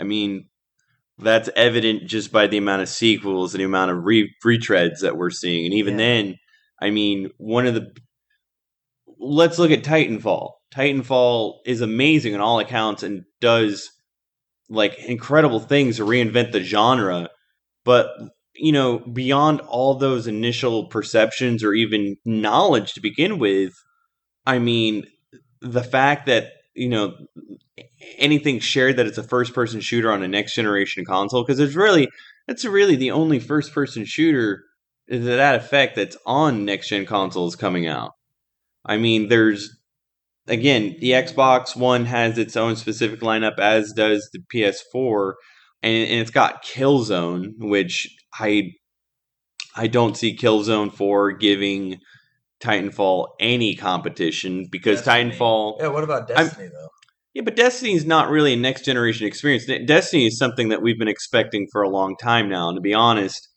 I mean, That's evident just by the amount of sequels and the amount of re- retreads that we're seeing. And even Yeah. then, I mean, one of the let's look at Titanfall. Titanfall is amazing on all accounts and does like incredible things to reinvent the genre. But you know, beyond all those initial perceptions or even knowledge to begin with, I mean, the fact that you know anything shared that it's a first person shooter on a next generation console because it's really that's really the only first person shooter to that effect that's on next gen consoles coming out. I mean, there's again the Xbox One has its own specific lineup, as does the PS4, and, and it's got Killzone, which I I don't see Killzone 4 giving Titanfall any competition because Destiny. Titanfall Yeah, what about Destiny though? yeah, but Destiny is not really a next generation experience. Destiny is something that we've been expecting for a long time now. And to be honest,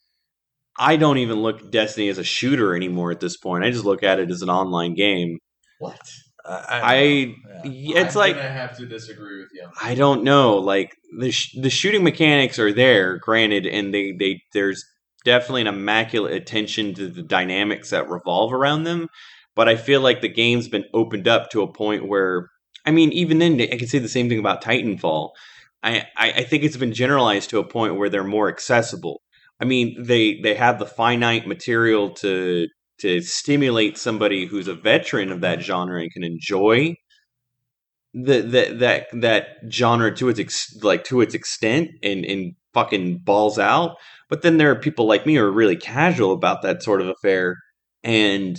I don't even look at Destiny as a shooter anymore at this point. I just look at it as an online game. What? I, I, don't. Yeah. it's I'm like gonna have to disagree with you. I don't know. Like the sh- the shooting mechanics are there, granted, and they they there's definitely an immaculate attention to the dynamics that revolve around them. But I feel like the game's been opened up to a point where, I mean, even then, I can say the same thing about Titanfall. I, I, I think it's been generalized to a point where they're more accessible. I mean, they they have the finite material to to stimulate somebody who's a veteran of that genre and can enjoy the, that that that genre to its ex, like to its extent and and fucking balls out. But then there are people like me who are really casual about that sort of affair, and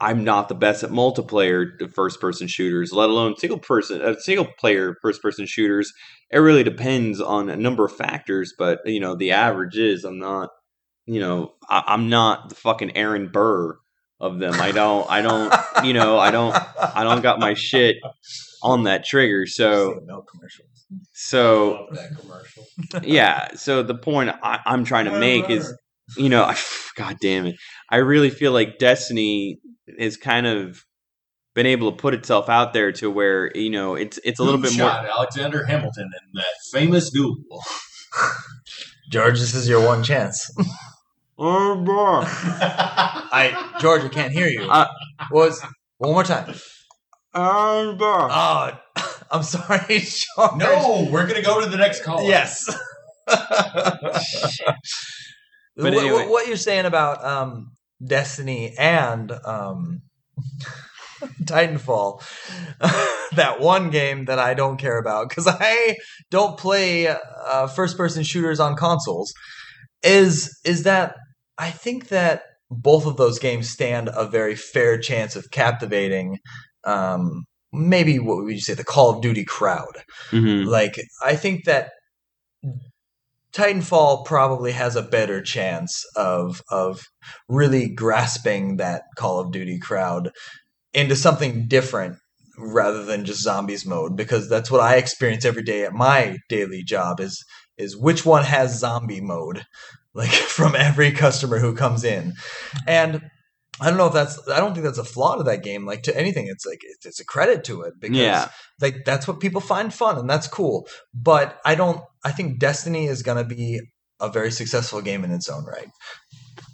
I'm not the best at multiplayer first person shooters, let alone single person uh, single player first person shooters. It really depends on a number of factors, but you know the average is I'm not you know I, I'm not the fucking Aaron Burr of them. I don't I don't you know I don't I don't got my shit on that trigger. So milk commercials. so that commercial. yeah. So the point I, I'm trying to make is, you know, I, God damn it, I really feel like Destiny has kind of been able to put itself out there to where you know it's it's a little Who bit more. Alexander Hamilton in that famous duel. George, this is your one chance. Oh, bro. I George, I can't hear you. Uh, Was one more time. Oh, bro. Oh, I'm sorry, George. no, we're gonna go to the next call. Yes. But what, anyway. what you're saying about um, Destiny and um, Titanfall, that one game that I don't care about because I don't play uh, first-person shooters on consoles, is is that I think that both of those games stand a very fair chance of captivating. Um, maybe what would you say the Call of Duty crowd? Mhm. Like I think that Titanfall probably has a better chance of of really grasping that Call of Duty crowd into something different rather than just zombies mode because that's what I experience every day at my daily job is is which one has zombie mode like from every customer who comes in and I don't know if that's I don't think that's a flaw to that game like to anything it's like it's, it's a credit to it because Yeah. like that's what people find fun and that's cool but i don't i think destiny is going to be a very successful game in its own right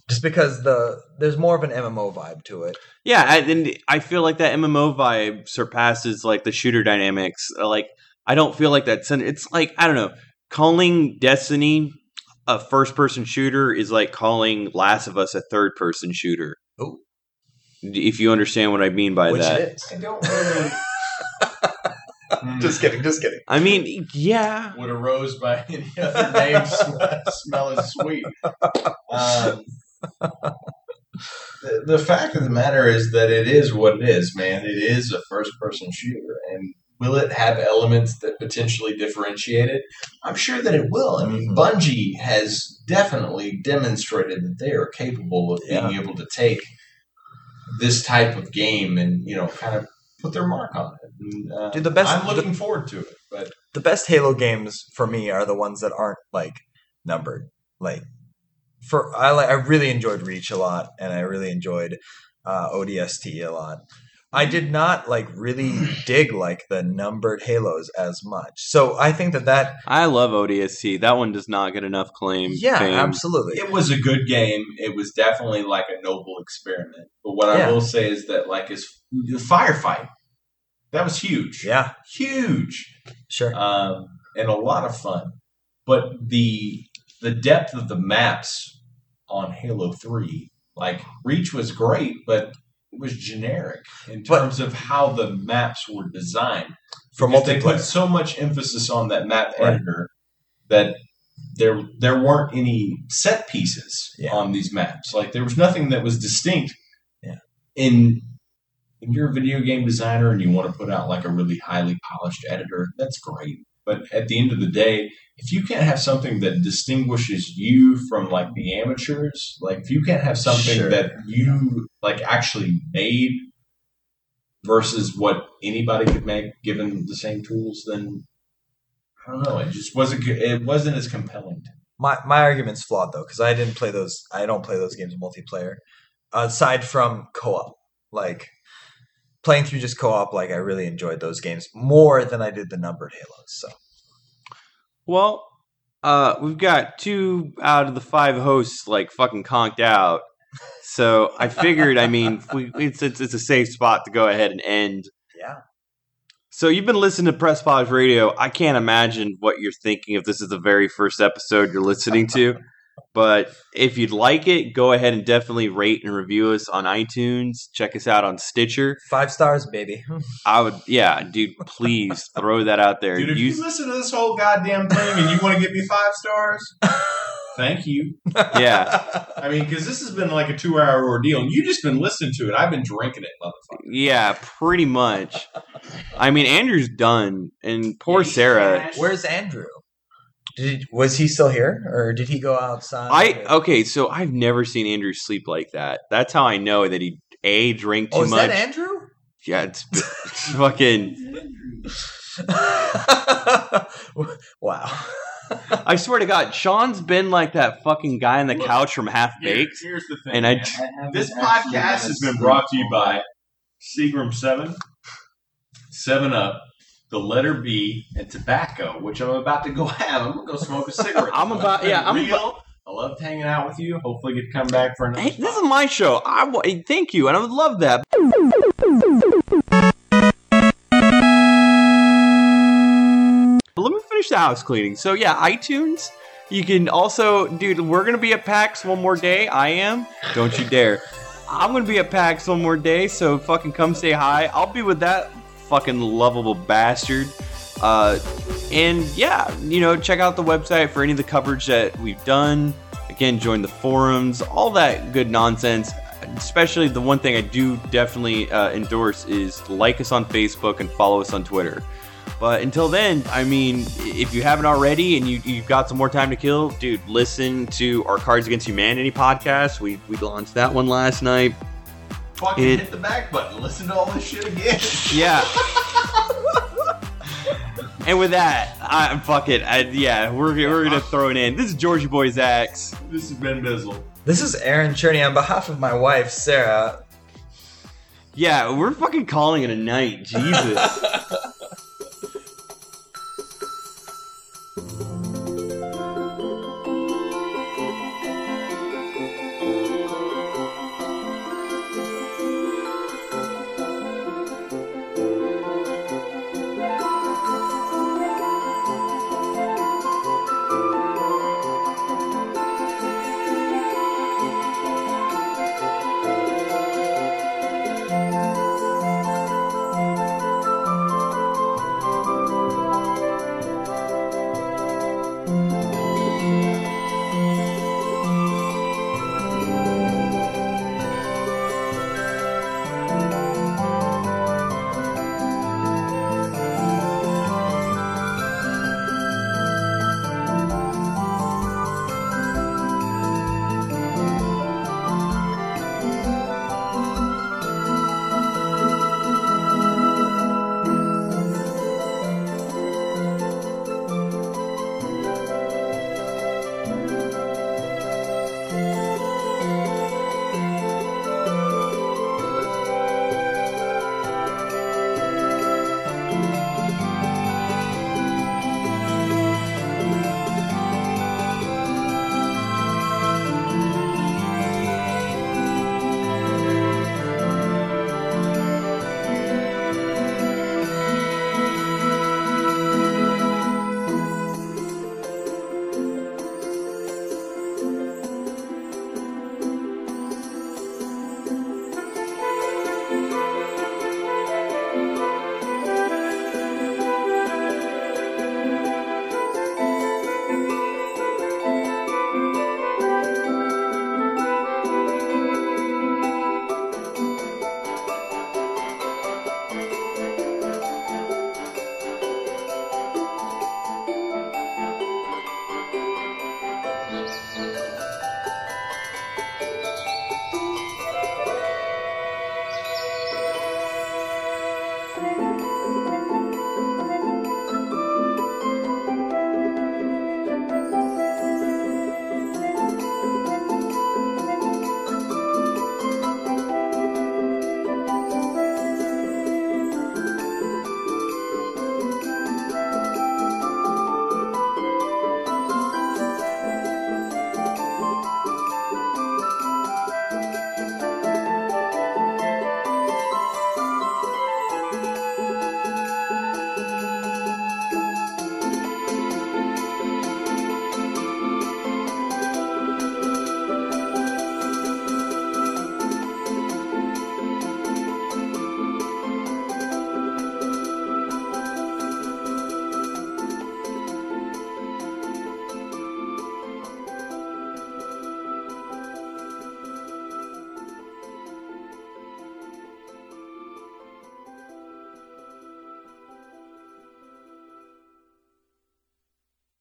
just because the there's more of an mmo vibe to it Yeah, I- and I feel like that MMO vibe surpasses like the shooter dynamics. Like, I don't feel like that's. It's like I don't know. Calling Destiny a first-person shooter is like calling Last of Us a third-person shooter. Oh. If you understand what I mean by which that, it is I don't really. just kidding just kidding I mean, yeah, Would a rose by any other name smell, smell as sweet? Um, the, the fact of the matter is that it is what it is, man. It is a first person shooter. And will it have elements that potentially differentiate it? I'm sure that it will. I mean, Bungie has definitely demonstrated that they are capable of being able to take this type of game and, you know, kind of put their mark on it. And, uh, Dude, the best- I'm looking forward to it. But the best halo games for me are the ones that aren't like numbered like for i like i really enjoyed reach a lot and i really enjoyed uh, odst a lot I did not like really dig like the numbered halos as much. So I think that that I love ODST. That one does not get enough claim. yeah, fame. absolutely. It was a good game. It was definitely like a noble experiment. But what Yeah. I will say is that like is the firefight that was huge, Yeah, huge, sure. um, and a lot of fun. But the the depth of the maps on Halo Three, like Reach was great, but it was generic in But- terms of how the maps were designed. For Because they put so much emphasis on that map Right. editor that there there weren't any set pieces Yeah. on these maps. Like there was nothing that was distinct. Yeah. In when you're a video game designer and you want to put out like a really highly polished editor, that's great. But at the end of the day, if you can't have something that distinguishes you from like the amateurs, like if you can't have something Sure. that you like actually made versus what anybody could make given the same tools, then I don't know. It just wasn't. go- It wasn't as compelling. My my argument's flawed though because I didn't play those. I don't play those games multiplayer. Aside from co-op, like playing through just co-op, like I really enjoyed those games more than I did the numbered Halos. So Well, uh, we've got two out of the five hosts like fucking conked out. So I figured, I mean, we, it's, it's it's a safe spot to go ahead and end. yeah, So you've been listening to Press Pause Radio. I can't imagine what you're thinking if this is the very first episode you're listening to. But if you'd like it, go ahead and definitely rate and review us on iTunes. Check us out on Stitcher. five stars, baby. I would, yeah, dude, please throw that out there. Dude, if Use- you listen to this whole goddamn thing and you want to give me five stars, thank you. yeah, I mean, because this has been like a two-hour ordeal, and you've just been listening to it. I've been drinking it, motherfucker. yeah, pretty much. I mean, Andrew's done, and poor Sarah. Where's Andrew? Did was he still here, or did he go outside? I okay, so I've never seen Andrew sleep like that. That's how I know that he a drank too oh, is much. that Andrew? Yeah, it's, it's fucking. wow. I swear to God, Sean's been like that fucking guy on the Look, couch from Half Here- Baked. here's the thing. And I- man. this podcast has been brought to you by Seagram Seven, Seven Up, the letter B, and tobacco, which I'm about to go have. I'm gonna go smoke a cigarette. I'm about- yeah, I'm real. I loved hanging out with you. Hopefully, get to come back for another. Hey, this is my show. I thank you, and I would love that. Finish the house cleaning. So yeah, iTunes. You can also, dude. We're gonna be at PAX one more day. I am. Don't you dare. I'm gonna be at PAX one more day. So fucking come say hi. I'll be with that fucking lovable bastard. Uh, and yeah, you know, check out the website for any of the coverage that we've done. Again, join the forums, all that good nonsense. Especially the one thing I do definitely uh, endorse is like us on Facebook and follow us on Twitter. But until then, I mean, if you haven't already and you, you've got some more time to kill, dude, listen to our Cards Against Humanity podcast. We, we launched that one last night. Fucking it- hit the back button. Listen to all this shit again. Yeah. and with that, I fuck it. I, yeah, we're, we're gonna throw it in. This is Georgie Boy Zax. this is Ben Bizzle. This is Aaron Cherney on behalf of my wife, Sarah. Yeah, we're fucking calling it a night. Jesus. Thank you.